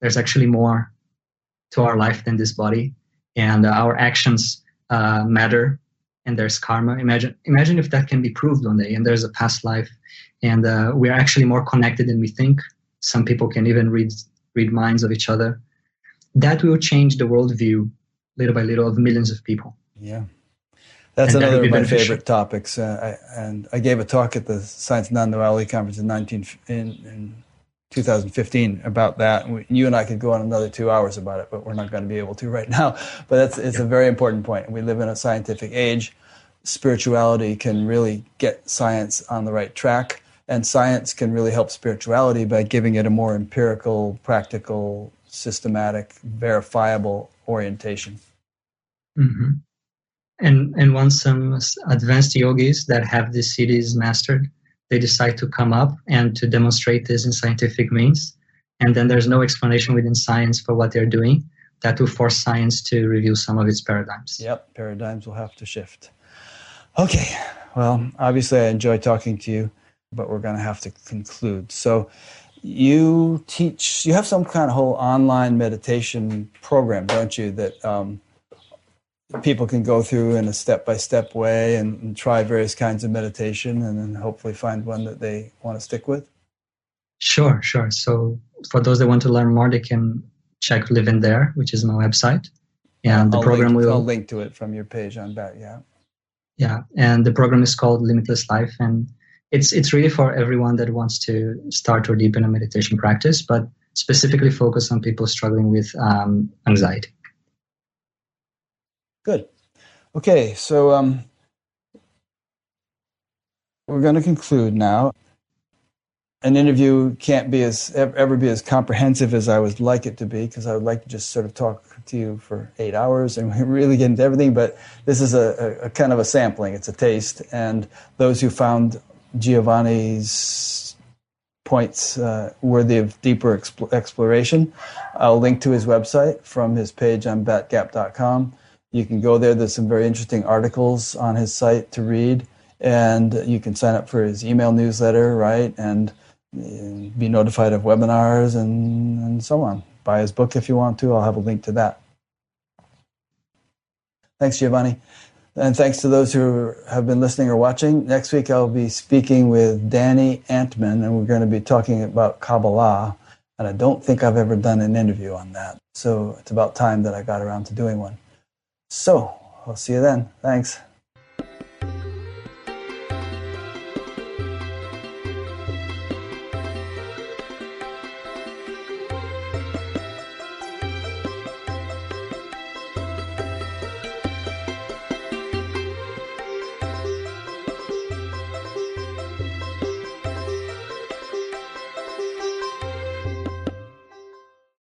there's actually more to our life than this body and uh, our actions uh, matter and there's karma. Imagine imagine if that can be proved one day and there's a past life and uh, we're actually more connected than we think. Some people can even read read minds of each other. That will change the worldview little by little of millions of people. Yeah that's and another of my favorite topics. Uh, I, and I gave a talk at the Science Non-Duality Conference in, 19, in, in 2015 about that. We, you and I could go on another two hours about it, but we're not going to be able to <laughs> right now. But that's, it's yeah. a very important point. We live in a scientific age. spirituality can really get science on the right track. And science can really help spirituality by giving it a more empirical, practical, systematic, verifiable orientation. Mm-hmm. And and once some advanced yogis that have these siddhis mastered, they decide to come up and to demonstrate this in scientific means, and then there's no explanation within science for what they're doing. That will force science to review some of its paradigms. Yep, paradigms will have to shift. Okay, well, obviously I enjoy talking to you, but we're going to have to conclude. So, you teach, you have some kind of whole online meditation program, don't you? That um, people can go through in a step-by-step way and, and, try various kinds of meditation and then hopefully find one that they want to stick with. Sure sure. So for those that want to learn more they can check Live and Dare which is my website. And the I'll program link, will I'll link to it from your page on that yeah. Yeah and the program is called limitless life and it's it's really for everyone that wants to start or deepen a meditation practice but specifically focus on people struggling with um, anxiety Good. Okay, so um, we're going to conclude now. An interview can't be as ever be as comprehensive as I would like it to be because I would like to just sort of talk to you for eight hours and <laughs> really get into everything. But this is a, a, a kind of a sampling; it's a taste. And those who found Giovanni's points uh, worthy of deeper exp- exploration, I'll link to his website from his page on batgap.com you can go there. There's some very interesting articles on his site to read, and you can sign up for his email newsletter, right? And uh, be notified of webinars and, and so on. Buy his book if you want to. I'll have a link to that. Thanks, Giovanni. And thanks to those who have been listening or watching. Next week, I'll be speaking with Danny Antman, and we're going to be talking about Kabbalah. And I don't think I've ever done an interview on that. So it's about time that I got around to doing one. So, I'll see you then. Thanks.